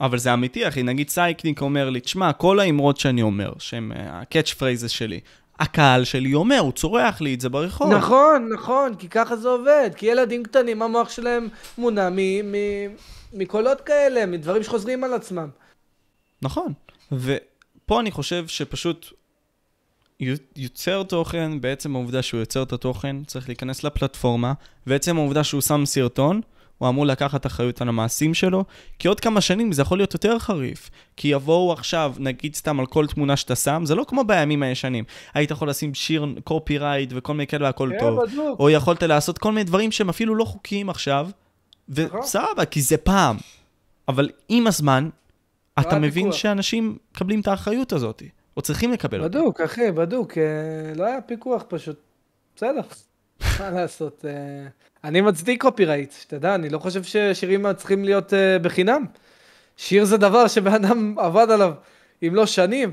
אבל זה אמיתי, אחי. נגיד סייקניק אומר לי, תשמע, כל האמרות שאני אומר, שהם ה catch phrases שלי, הקהל שלי אומר, הוא צורח לי את זה ברחוב. נכון, נכון, כי ככה זה עובד. כי ילדים קטנים, המוח שלהם מונע מקולות כאלה, מדברים שחוזרים על עצמם. נכון. ופה אני חושב שפשוט יוצר תוכן, בעצם העובדה שהוא יוצר את התוכן, צריך להיכנס לפלטפורמה, ועצם העובדה שהוא שם סרטון, הוא אמור לקחת אחריות על המעשים שלו, כי עוד כמה שנים זה יכול להיות יותר חריף. כי יבואו עכשיו, נגיד סתם על כל תמונה שאתה שם, זה לא כמו בימים הישנים. היית יכול לשים שיר קופירייט וכל מיני כאלה והכל כן, טוב. בדיוק. או יכולת לעשות כל מיני דברים שהם אפילו לא חוקיים עכשיו, נכון. וסבבה, כי זה פעם. אבל עם הזמן, לא אתה מבין. שאנשים מקבלים את האחריות הזאת, או צריכים לקבל אותה. בדוק, אחי, בדוק. אה, לא היה פיקוח פשוט. בסדר, מה לעשות. אני מצדיק קופירייט, שתדע, אני לא חושב ששירים צריכים להיות uh, בחינם. שיר זה דבר שבן אדם עבד עליו, אם לא שנים.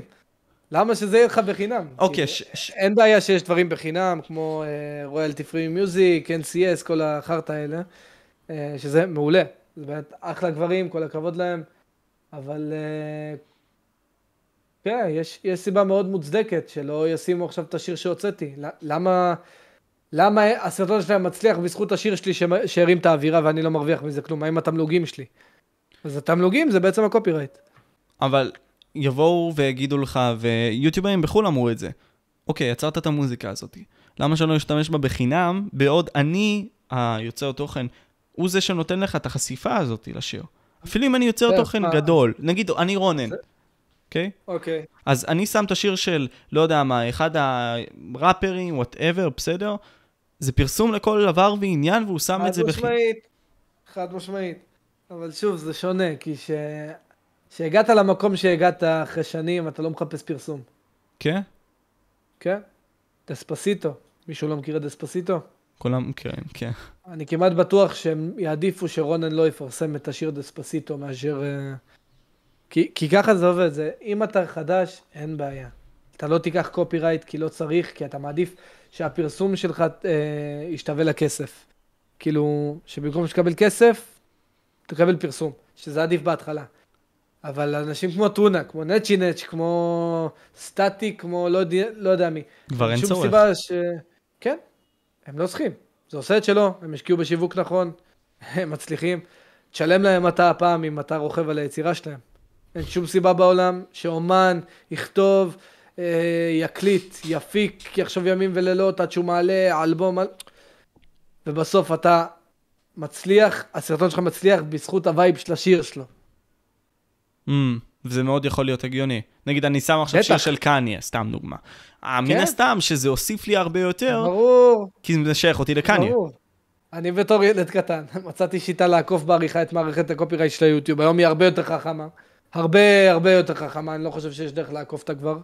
למה שזה יהיה לך בחינם? אוקיי. Okay, ש- ש- אין בעיה שיש דברים בחינם, כמו רויאלטי פרי מיוזיק, NCS, כל החרטא האלה, uh, שזה מעולה. זה באמת אחלה גברים, כל הכבוד להם, אבל uh, כן, יש, יש סיבה מאוד מוצדקת שלא ישימו עכשיו את השיר שהוצאתי. למה... למה הסרטון שלהם מצליח בזכות השיר שלי שהרים את האווירה ואני לא מרוויח מזה כלום? מה עם התמלוגים שלי? אז התמלוגים זה בעצם הקופירייט. אבל יבואו ויגידו לך, ויוטיוברים בחו"ל אמרו את זה. אוקיי, יצרת את המוזיקה הזאת. למה שלא אשתמש בה בחינם, בעוד אני, היוצר תוכן, הוא זה שנותן לך את החשיפה הזאת לשיר. אפילו אם אני יוצר כן, תוכן גדול, נגיד, אני רונן, אוקיי? אוקיי. אז אני שם את השיר של, לא יודע מה, אחד הראפרים, whatever, בסדר? זה פרסום לכל דבר ועניין, והוא שם את זה חד בכי... משמעית, חד משמעית. אבל שוב, זה שונה, כי ש... שהגעת למקום שהגעת אחרי שנים, אתה לא מחפש פרסום, כן? כן? דספסיטו. מישהו לא מכיר את דספסיטו? כולם מכירים, כן. אני כמעט בטוח שהם יעדיפו שרונן לא יפרסם את השיר דספסיטו מאשר... אה, כי, כי ככה זה עובד, זה אם אתה חדש, אין בעיה. אתה לא תיקח קופי רייט כי לא צריך, כי אתה מעדיף שהפרסום שלך אה, ישתווה לכסף. כאילו, שבמקום שתקבל כסף, תקבל פרסום, שזה עדיף בהתחלה. אבל אנשים כמו טונה, כמו נצ'י נץ', כמו סטטיק, כמו לא יודע, לא יודע מי. כבר אין שום צורך. סיבה ש... כן, הם לא צריכים. זה עושה את שלו, הם השקיעו בשיווק נכון, הם מצליחים. תשלם להם אתה הפעם אם אתה רוכב על היצירה שלהם. אין שום סיבה בעולם שאומן יכתוב, יקליט, יפיק, יחשוב ימים ולילות עד שהוא מעלה אלבום, ובסוף אתה מצליח, הסרטון שלך מצליח בזכות ה vibe של השיר שלו. Mm, וזה מאוד יכול להיות הגיוני. נגיד, אני שם עכשיו. שיר של קניה, סתם דוגמה. אה, מן כן. הסתם שזה הוסיף לי הרבה יותר, ברור. כי זה משייך אותי לקניה. ברור. אני בתור ילד קטן, מצאתי שיטה לעקוף בעריכה את מערכת הקופירייט של היוטיוב. היום היא הרבה יותר חכמה. הרבה הרבה יותר חכמה, אני לא חושב שיש דרך לעקוף אותה כבר.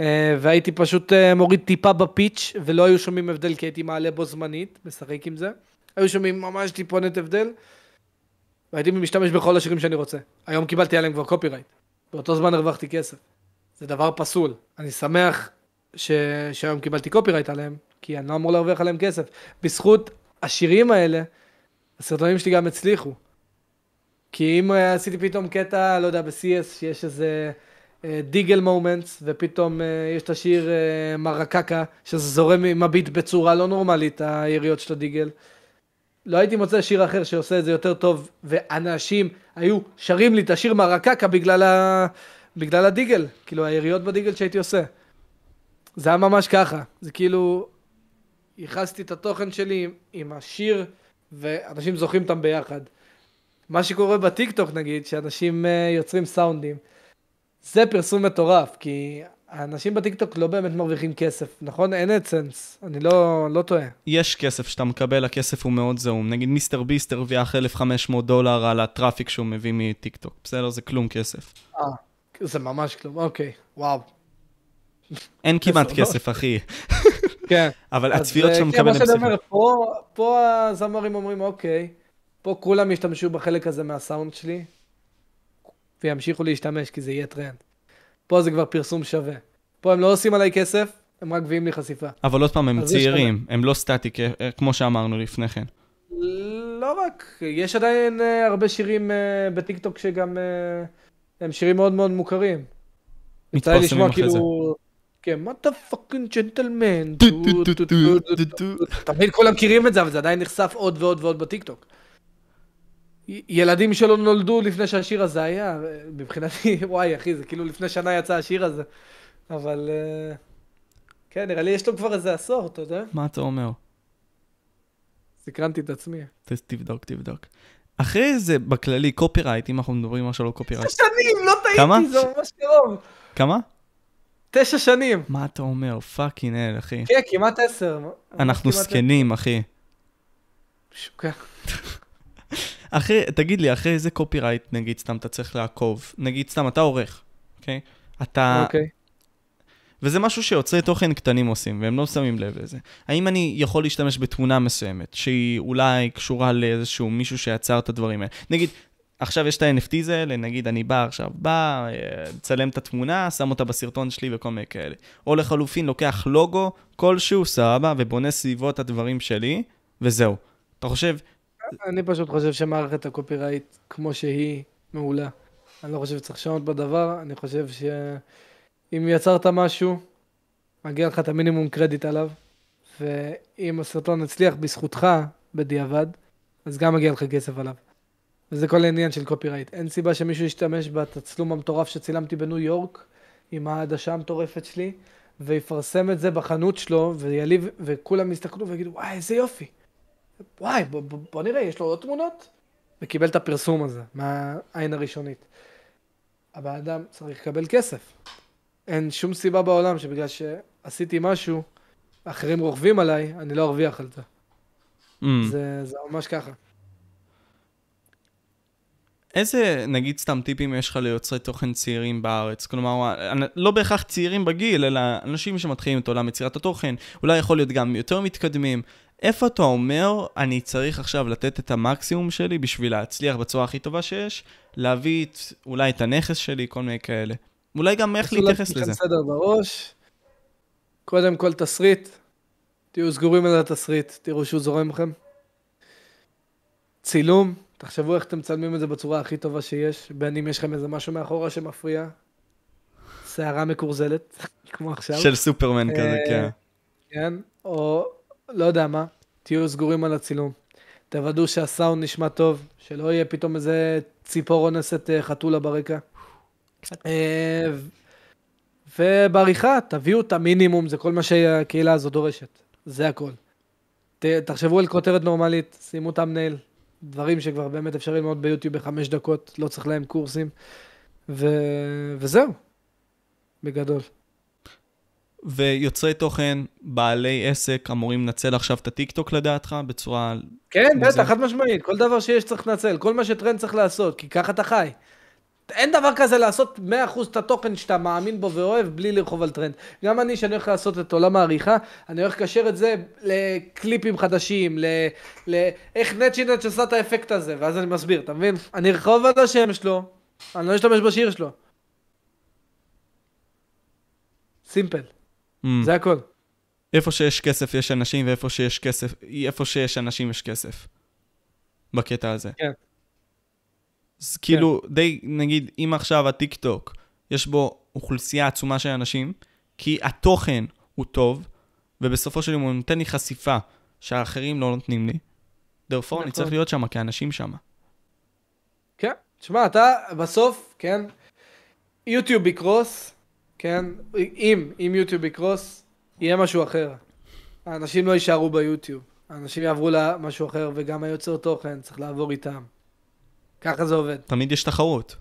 אה, והייתי פשוט אה, מוריד טיפה בפיץ', ולא היו שומעים הבדל כי הייתי מעלה בו זמנית, משחק עם זה. היו שומעים ממש טיפונת הבדל, והייתי משתמש בכל השירים שאני רוצה. היום קיבלתי עליהם כבר copyright. באותו זמן הרווחתי כסף. זה דבר פסול. אני שמח ש... שהיום קיבלתי copyright עליהם, כי אני לא אמור להרוויח עליהם כסף. בזכות השירים האלה, הסרטונים שלי גם הצליחו. כי אם אה, עשיתי פתאום קטע, לא יודע, ב-CS, שיש איזה Deagle moments, ופתאום אה, יש את השיר אה, מרקקה, שזה זורם עם הביט בצורה לא נורמלית, היריות של ה Deagle. לא הייתי מוצא שיר אחר שעושה את זה יותר טוב, ואנשים היו שרים לי את השיר מרקקה בגלל, ה... בגלל הדיגל, כאילו היריות בדיגל שהייתי עושה. זה היה ממש ככה, זה כאילו, ייחסתי את התוכן שלי עם, עם השיר, ואנשים זוכרים אותם ביחד. מה שקורה בטיקטוק נגיד, שאנשים uh, יוצרים סאונדים, זה פרסום מטורף, כי האנשים בטיקטוק לא באמת מרוויחים כסף, נכון? אין אדסנס, אני לא, לא טועה. יש כסף שאתה מקבל, הכסף הוא מאוד זעום. נגיד מיסטר ביסט הרוויח 1,500 דולר על ה traffic שהוא מביא מטיקטוק. בסדר? זה כלום כסף. אה, זה ממש כלום, אוקיי, וואו. אין כמעט. כסף, אחי. כן. אבל הצפיות שאתה כן, מקבל מה הם שאני. אומר, פה, פה הזמרים אומרים, אוקיי, פה כולם ישתמשו בחלק הזה מהסאונד שלי, וימשיכו להשתמש, כי זה יהיה טרנד. פה זה כבר פרסום שווה. פה הם לא עושים עליי כסף, הם רק מביאים לי חשיפה. אבל עוד פעם, הם צעירים, הם לא סטטיק, אה, אה, כמו שאמרנו לפני כן. לא רק, יש עדיין אה, הרבה שירים אה, בטיקטוק שגם אה, הם שירים מאוד מאוד מוכרים. מתפרסמים אחרי זה. כאילו, כן, מה אתה fucking gentleman? תמיד כולם מכירים את זה, אבל זה עדיין נחשף עוד ועוד ועוד בטיקטוק. ילדים שלא נולדו לפני שהשיר הזה היה, מבחינתי, וואי אחי, זה כאילו לפני שנה יצא השיר הזה. אבל אה, כן, נראה לי יש לו כבר איזה עשור, אתה יודע? מה אתה אומר? סקרנתי את עצמי. תבדוק, תבדוק. אחרי זה, בכללי, copyright, אם אנחנו מדברים עכשיו על copyright. תשע שנים, לא כמה? טעיתי, זה ממש קרוב. כמה? תשע שנים. מה אתה אומר? fucking hell, אחי. כן, כמעט עשר. אנחנו זקנים, אחי. עשר. אחרי, תגיד לי, אחרי איזה קופירייט, נגיד, סתם אתה צריך לעקוב? נגיד, סתם, אתה עורך, אוקיי? אתה... אוקיי. וזה משהו שיוצרי תוכן קטנים עושים, והם לא שמים לב לזה. האם אני יכול להשתמש בתמונה מסוימת, שהיא אולי קשורה לאיזשהו מישהו שיצר את הדברים האלה? נגיד, עכשיו יש את ה-NFTs האלה, נגיד אני בא עכשיו, בא, אה, מצלם את התמונה, שם אותה בסרטון שלי וכל מיני כאלה. או לחלופין, לוקח לוגו כלשהו, סבבה, ובונה סביבו את הדברים שלי, וזהו. אתה חושב, אני פשוט חושב שמערכת הקופירייט, כמו שהיא, מעולה. אני לא חושב שצריך לשנות בדבר, אני חושב שאם יצרת משהו, מגיע לך את המינימום קרדיט עליו, ואם הסרטון הצליח בזכותך, בדיעבד, אז גם מגיע לך כסף עליו. וזה כל העניין של קופירייט. אין סיבה שמישהו ישתמש בתצלום המטורף שצילמתי בניו יורק, עם העדשה המטורפת שלי, ויפרסם את זה בחנות שלו, ויעליב, וכולם יסתכלו ויגידו, וואי, איזה יופי. וואי, בוא, בוא, בוא נראה, יש לו עוד תמונות? וקיבל את הפרסום הזה, מהעין הראשונית. הבן אדם צריך לקבל כסף. אין שום סיבה בעולם שבגלל שעשיתי משהו, אחרים רוכבים עליי, אני לא ארוויח על זה. Mm. זה, זה ממש ככה. איזה, נגיד, סתם טיפים יש לך ליוצרי תוכן צעירים בארץ? כלומר, לא בהכרח צעירים בגיל, אלא אנשים שמתחילים את עולם יצירת התוכן, אולי יכול להיות גם יותר מתקדמים. איפה אתה אומר, אני צריך עכשיו לתת את המקסימום שלי בשביל להצליח בצורה הכי טובה שיש, להביא את, אולי את הנכס שלי, כל מיני כאלה. אולי גם איך להתייחס לזה. סדר בראש, קודם כל תסריט, תהיו סגורים על התסריט, תראו שהוא זורם לכם. צילום, תחשבו איך אתם מצלמים את זה בצורה הכי טובה שיש, בין אם יש לכם איזה משהו מאחורה שמפריע. שערה מקורזלת, כמו עכשיו. של סופרמן כזה, אה, כן. כן, או לא יודע מה, תהיו סגורים על הצילום. תוודאו שהסאונד נשמע טוב, שלא יהיה פתאום איזה ציפור אונסת אה, חתולה ברקע. אה, ובעריכה, תביאו את המינימום, זה כל מה שהקהילה הזו דורשת. זה הכל. ת, תחשבו על כותרת נורמלית, שימו את המנהל, דברים שכבר באמת אפשר ללמוד ביוטיוב בחמש דקות, לא צריך להם קורסים, ו... וזהו, בגדול. ויוצרי תוכן, בעלי עסק, אמורים לנצל עכשיו את הטיקטוק לדעתך, בצורה... כן, בטח, חד משמעית, כל דבר שיש צריך לנצל, כל מה שטרנד צריך לעשות, כי ככה אתה חי. אין דבר כזה לעשות 100% את התוכן שאתה מאמין בו ואוהב בלי לרכוב על טרנד. גם אני, שאני הולך לעשות את עולם העריכה, אני הולך לקשר את זה לקליפים חדשים, לאיך נצ'ינט שעשה את האפקט הזה, ואז אני מסביר, אתה מבין? אני ארכוב על השם שלו, אני לא אשתמש בשיר שלו. סימפל. Mm. זה הכל. איפה שיש כסף יש אנשים, ואיפה שיש כסף, איפה שיש אנשים יש כסף. בקטע הזה. כן. אז כאילו, כן. די, נגיד, אם עכשיו הטיק טוק, יש בו אוכלוסייה עצומה של אנשים, כי התוכן הוא טוב, ובסופו של יום הוא נותן לי חשיפה שהאחרים לא נותנים לי, דרפור אני צריך נכון. להיות שם כאנשים שם. כן, תשמע, אתה בסוף, כן, יוטיוב יקרוס, כן, אם, אם יוטיוב יקרוס, יהיה משהו אחר. האנשים לא יישארו ביוטיוב, האנשים יעברו למשהו אחר, וגם היוצר תוכן צריך לעבור איתם. ככה זה עובד. תמיד יש תחרות.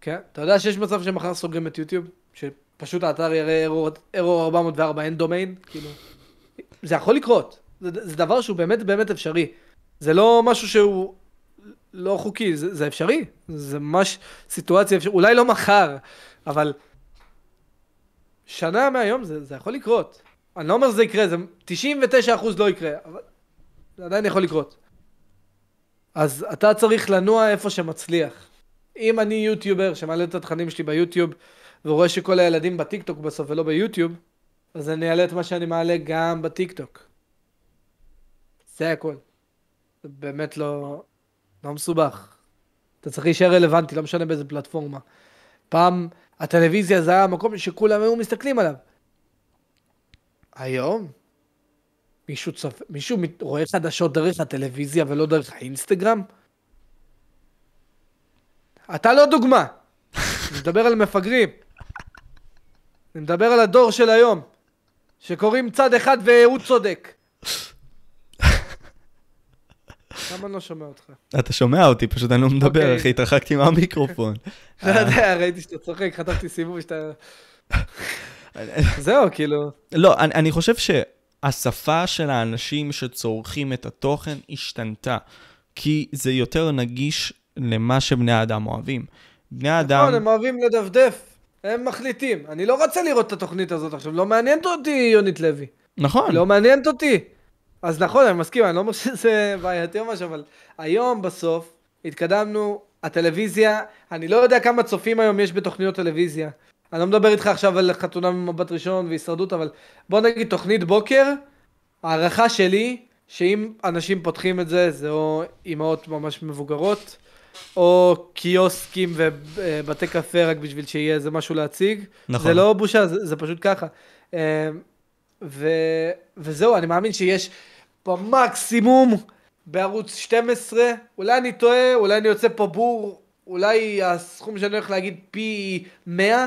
כן, אתה יודע שיש מצב שמחר סוגרים את יוטיוב? שפשוט האתר יראה ארור 404 אין דומיין? כאילו, זה יכול לקרות. זה, זה דבר שהוא באמת באמת אפשרי. זה לא משהו שהוא לא חוקי, זה, זה אפשרי. זה ממש סיטואציה אפשרית, אולי לא מחר, אבל שנה מהיום זה, זה יכול לקרות. אני לא אומר שזה יקרה, זה 99% לא יקרה, אבל זה עדיין יכול לקרות. אז אתה צריך לנוע איפה שמצליח. אם אני יוטיובר שמעלה את התכנים שלי ביוטיוב, ורואה שכל הילדים בטיקטוק בסוף ולא ביוטיוב, אז אני אעלה את מה שאני מעלה גם בטיקטוק. זה הכל. זה באמת לא, לא מסובך. אתה צריך להישאר רלוונטי, לא משנה באיזה פלטפורמה. פעם הטלוויזיה זה היה המקום שכולם היו מסתכלים עליו. היום, מישהו, צופ... מישהו רואה חדשות דרך הטלוויזיה ולא דרך האינסטגרם? אתה לא דוגמה. אני מדבר על מפגרים. אני מדבר על הדור של היום, שקוראים צד אחד והוא צודק. למה אני לא שומע אותך? אתה שומע אותי, פשוט אני לא מדבר, אוקיי. אחי, התרחקתי מהמיקרופון. לא יודע, ראיתי שאתה צוחק, חטפתי סיבוב שאתה... זהו, כאילו... לא, אני חושב שהשפה של האנשים שצורכים את התוכן השתנתה, כי זה יותר נגיש למה שבני האדם אוהבים. בני האדם... נכון, הם אוהבים לדפדף, הם מחליטים. אני לא רוצה לראות את התוכנית הזאת עכשיו, לא מעניינת אותי יונית לוי. נכון. לא מעניינת אותי. אז נכון, אני מסכים, אני לא אומר שזה בעייתי או משהו, אבל היום בסוף התקדמנו, הטלוויזיה, אני לא יודע כמה צופים היום יש בתוכניות טלוויזיה. אני לא מדבר איתך עכשיו על חתונה ממבט ראשון והישרדות, אבל בוא נגיד תוכנית בוקר, הערכה שלי, שאם אנשים פותחים את זה, זה או אימהות ממש מבוגרות, או קיוסקים ובתי קפה רק בשביל שיהיה איזה משהו להציג. נכון. זה לא בושה, זה, זה פשוט ככה. אה, ו, וזהו, אני מאמין שיש במקסימום בערוץ 12, אולי אני טועה, אולי אני יוצא פה בור, אולי הסכום שאני הולך להגיד פי 100,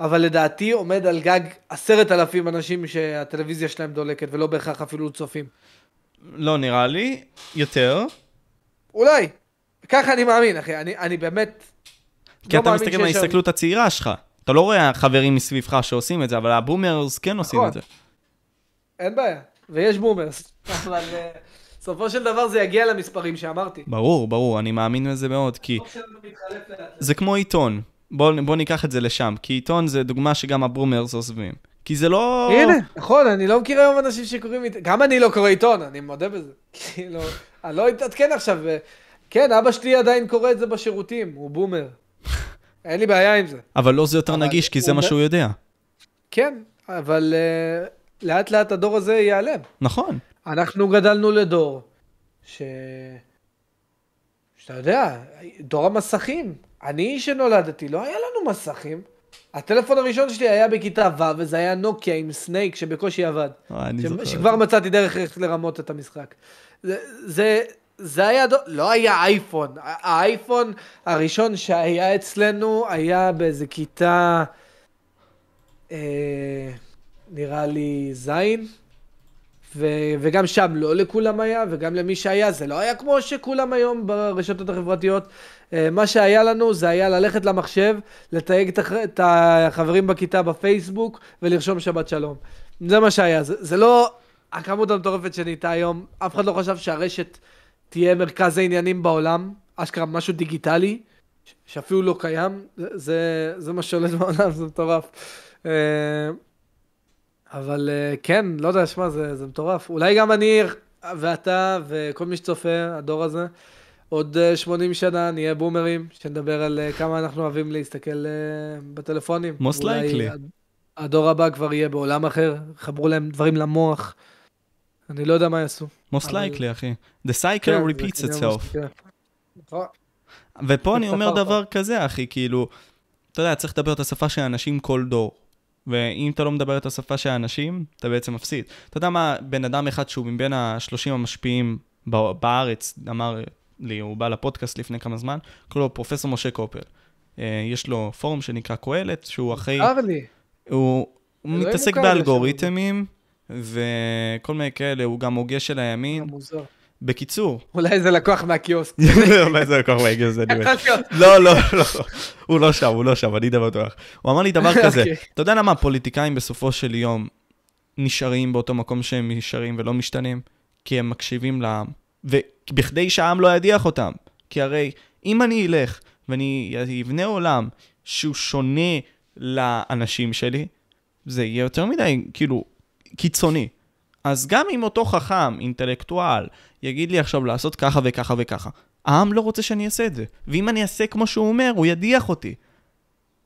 אבל לדעתי עומד על גג עשרת אלפים אנשים שהטלוויזיה שלהם דולקת, ולא בהכרח אפילו צופים. לא נראה לי, יותר. אולי. ככה אני מאמין, אחי. אני, אני באמת... כי לא אתה מסתכל שיש שם- מההסתכלות הצעירה שלך. אתה לא רואה חברים מסביבך שעושים את זה, אבל ה boomers כן עושים נכון. את זה. אין בעיה. ויש boomers. אבל אה, בסופו של דבר זה יגיע למספרים שאמרתי. ברור, ברור, אני מאמין בזה מאוד, כי. זה כמו עיתון. בוא, בוא ניקח את זה לשם, כי עיתון זה דוגמה שגם הבומרס עוזבים. כי זה לא... הנה, נכון, אני לא מכיר היום אנשים שקוראים עיתון. גם אני לא קורא עיתון, אני מודה בזה. כאילו, אני לא אתעדכן עכשיו. כן, אבא שלי עדיין קורא את זה בשירותים, הוא בומר. אין לי בעיה עם זה. אבל לא זה יותר נגיש, כי זה מה שהוא יודע. כן, אבל אה, לאט לאט הדור הזה ייעלם. נכון. אנחנו גדלנו לדור ש... שאתה יודע, דור המסכים. אני שנולדתי, לא היה לנו מסכים. הטלפון הראשון שלי היה בכיתה ו' וזה היה נוקיה עם סנייק שבקושי עבד. אה, אני ש... זוכר. שכבר מצאתי דרך איך לרמות את המשחק. זה, זה, זה היה, דור... לא היה אייפון. האייפון הראשון שהיה אצלנו היה באיזה כיתה, אה, נראה לי זין, ו... וגם שם לא לכולם היה, וגם למי שהיה, זה לא היה כמו שכולם היום ברשתות החברתיות. אה, מה שהיה לנו זה היה ללכת למחשב, לתייג את הח- את החברים בכיתה בפייסבוק ולרשום שבת שלום. זה מה שהיה, זה, זה לא הכמות המטורפת שנהייתה היום, אף אחד לא חשב שהרשת תהיה מרכז העניינים בעולם, אשכרה משהו דיגיטלי, שאפילו לא קיים, זה, זה, זה מה שולט בעולם, זה מטורף. אה, אבל אה, כן, לא יודע, שמע, זה, זה מטורף. אולי גם אני ואתה וכל מי שצופה, הדור הזה, עוד אה, 80 שנה נהיה בומרים, שנדבר על אה, כמה אנחנו אוהבים להסתכל אה, בטלפונים. Most likely. הד- הדור הבא כבר יהיה בעולם אחר, חברו להם דברים למוח. אני לא יודע מה יעשו. most likely, אחי. The cycle כן, repeats itself. ופה אני אומר דבר כזה, אחי, כאילו, אתה יודע, צריך לדבר את השפה של האנשים כל דור. ואם אתה לא מדבר את השפה של האנשים, אתה בעצם מפסיד. אתה יודע מה, בן אדם אחד שהוא מבין ה-30 המשפיעים בארץ, אמר לי, הוא בא לפודקאסט לפני כמה זמן, קוראים לו פרופסור משה קופל. אה, יש לו פורום שנקרא קהלת, שהוא אחרי... הוא, הוא מתעסק באלגוריתמים, וכל מיני כאלה, הוא גם הוגה של הימין. מוזר. בקיצור, אולי איזה לקוח מהקיוסק. אולי זה כך מהגיע זה להיות. לא, לא, לא, הוא לא שם, הוא לא שם, אני די בטוח. הוא אמר לי דבר כזה, אוקיי. אתה יודע למה הפוליטיקאים בסופו של יום נשארים באותו מקום שהם נשארים ולא משתנים? כי הם מקשיבים לעם. ובכדי שהעם לא ידיח אותם. כי הרי אם אני אלך ואני אבנה עולם שהוא שונה לאנשים שלי, זה יהיה יותר מדי, כאילו, קיצוני. אז גם אם אותו חכם, אינטלקטואל, יגיד לי עכשיו לעשות ככה וככה וככה, העם לא רוצה שאני אעשה את זה. ואם אני אעשה כמו שהוא אומר, הוא ידיח אותי.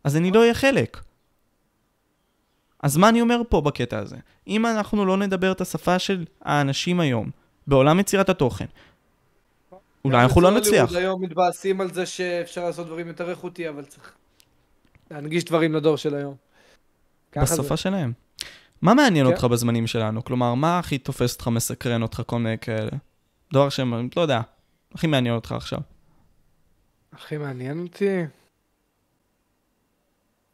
אז אני לא אהיה חלק. אז מה אני אומר פה בקטע הזה? אם אנחנו לא נדבר את השפה של האנשים היום, בעולם יצירת התוכן, אולי אנחנו לא נצליח. היום מתבאסים על זה שאפשר לעשות דברים יותר איכותי, אבל צריך להנגיש דברים לדור של היום. בשפה שלהם. מה מעניין כן. אותך בזמנים שלנו? כלומר, מה הכי תופס אותך, מסקרן אותך, כל מיני כאלה? דבר שהם, לא יודע, הכי מעניין אותך עכשיו. הכי מעניין אותי.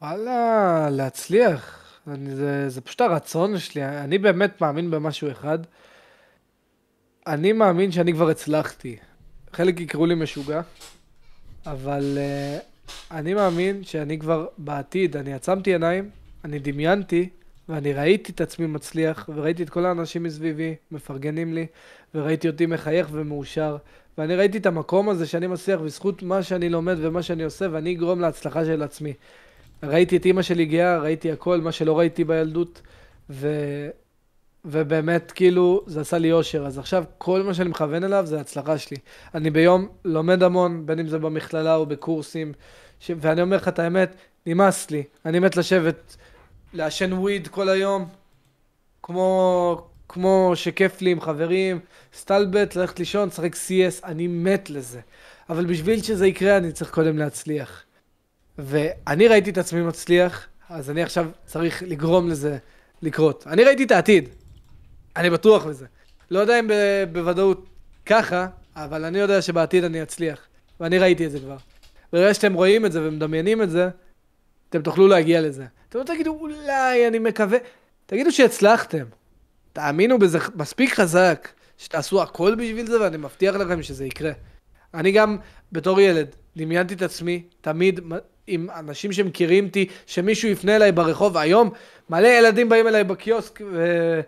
וואלה, להצליח. אני, זה, זה פשוט הרצון שלי. אני באמת מאמין במשהו אחד. אני מאמין שאני כבר הצלחתי. חלק יקראו לי משוגע, אבל uh, אני מאמין שאני כבר בעתיד, אני עצמתי עיניים, אני דמיינתי, ואני ראיתי את עצמי מצליח, וראיתי את כל האנשים מסביבי מפרגנים לי, וראיתי אותי מחייך ומאושר. ואני ראיתי את המקום הזה שאני מצליח בזכות מה שאני לומד ומה שאני עושה, ואני אגרום להצלחה של עצמי. ראיתי את אימא שלי גאה, ראיתי הכל, מה שלא ראיתי בילדות, ו... ובאמת, כאילו, זה עשה לי אושר. אז עכשיו, כל מה שאני מכוון אליו זה ההצלחה שלי. אני ביום לומד המון, בין אם זה במכללה או בקורסים, ש... ואני אומר לך את האמת, נמאס לי. אני מת לשבת, לעשן וויד כל היום, כמו, כמו שכיף לי עם חברים, סטלבט, ללכת לישון, לשחק CS, אני מת לזה. אבל בשביל שזה יקרה, אני צריך קודם להצליח. ואני ראיתי את עצמי מצליח, אז אני עכשיו צריך לגרום לזה לקרות. אני ראיתי את העתיד, אני בטוח בזה. לא יודע אם ב- בוודאות ככה, אבל אני יודע שבעתיד אני אצליח. ואני ראיתי את זה כבר. ברגע שאתם רואים את זה ומדמיינים את זה, אתם תוכלו להגיע לזה. אתם לא תגידו, אולי, אני מקווה. תגידו שהצלחתם. תאמינו בזה מספיק חזק, שתעשו הכל בשביל זה, ואני מבטיח לכם שזה יקרה. אני גם, בתור ילד, דמיינתי את עצמי, תמיד עם אנשים שמכירים אותי, שמישהו יפנה אליי ברחוב. היום מלא ילדים באים אליי בקיוסק ו...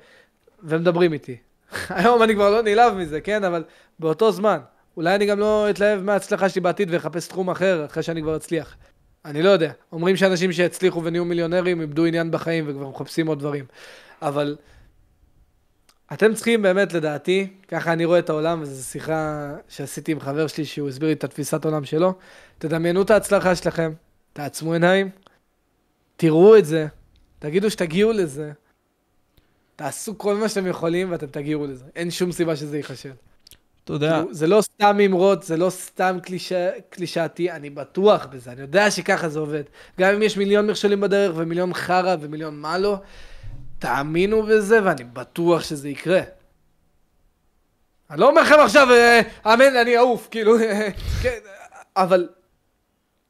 ומדברים איתי. היום אני כבר לא נעלב מזה, כן? אבל באותו זמן. אולי אני גם לא אתלהב מההצלחה שלי בעתיד ואחפש תחום אחר אחרי שאני כבר אצליח. אני לא יודע. אומרים שאנשים שהצליחו ונהיו מיליונרים איבדו עניין בחיים וכבר מחפשים עוד דברים. אבל אתם צריכים באמת, לדעתי, ככה אני רואה את העולם, וזו שיחה שעשיתי עם חבר שלי שהוא הסביר לי את התפיסת עולם שלו. תדמיינו את ההצלחה שלכם, תעצמו עיניים, תראו את זה, תגידו שתגיעו לזה, תעשו כל מה שאתם יכולים ואתם תגיעו לזה. אין שום סיבה שזה ייכשל. אתה יודע... כאילו, זה לא סתם אמרות, זה לא סתם קלישאתי, אני בטוח בזה, אני יודע שככה זה עובד. גם אם יש מיליון מכשולים בדרך ומיליון חרא ומיליון מה לא, תאמינו בזה ואני בטוח שזה יקרה. אני לא אומר לכם עכשיו, אה, אמן, אני אעוף, כאילו, כן, אבל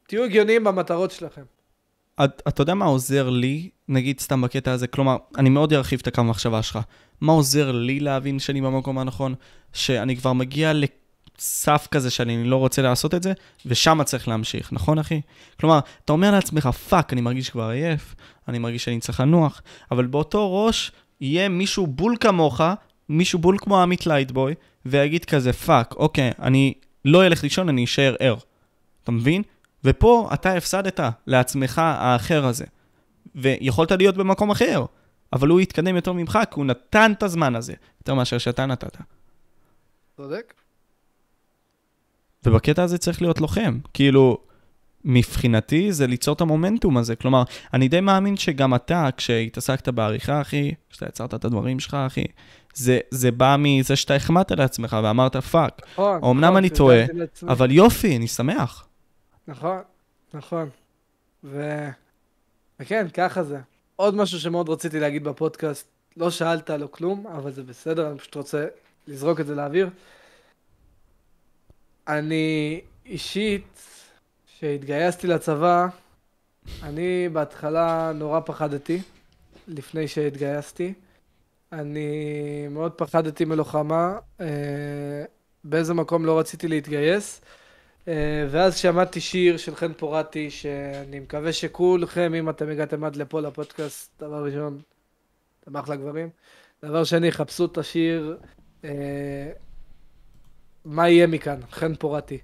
תהיו הגיוניים במטרות שלכם. אתה יודע מה עוזר לי, נגיד סתם בקטע הזה, כלומר, אני מאוד ארחיב את הקו המחשבה שלך. מה עוזר לי להבין שאני במקום הנכון? שאני כבר מגיע לסף כזה שאני לא רוצה לעשות את זה, ושם צריך להמשיך, נכון אחי? כלומר, אתה אומר לעצמך, fuck, אני מרגיש כבר עייף, אני מרגיש שאני צריך לנוח, אבל באותו ראש יהיה מישהו בול כמוך, מישהו בול כמו עמית לייטבוי, ויגיד כזה, fuck, אוקיי, אני לא אלך לישון, אני אשאר ער. אתה מבין? ופה אתה הפסדת לעצמך האחר הזה. ויכולת להיות במקום אחר, אבל הוא התקדם יותר ממך, כי הוא נתן את הזמן הזה, יותר מאשר שאתה נתת. צודק. ובקטע הזה צריך להיות לוחם. כאילו, מבחינתי זה ליצור את המומנטום הזה. כלומר, אני די מאמין שגם אתה, כשהתעסקת בעריכה, אחי, כשאתה יצרת את הדברים שלך, אחי, זה, זה בא מזה שאתה החמאת לעצמך ואמרת fuck. נכון, אמנם נכון, אני טועה, אבל יופי, אני שמח. נכון, נכון. ו... וכן, ככה זה. עוד משהו שמאוד רציתי להגיד בפודקאסט, לא שאלת לו כלום, אבל זה בסדר, אני פשוט רוצה לזרוק את זה לאוויר. אני אישית, כשהתגייסתי לצבא, אני בהתחלה נורא פחדתי, לפני שהתגייסתי. אני מאוד פחדתי מלוחמה, אה, באיזה מקום לא רציתי להתגייס. אה, ואז שמעתי שיר של חן פורטי, שאני מקווה שכולכם, אם אתם הגעתם עד לפה לפודקאסט, דבר ראשון, אתם אחלה גברים. דבר שני, חפשו את השיר, אה, מה יהיה מכאן, חן פורטי.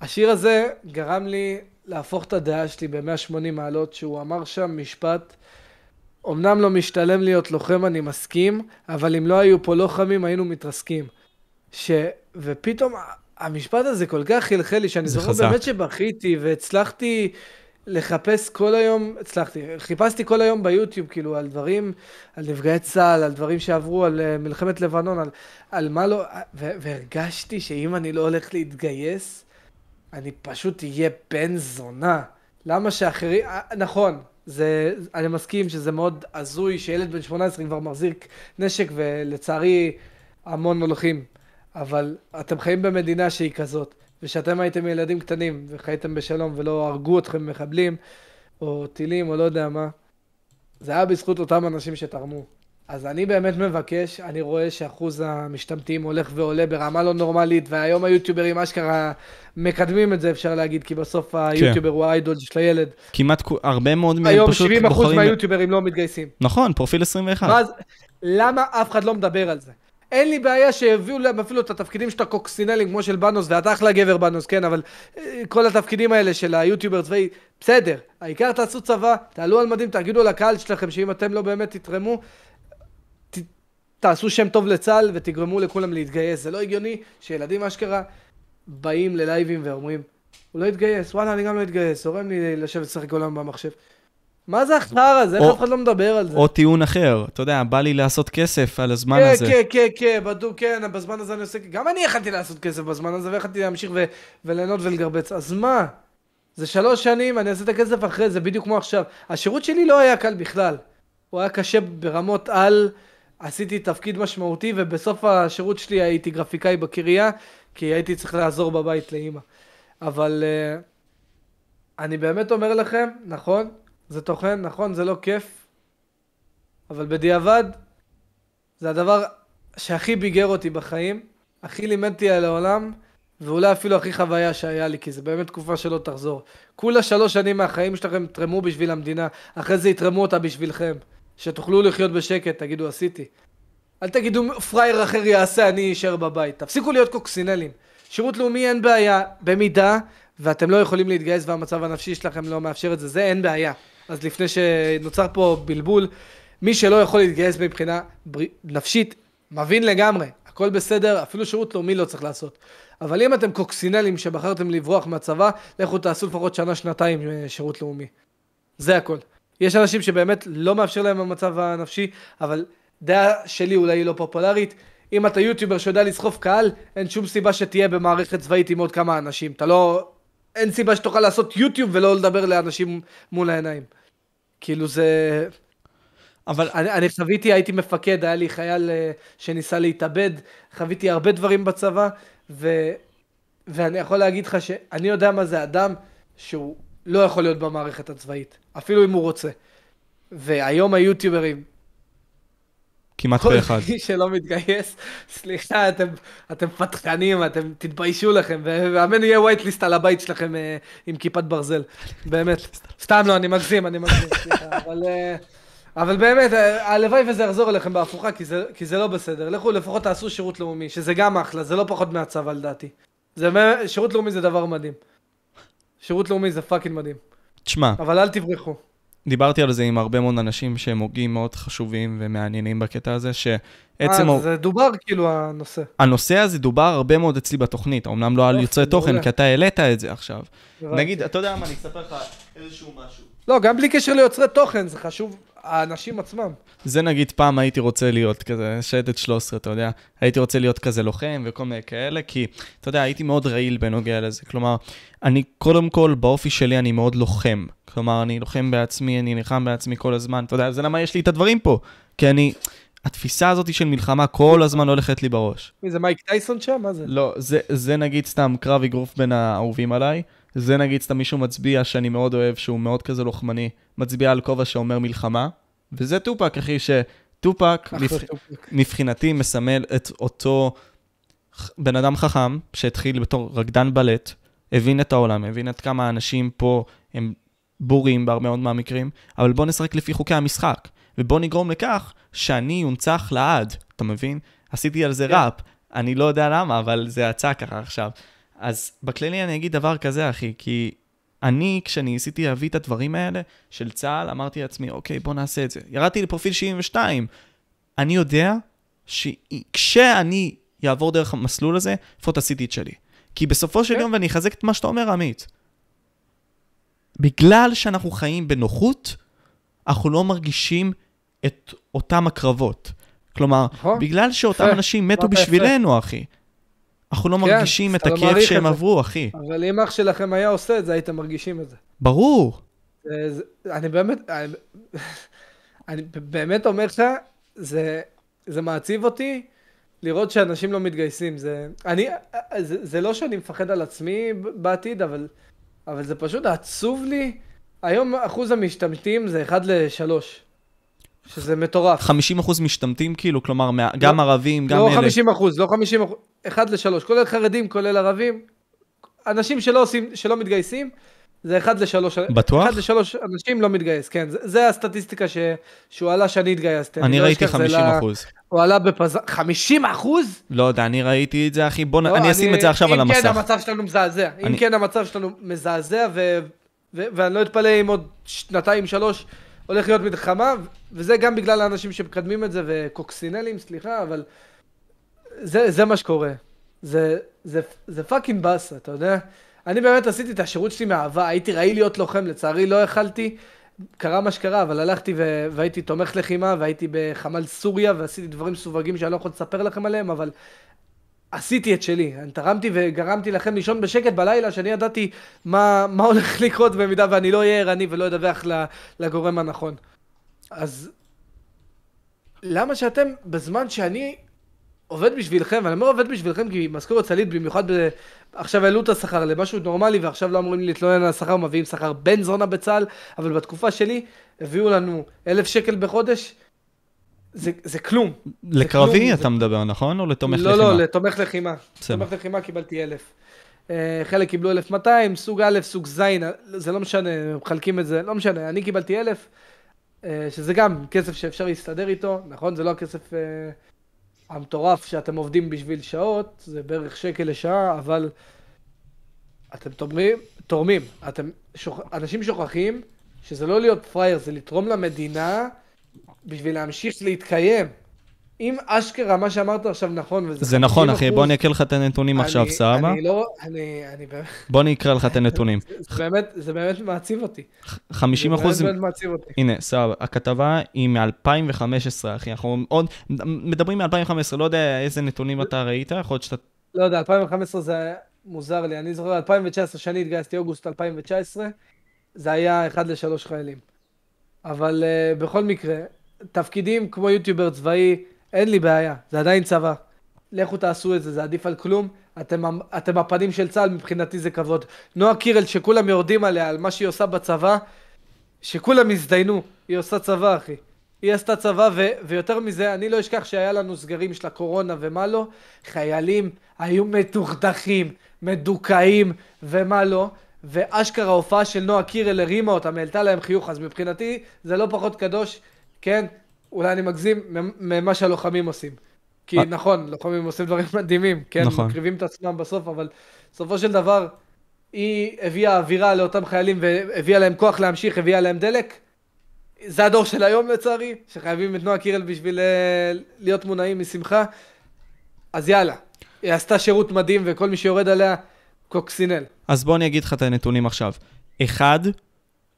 השיר הזה גרם לי להפוך את הדעה שלי ב-180 מעלות, שהוא אמר שם משפט, אמנם לא משתלם להיות לוחם, אני מסכים, אבל אם לא היו פה לוחמים, היינו מתרסקים. ש... ופתאום המשפט הזה כל כך חלחל לי, שאני זוכר חזק. באמת שבכיתי והצלחתי לחפש כל היום, הצלחתי, חיפשתי כל היום ביוטיוב, כאילו, על דברים, על נפגעי צה"ל, על דברים שעברו, על uh, מלחמת לבנון, על, על מה לא, והרגשתי שאם אני לא הולך להתגייס, אני פשוט אהיה בן זונה. למה שאחרים, אה, נכון, זה, אני מסכים שזה מאוד הזוי שילד בן 18 כבר מחזיק נשק, ולצערי המון הולכים. אבל אתם חיים במדינה שהיא כזאת, ושאתם הייתם ילדים קטנים וחייתם בשלום ולא הרגו אתכם מחבלים, או טילים, או לא יודע מה, זה היה בזכות אותם אנשים שתרמו. אז אני באמת מבקש, אני רואה שאחוז המשתמטים הולך ועולה ברמה לא נורמלית, והיום היוטיוברים אשכרה מקדמים את זה, אפשר להגיד, כי בסוף כן. היוטיובר הוא האיידול של הילד. כמעט הרבה מאוד מהם פשוט בוחרים... היום 70% מהיוטיוברים לא מתגייסים. נכון, פרופיל 21. אז למה אף אחד לא מדבר על זה? אין לי בעיה שיביאו להם אפילו את התפקידים של הקוקסינלים כמו של בנוס, ואתה אחלה גבר בנוס, כן, אבל אה, כל התפקידים האלה של היוטיובר צבאי, בסדר. העיקר תעשו צבא, תעלו על מדים, תגידו לקהל שלכם שאם אתם לא באמת תתרמו, ת, תעשו שם טוב לצה"ל ותגרמו לכולם להתגייס. זה לא הגיוני שילדים אשכרה באים ללייבים ואומרים, הוא לא התגייס, וואלה, אני גם לא אתגייס, זורם לי לשבת לשחק היום במחשב. מה זה החרא הזה? איך אף אחד לא מדבר על זה? או טיעון אחר, אתה יודע, בא לי לעשות כסף על הזמן הזה. כן, כן, כן, בדוק, כן, בזמן הזה אני עושה... גם אני יכלתי לעשות כסף בזמן הזה, ויכלתי להמשיך וליהנות ולגרבץ. אז מה? זה שלוש שנים, אני אעשה את הכסף אחרי זה, בדיוק כמו עכשיו. השירות שלי לא היה קל בכלל. הוא היה קשה ברמות על, עשיתי תפקיד משמעותי, ובסוף השירות שלי הייתי גרפיקאי בקריה, כי הייתי צריך לעזור בבית לאימא. אבל uh, אני באמת אומר לכם, נכון, זה טוחן, נכון, זה לא כיף, אבל בדיעבד, זה הדבר שהכי ביגר אותי בחיים, הכי לימד אותי על העולם, ואולי אפילו הכי חוויה שהיה לי, כי זו באמת תקופה שלא תחזור. כולה שלוש שנים מהחיים שלכם תרמו בשביל המדינה, אחרי זה יתרמו אותה בשבילכם. שתוכלו לחיות בשקט, תגידו עשיתי. אל תגידו פראייר אחר יעשה, אני אשאר בבית. תפסיקו להיות קוקסינלים. שירות לאומי אין בעיה, במידה ואתם לא יכולים להתגייס והמצב הנפשי שלכם לא מאפשר את זה, זה אין בעיה. אז לפני שנוצר פה בלבול, מי שלא יכול להתגייס מבחינה בר... נפשית, מבין לגמרי, הכל בסדר, אפילו שירות לאומי לא צריך לעשות. אבל אם אתם קוקסינלים שבחרתם לברוח מהצבא, לכו תעשו לפחות שנה-שנתיים אה, שירות לאומי. זה הכל. יש אנשים שבאמת לא מאפשר להם המצב הנפשי, אבל דעה שלי אולי היא לא פופולרית. אם אתה יוטיובר שיודע לסחוף קהל, אין שום סיבה שתהיה במערכת צבאית עם עוד כמה אנשים. אתה לא... אין סיבה שתוכל לעשות יוטיוב ולא לדבר לאנשים מול העיניים. כאילו זה... אבל... אני, אני חוויתי, הייתי מפקד, היה לי חייל uh, שניסה להתאבד, חוויתי הרבה דברים בצבא, ו... ואני יכול להגיד לך שאני יודע מה זה אדם שהוא לא יכול להיות במערכת הצבאית, אפילו אם הוא רוצה. והיום היוטיוברים, כמעט פה אחד. כל מי שלא מתגייס, סליחה, אתם, אתם פתחנים, אתם תתביישו לכם, ואמן יהיה וייטליסט על הבית שלכם אה, עם כיפת ברזל, באמת. סתם לא, אני מגזים, אני מגזים, סליחה, אבל... אה, אבל באמת, אה, הלוואי וזה יחזור אליכם בהפוכה, כי זה, כי זה לא בסדר. לכו לפחות תעשו שירות לאומי, שזה גם אחלה, זה לא פחות מהצבא לדעתי. זה, שירות לאומי זה דבר מדהים. שירות לאומי זה fucking מדהים. תשמע. אבל אל תברחו. דיברתי על זה עם הרבה מאוד אנשים שהם הוגים מאוד חשובים ומעניינים בקטע הזה, שעצם... אה, זה דובר כאילו הנושא. הנושא הזה דובר הרבה מאוד אצלי בתוכנית, אמנם לא על יוצרי תוכן, כי אתה העלית את זה עכשיו. נגיד, אתה יודע מה, אני אספר לך איזשהו משהו. לא, גם בלי קשר ליוצרי תוכן, זה חשוב, האנשים עצמם. זה נגיד פעם הייתי רוצה להיות כזה, שייטת 13, אתה יודע, הייתי רוצה להיות כזה לוחם וכל מיני כאלה, כי, אתה יודע, הייתי מאוד רעיל בנוגע לזה. כלומר, אני, קודם כל, באופי שלי אני מאוד לוחם. כלומר, אני לוחם בעצמי, אני נלחם בעצמי כל הזמן, אתה יודע, זה למה יש לי את הדברים פה. כי אני, התפיסה הזאת של מלחמה כל הזמן הולכת לי בראש. מי זה מייק טייסון שם? מה זה? לא, זה, זה נגיד סתם קרב אגרוף בין האהובים עליי. זה נגיד סתם מישהו מצביע שאני מאוד אוהב, שהוא מאוד כזה לוחמני, מצביע על כובע שאומר מלחמה, וזה טופק, אחי, שטופק מבח... מבחינתי מסמל את אותו בן אדם חכם שהתחיל בתור רקדן בלט, הבין את העולם, הבין עד כמה האנשים פה הם בורים בהרבה מאוד מהמקרים, אבל בוא נשחק לפי חוקי המשחק, ובוא נגרום לכך שאני אונצח לעד, אתה מבין? עשיתי על זה yeah. כן. ראפ, אני לא יודע למה, אבל זה יצא ככה עכשיו. אז בכללי אני אגיד דבר כזה, אחי, כי אני, כשאני ניסיתי להביא את הדברים האלה של צה"ל, אמרתי לעצמי, אוקיי, בוא נעשה את זה. ירדתי לפרופיל 72. אני יודע שכשאני אעבור דרך המסלול הזה, לפחות עשיתי את שלי. כי בסופו של כן. יום, ואני אחזק את מה שאתה אומר, עמית, בגלל שאנחנו חיים בנוחות, אנחנו לא מרגישים את אותם הקרבות. כלומר, נכון. בגלל שאותם אנשים מתו בשבילנו, אחי. אנחנו לא כן, מרגישים את הכאב שהם עברו, אחי. אבל אם אח שלכם היה עושה את זה, הייתם מרגישים את זה. ברור. זה, זה, אני באמת, אני, אני באמת אומר לך, זה, זה מעציב אותי לראות שאנשים לא מתגייסים. זה, אני, זה, זה לא שאני מפחד על עצמי בעתיד, אבל, אבל זה פשוט עצוב לי. היום אחוז המשתמטים זה 1 ל-3. שזה מטורף. 50% משתמטים כאילו, כלומר, גם לא, ערבים, גם לא אלה. לא 50 אחוז, לא 50 אחוז, 1 ל-3, כולל חרדים, כולל ערבים. אנשים שלא עושים, שלא מתגייסים, זה 1 ל-3. בטוח? 1 ל-3 אנשים לא מתגייס, כן. זה, זה הסטטיסטיקה ש, שהוא עלה שאני התגייסתי. אני לא ראיתי 50 אחוז. הוא עלה בפז... 50 אחוז? לא יודע, אני ראיתי את זה, אחי. בוא, לא, אני אשים את זה עכשיו על המסך. אם כן, המצב שלנו מזעזע. אני... אם כן, המצב שלנו מזעזע, ו... ו... ואני לא אתפלא אם עוד שנתיים, שלוש, הולך להיות מלחמה, וזה גם בגלל האנשים שמקדמים את זה, וקוקסינלים, סליחה, אבל זה, זה מה שקורה. זה, זה, זה פאקינג באסה, אתה יודע? אני באמת עשיתי את השירות שלי מאהבה, הייתי רעי להיות לוחם, לצערי לא יכלתי, קרה מה שקרה, אבל הלכתי ו- והייתי תומך לחימה, והייתי בחמ"ל סוריה, ועשיתי דברים מסווגים שאני לא יכול לספר לכם עליהם, אבל עשיתי את שלי. אני תרמתי וגרמתי לכם לישון בשקט בלילה, שאני ידעתי מה, מה הולך לקרות במידה ואני לא אהיה ערני ולא אדווח לגורם הנכון. אז למה שאתם, בזמן שאני עובד בשבילכם, ואני אומר עובד בשבילכם כי משכורת צלית, במיוחד ב... עכשיו העלו את השכר למשהו נורמלי, ועכשיו לא אמורים להתלונן על השכר, מביאים שכר בן זונה בצה"ל, אבל בתקופה שלי הביאו לנו אלף שקל בחודש, זה, זה כלום. לקרבי כלום, אתה זה- מדבר, נכון? או לתומך לא, לחימה? לא, לתומך לחימה. בסדר. תומך לחימה קיבלתי 1,000. אה, חלק קיבלו 1,200, סוג א', סוג ז', זה לא משנה, מחלקים את זה, לא משנה, אני קיבלתי 1,000, אה, שזה גם כסף שאפשר להסתדר איתו, נכון? זה לא הכסף אה, המטורף שאתם עובדים בשביל שעות, זה בערך שקל לשעה, אבל אתם תורמים, תורמים. אתם, שוכ... אנשים שוכחים שזה לא להיות פראייר, זה לתרום למדינה בשביל להמשיך להתקיים. אם אשכרה מה שאמרת עכשיו נכון, וזה זה נכון, 50%, אחי, בוא אני אקריא לך את הנתונים עכשיו, סבבה? אני לא, אני, אני באמת, בוא אני אקרא לך את הנתונים. זה באמת, זה באמת מעציב אותי. 50 זה אחוז... באמת באמת מעציב אותי. הנה, סבבה, הכתבה היא מ-2015, אחי, אנחנו עוד מדברים מ-2015, לא יודע איזה נתונים אתה ראית, יכול להיות שאתה... לא יודע, 2015 זה מוזר לי. אני זוכר, 2019, שאני התגייסתי, אוגוסט 2019, זה היה 1 ל-3 חיילים. אבל uh, בכל מקרה, תפקידים כמו יוטיובר צבאי, אין לי בעיה, זה עדיין צבא. לכו תעשו את זה, זה עדיף על כלום. אתם, אתם הפנים של צה"ל, מבחינתי זה כבוד. נועה קירל, שכולם יורדים עליה, על מה שהיא עושה בצבא, שכולם יזדיינו, היא עושה צבא, אחי. היא עשתה צבא, ו- ויותר מזה, אני לא אשכח שהיה לנו סגרים של הקורונה ומה לא, חיילים היו מתוכדכים, מדוכאים ומה לא, ואשכרה ההופעה של נועה קירל הרימה אותם, העלתה להם חיוך, אז מבחינתי זה לא פחות קדוש, כן, אולי אני מגזים, ממה שהלוחמים עושים. כי. נכון, לוחמים עושים דברים מדהימים, כן, נכון. מקריבים את עצמם בסוף, אבל בסופו של דבר, היא הביאה אווירה לאותם חיילים והביאה להם כוח להמשיך, הביאה להם דלק. זה הדור של היום לצערי, שחייבים את נועה קירל בשביל אה, להיות מונעים משמחה. אז יאללה, היא עשתה שירות מדהים וכל מי שיורד עליה, קוקסינל. אז בוא אני אגיד לך את הנתונים עכשיו. אחד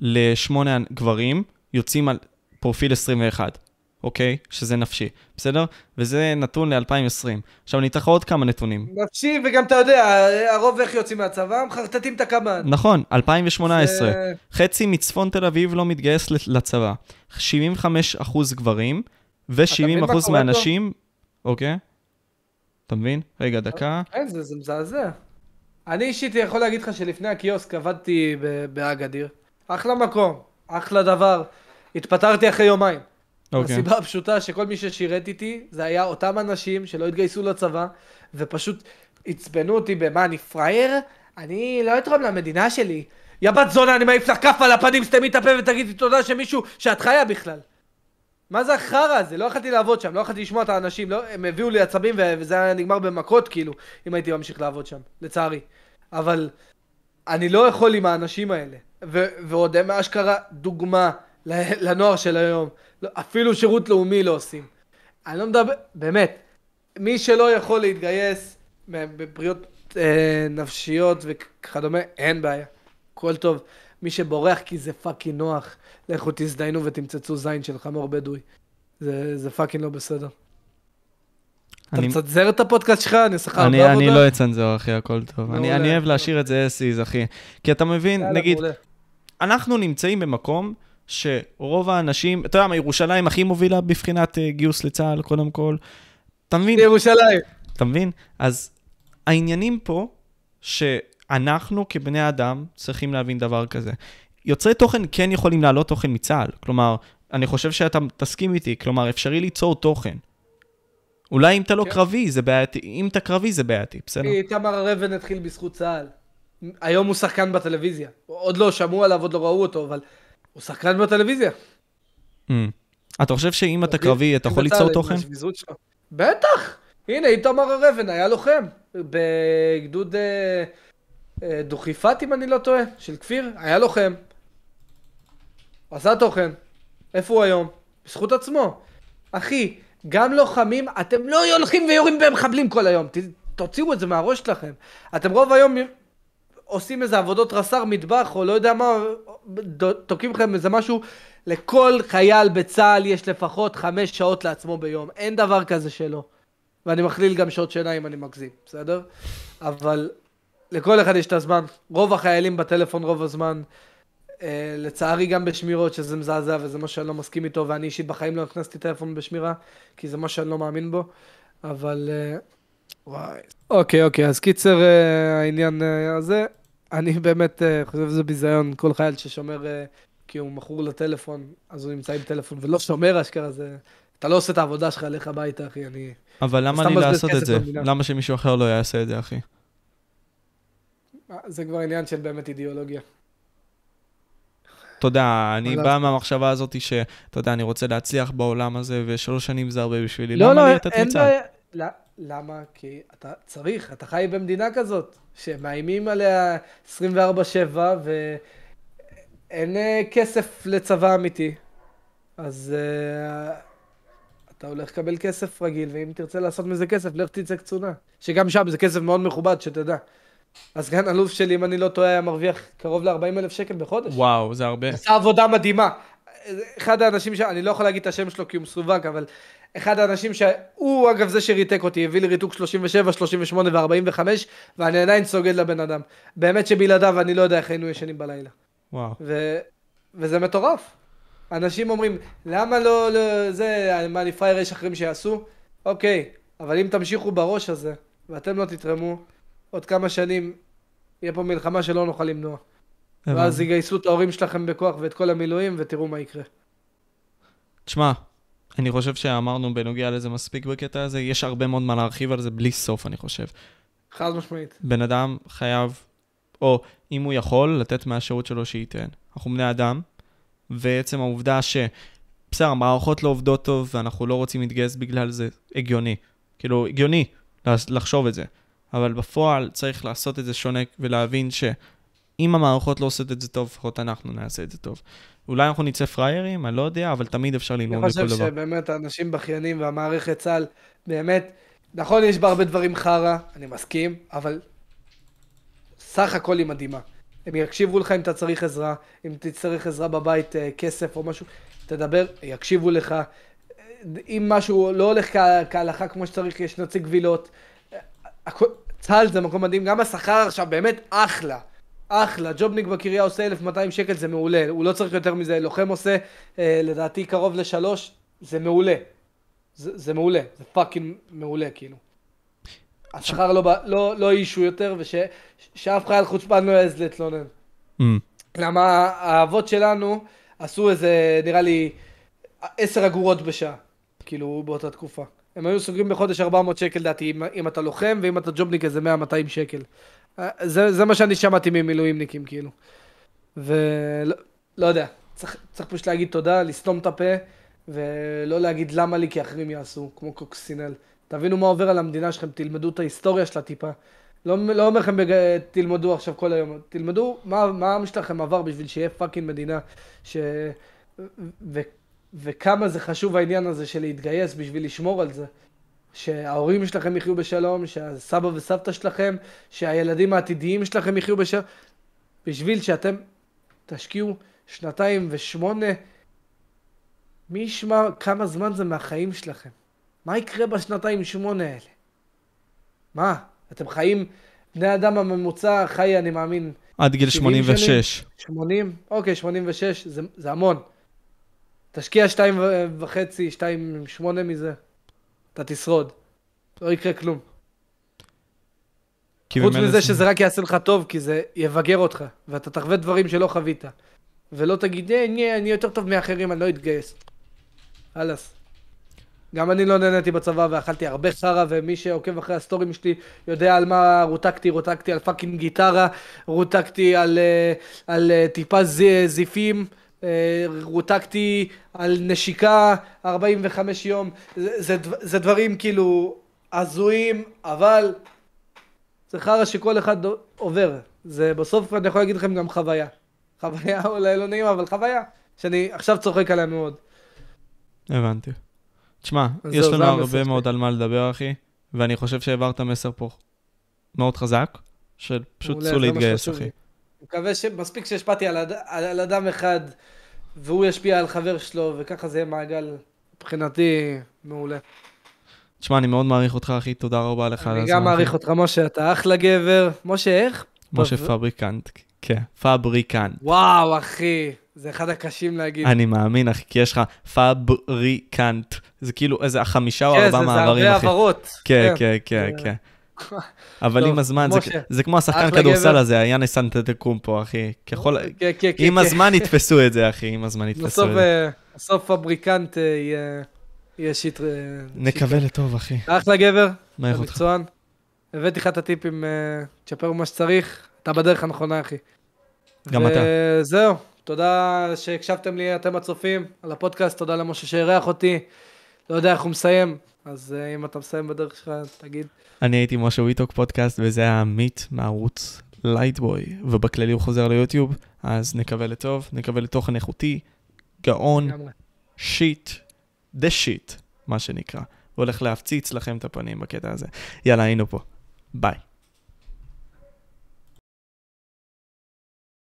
לשמונה גברים יוצאים על פרופיל 21, אוקיי? שזה נפשי, בסדר? וזה נתון ל-2020. עכשיו אני אתן לך עוד כמה נתונים. נפשי, וגם אתה יודע, הרוב איך יוצאים מהצבא? מחרטטים את הקב"ן. נכון, 2018. זה- חצי מצפון תל אביב לא מתגייס לצבא. 75 אחוז גברים, ו-70 מבין מה אחוז קורה פה? מהנשים, אוקיי? אתה מבין? רגע, דקה. כן, זה, זה מזעזע. אני אישית יכול להגיד לך שלפני הקיוסק עבדתי באגדיר. אחלה מקום, אחלה דבר. התפטרתי אחרי יומיים. אוקיי. הסיבה הפשוטה שכל מי ששירת איתי, זה היה אותם אנשים שלא התגייסו לצבא, ופשוט עצבנו אותי במה, אני פראייר? אני לא אתרום למדינה שלי. יא בת זונה, אני מעיף לך כף על הפנים, סתמי את הפה ותגידי תודה שמישהו, שאת חיה בכלל. מה זה החרא הזה? לא יכולתי לעבוד שם, לא יכולתי לשמוע את האנשים, לא, הם הביאו לי עצבים וזה היה נגמר במכות כאילו, אם הייתי ממשיך לעבוד שם, לצערי. אבל אני לא יכול עם האנשים האלה. ו- ועוד הם אשכרה דוגמה לנוער של היום. לא, אפילו שירות לאומי לא עושים. אני לא מדבר, באמת, מי שלא יכול להתגייס בבריאות אה, נפשיות וכדומה, אין בעיה. הכל טוב. מי שבורח כי זה fucking נוח, לכו תזדיינו ותמצצו זין של חמור בדואי. זה, זה fucking לא בסדר. אתה אני- מצנזר את הפודקאסט שלך? אני אעשה אני, עבודה? אני לא אצנזר, אחי, הכל טוב. אני. אני אוהב להשאיר את זה as is, אחי. כי אתה מבין, נגיד. אנחנו נמצאים במקום שרוב האנשים, אתה יודע מה, ירושלים הכי מובילה בבחינת אה, גיוס לצה"ל, קודם כל. אתה מבין? ירושלים. אתה מבין? אז העניינים פה, שאנחנו כבני אדם צריכים להבין דבר כזה. יוצרי תוכן כן יכולים להעלות תוכן מצה"ל. כלומר, אני חושב שאתה תסכים איתי, כלומר, אפשרי ליצור תוכן. אולי אם אתה לא כן. קרבי זה בעייתי, אם אתה קרבי זה בעייתי, בסדר? איתמר הרבן התחיל בזכות צה"ל. היום הוא שחקן בטלוויזיה. עוד לא שמעו עליו, עוד לא ראו אותו, אבל הוא שחקן בטלוויזיה. Mm. אתה חושב שאם אתה קרבי, אתה יכול בצה"ל, ליצור תוכן? בטח! הנה, איתמר הרבן היה לוחם. בגדוד אה, אה, דוכיפת, אם אני לא טועה, של כפיר, היה לוחם. עשה תוכן. איפה הוא היום? בזכות עצמו. אחי, גם לוחמים, אתם לא הולכים ויורים במחבלים כל היום. ת, תוציאו את זה מהראש שלכם. אתם רוב היום עושים איזה עבודות רס"ר מטבח, או לא יודע מה, תוקעים לכם איזה משהו. לכל חייל בצה"ל יש לפחות חמש שעות לעצמו ביום. אין דבר כזה שלא. ואני מכליל גם שעות שינה אם אני מגזים, בסדר? אבל לכל אחד יש את הזמן. רוב החיילים בטלפון רוב הזמן. אה, לצערי גם בשמירות, שזה מזעזע וזה מה שאני לא מסכים איתו, ואני אישית בחיים לא הכנסתי טלפון בשמירה, כי זה מה שאני לא מאמין בו, אבל... אה, וואי. אוקיי, אוקיי, אז קיצר אה, העניין אה, הזה, אני באמת אה, חושב שזה ביזיון, כל חייל ששומר, אה, כי הוא מכור לטלפון, אז הוא נמצא עם טלפון ולא שומר אשכרה, זה אתה לא עושה את העבודה שלך, לך הביתה, אחי, אני... אבל למה לי מבזבז לעשות את זה? במדינה. למה שמישהו אחר לא יעשה את זה, אחי? זה כבר עניין של באמת אידיאולוגיה. אתה יודע, אני בא מהמחשבה הזאת שאתה יודע, אני רוצה להצליח בעולם הזה, ושלוש שנים זה הרבה בשבילי. לא, לא, אין? בעיה. למה? כי אתה צריך, אתה חי במדינה כזאת, שמאיימים עליה 24-7, ואין אה, כסף לצבא אמיתי. אז אה, אתה הולך לקבל כסף רגיל, ואם תרצה לעשות מזה כסף, לך תצא קצונה. שגם שם זה כסף מאוד מכובד, שתדע. הסגן אלוף שלי, אם אני לא טועה, היה מרוויח קרוב ל-40 אלף שקל בחודש. וואו, זה הרבה. עשה עבודה מדהימה. אחד האנשים ש... אני לא יכול להגיד את השם שלו כי הוא מסווג, אבל אחד האנשים שהוא אגב זה שריתק אותי, הביא לי ריתוק 37, 38 ו-45, ואני עדיין סוגד לבן אדם. באמת שבלעדיו אני לא יודע איך היינו ישנים בלילה. וואו. ו... וזה מטורף. אנשים אומרים, למה לא, לא, זה, מה, אני פראייר, יש אחרים שיעשו? אוקיי, אבל אם תמשיכו בראש הזה, ואתם לא תתרמו, עוד כמה שנים יהיה פה מלחמה שלא נוכל למנוע. ואז. יגייסו את ההורים שלכם בכוח ואת כל המילואים, ותראו מה יקרה. תשמע, אני חושב שאמרנו בנוגע לזה מספיק בקטע הזה, יש הרבה מאוד מה להרחיב על זה בלי סוף, אני חושב. חד משמעית. בן אדם חייב, או אם הוא יכול, לתת מהשירות שלו שייתן. אנחנו בני אדם, ועצם העובדה ש... בסדר, המערכות לא עובדות טוב, ואנחנו לא רוצים להתגייס בגלל זה, הגיוני. כאילו, הגיוני לח- לחשוב את זה. אבל בפועל צריך לעשות את זה שונה ולהבין שאם המערכות לא עושות את זה טוב, לפחות אנחנו נעשה את זה טוב. אולי אנחנו נצא פראיירים, אני לא יודע, אבל תמיד אפשר אני ללמוד חושב מכל דבר. שבאמת האנשים בכיינים והמערכת צה"ל, באמת, נכון, יש בה הרבה דברים חרא, אני מסכים, אבל סך הכל היא מדהימה. הם יקשיבו לך אם אתה צריך עזרה, אם תצטרך עזרה בבית, אה, כסף או משהו, תדבר, יקשיבו לך. אם משהו לא הולך כה- כהלכה כמו שצריך, יש נציג קבילות. אה, צה"ל זה מקום מדהים, גם השכר עכשיו באמת אחלה. אחלה, ג'ובניק בקריה עושה 1,200 שקל, זה מעולה. הוא לא צריך יותר מזה, לוחם עושה, אה, לדעתי, קרוב לשלוש, זה מעולה. זה, זה מעולה, זה fucking מעולה, כאילו. השכר לא, לא, לא issue יותר, ושאף חייל חוצפן לא יעז להתלונן. Mm, למה האבות שלנו עשו איזה, נראה לי, עשר אגורות בשעה, כאילו, באותה תקופה. הם היו סוגרים בחודש 400 שקל, לדעתי, אם, אם אתה לוחם, ואם אתה ג'ובניק איזה 100-200 שקל. אה, זה, זה מה שאני שמעתי ממילואימניקים, כאילו. ולא לא יודע, צריך, צריך פשוט להגיד תודה, לסתום את הפה, ולא להגיד למה לי, כי אחרים יעשו, כמו קוקסינל. תבינו מה עובר על המדינה שלכם, תלמדו את ההיסטוריה שלה טיפה. לא, לא אומר לכם, בג... תלמדו עכשיו כל היום, תלמדו מה, מה העם שלכם עבר בשביל שיהיה fucking מדינה, ש... ו... וכמה זה חשוב העניין הזה של להתגייס בשביל לשמור על זה. שההורים שלכם יחיו בשלום, שהסבא וסבתא שלכם, שהילדים העתידיים שלכם יחיו בשלום, בשביל שאתם תשקיעו שנתיים ושמונה, מי ישמע כמה זמן זה מהחיים שלכם? מה יקרה בשנתיים שמונה האלה? מה? אתם חיים, בני אדם הממוצע חי, אני מאמין, עד גיל 70 86. 80? אוקיי, 86, זה, זה המון. תשקיע שתיים וחצי, שתיים שמונה מזה, אתה תשרוד. לא יקרה כלום. חוץ מזה זה- שזה רק יעשה לך טוב, כי זה יבגר אותך, ואתה תחווה דברים שלא חווית. ולא תגיד, אה, אני יותר טוב מאחרים, אני לא אתגייס. חלאס. גם אני לא נהניתי בצבא ואכלתי הרבה חרא, ומי שעוקב אחרי הסטוריז שלי יודע על מה רותקתי, רותקתי על fucking גיטרה, רותקתי על, אה, על אה, טיפה ז- זיפים, אה, רותקתי על נשיקה 45 יום. זה, זה, זה דברים כאילו הזויים, אבל זה חרא שכל אחד עובר. זה בסוף אני יכול להגיד לכם גם חוויה. חוויה אולי לא נעימה, אבל חוויה, שאני עכשיו צוחק עליה מאוד. הבנתי. תשמע, יש לנו הרבה. מאוד על מה לדבר, אחי, ואני חושב שהעברת מסר פה מאוד חזק, של פשוט צאו להתגייס, אחי. מקווה שמספיק שהשפעתי על, אד... על אדם אחד, והוא ישפיע על חבר שלו, וככה זה יהיה מעגל, מבחינתי, מעולה. תשמע, אני מאוד מעריך אותך, אחי, תודה רבה לך על אני הזמן. גם מעריך אחי. אותך, משה, אתה אחלה גבר. משה, איך? משה פב- פבריקנט, כן, פבריקנט. וואו, אחי, זה אחד הקשים להגיד. אני מאמין, אחי, כי יש לך פבריקנט. זה כאילו איזה חמישה או כן, ארבעה זה, זה מעברים, הרבה אחי. הבהרות. כן, כן, כן, זה- כן. אבל עם הזמן, זה- כמו השחקן כדורסל. הזה, יאנס אנטטקומפו, אחי. ככל... כן, כן, כן. עם. הזמן יתפסו את זה, אחי, עם הזמן יתפסו את זה. אה, בסוף פבריקנט אה, יהיה שיט... אה, נקווה לטוב, אחי. אחלה גבר, איך אותך? מקצוען. הבאתי לך את הטיפים, תשפר מה שצריך, אתה בדרך הנכונה, אחי. גם אתה. וזהו, תודה שהקשבתם לי, אתם הצופים, על הפודקאסט, תודה למשה שאירח אותי. לא יודע איך הוא מסיים, אז אם אתה מסיים בדרך שלך, תגיד. אני הייתי משה וויטוק פודקאסט, וזה היה עמית מערוץ לייטבוי, ובכללי הוא חוזר ליוטיוב, אז נקווה לטוב, נקווה לתוכן איכותי, גאון. shit, the shit, מה שנקרא. והולך להפציץ לכם את הפנים בקטע הזה. יאללה, היינו פה. ביי.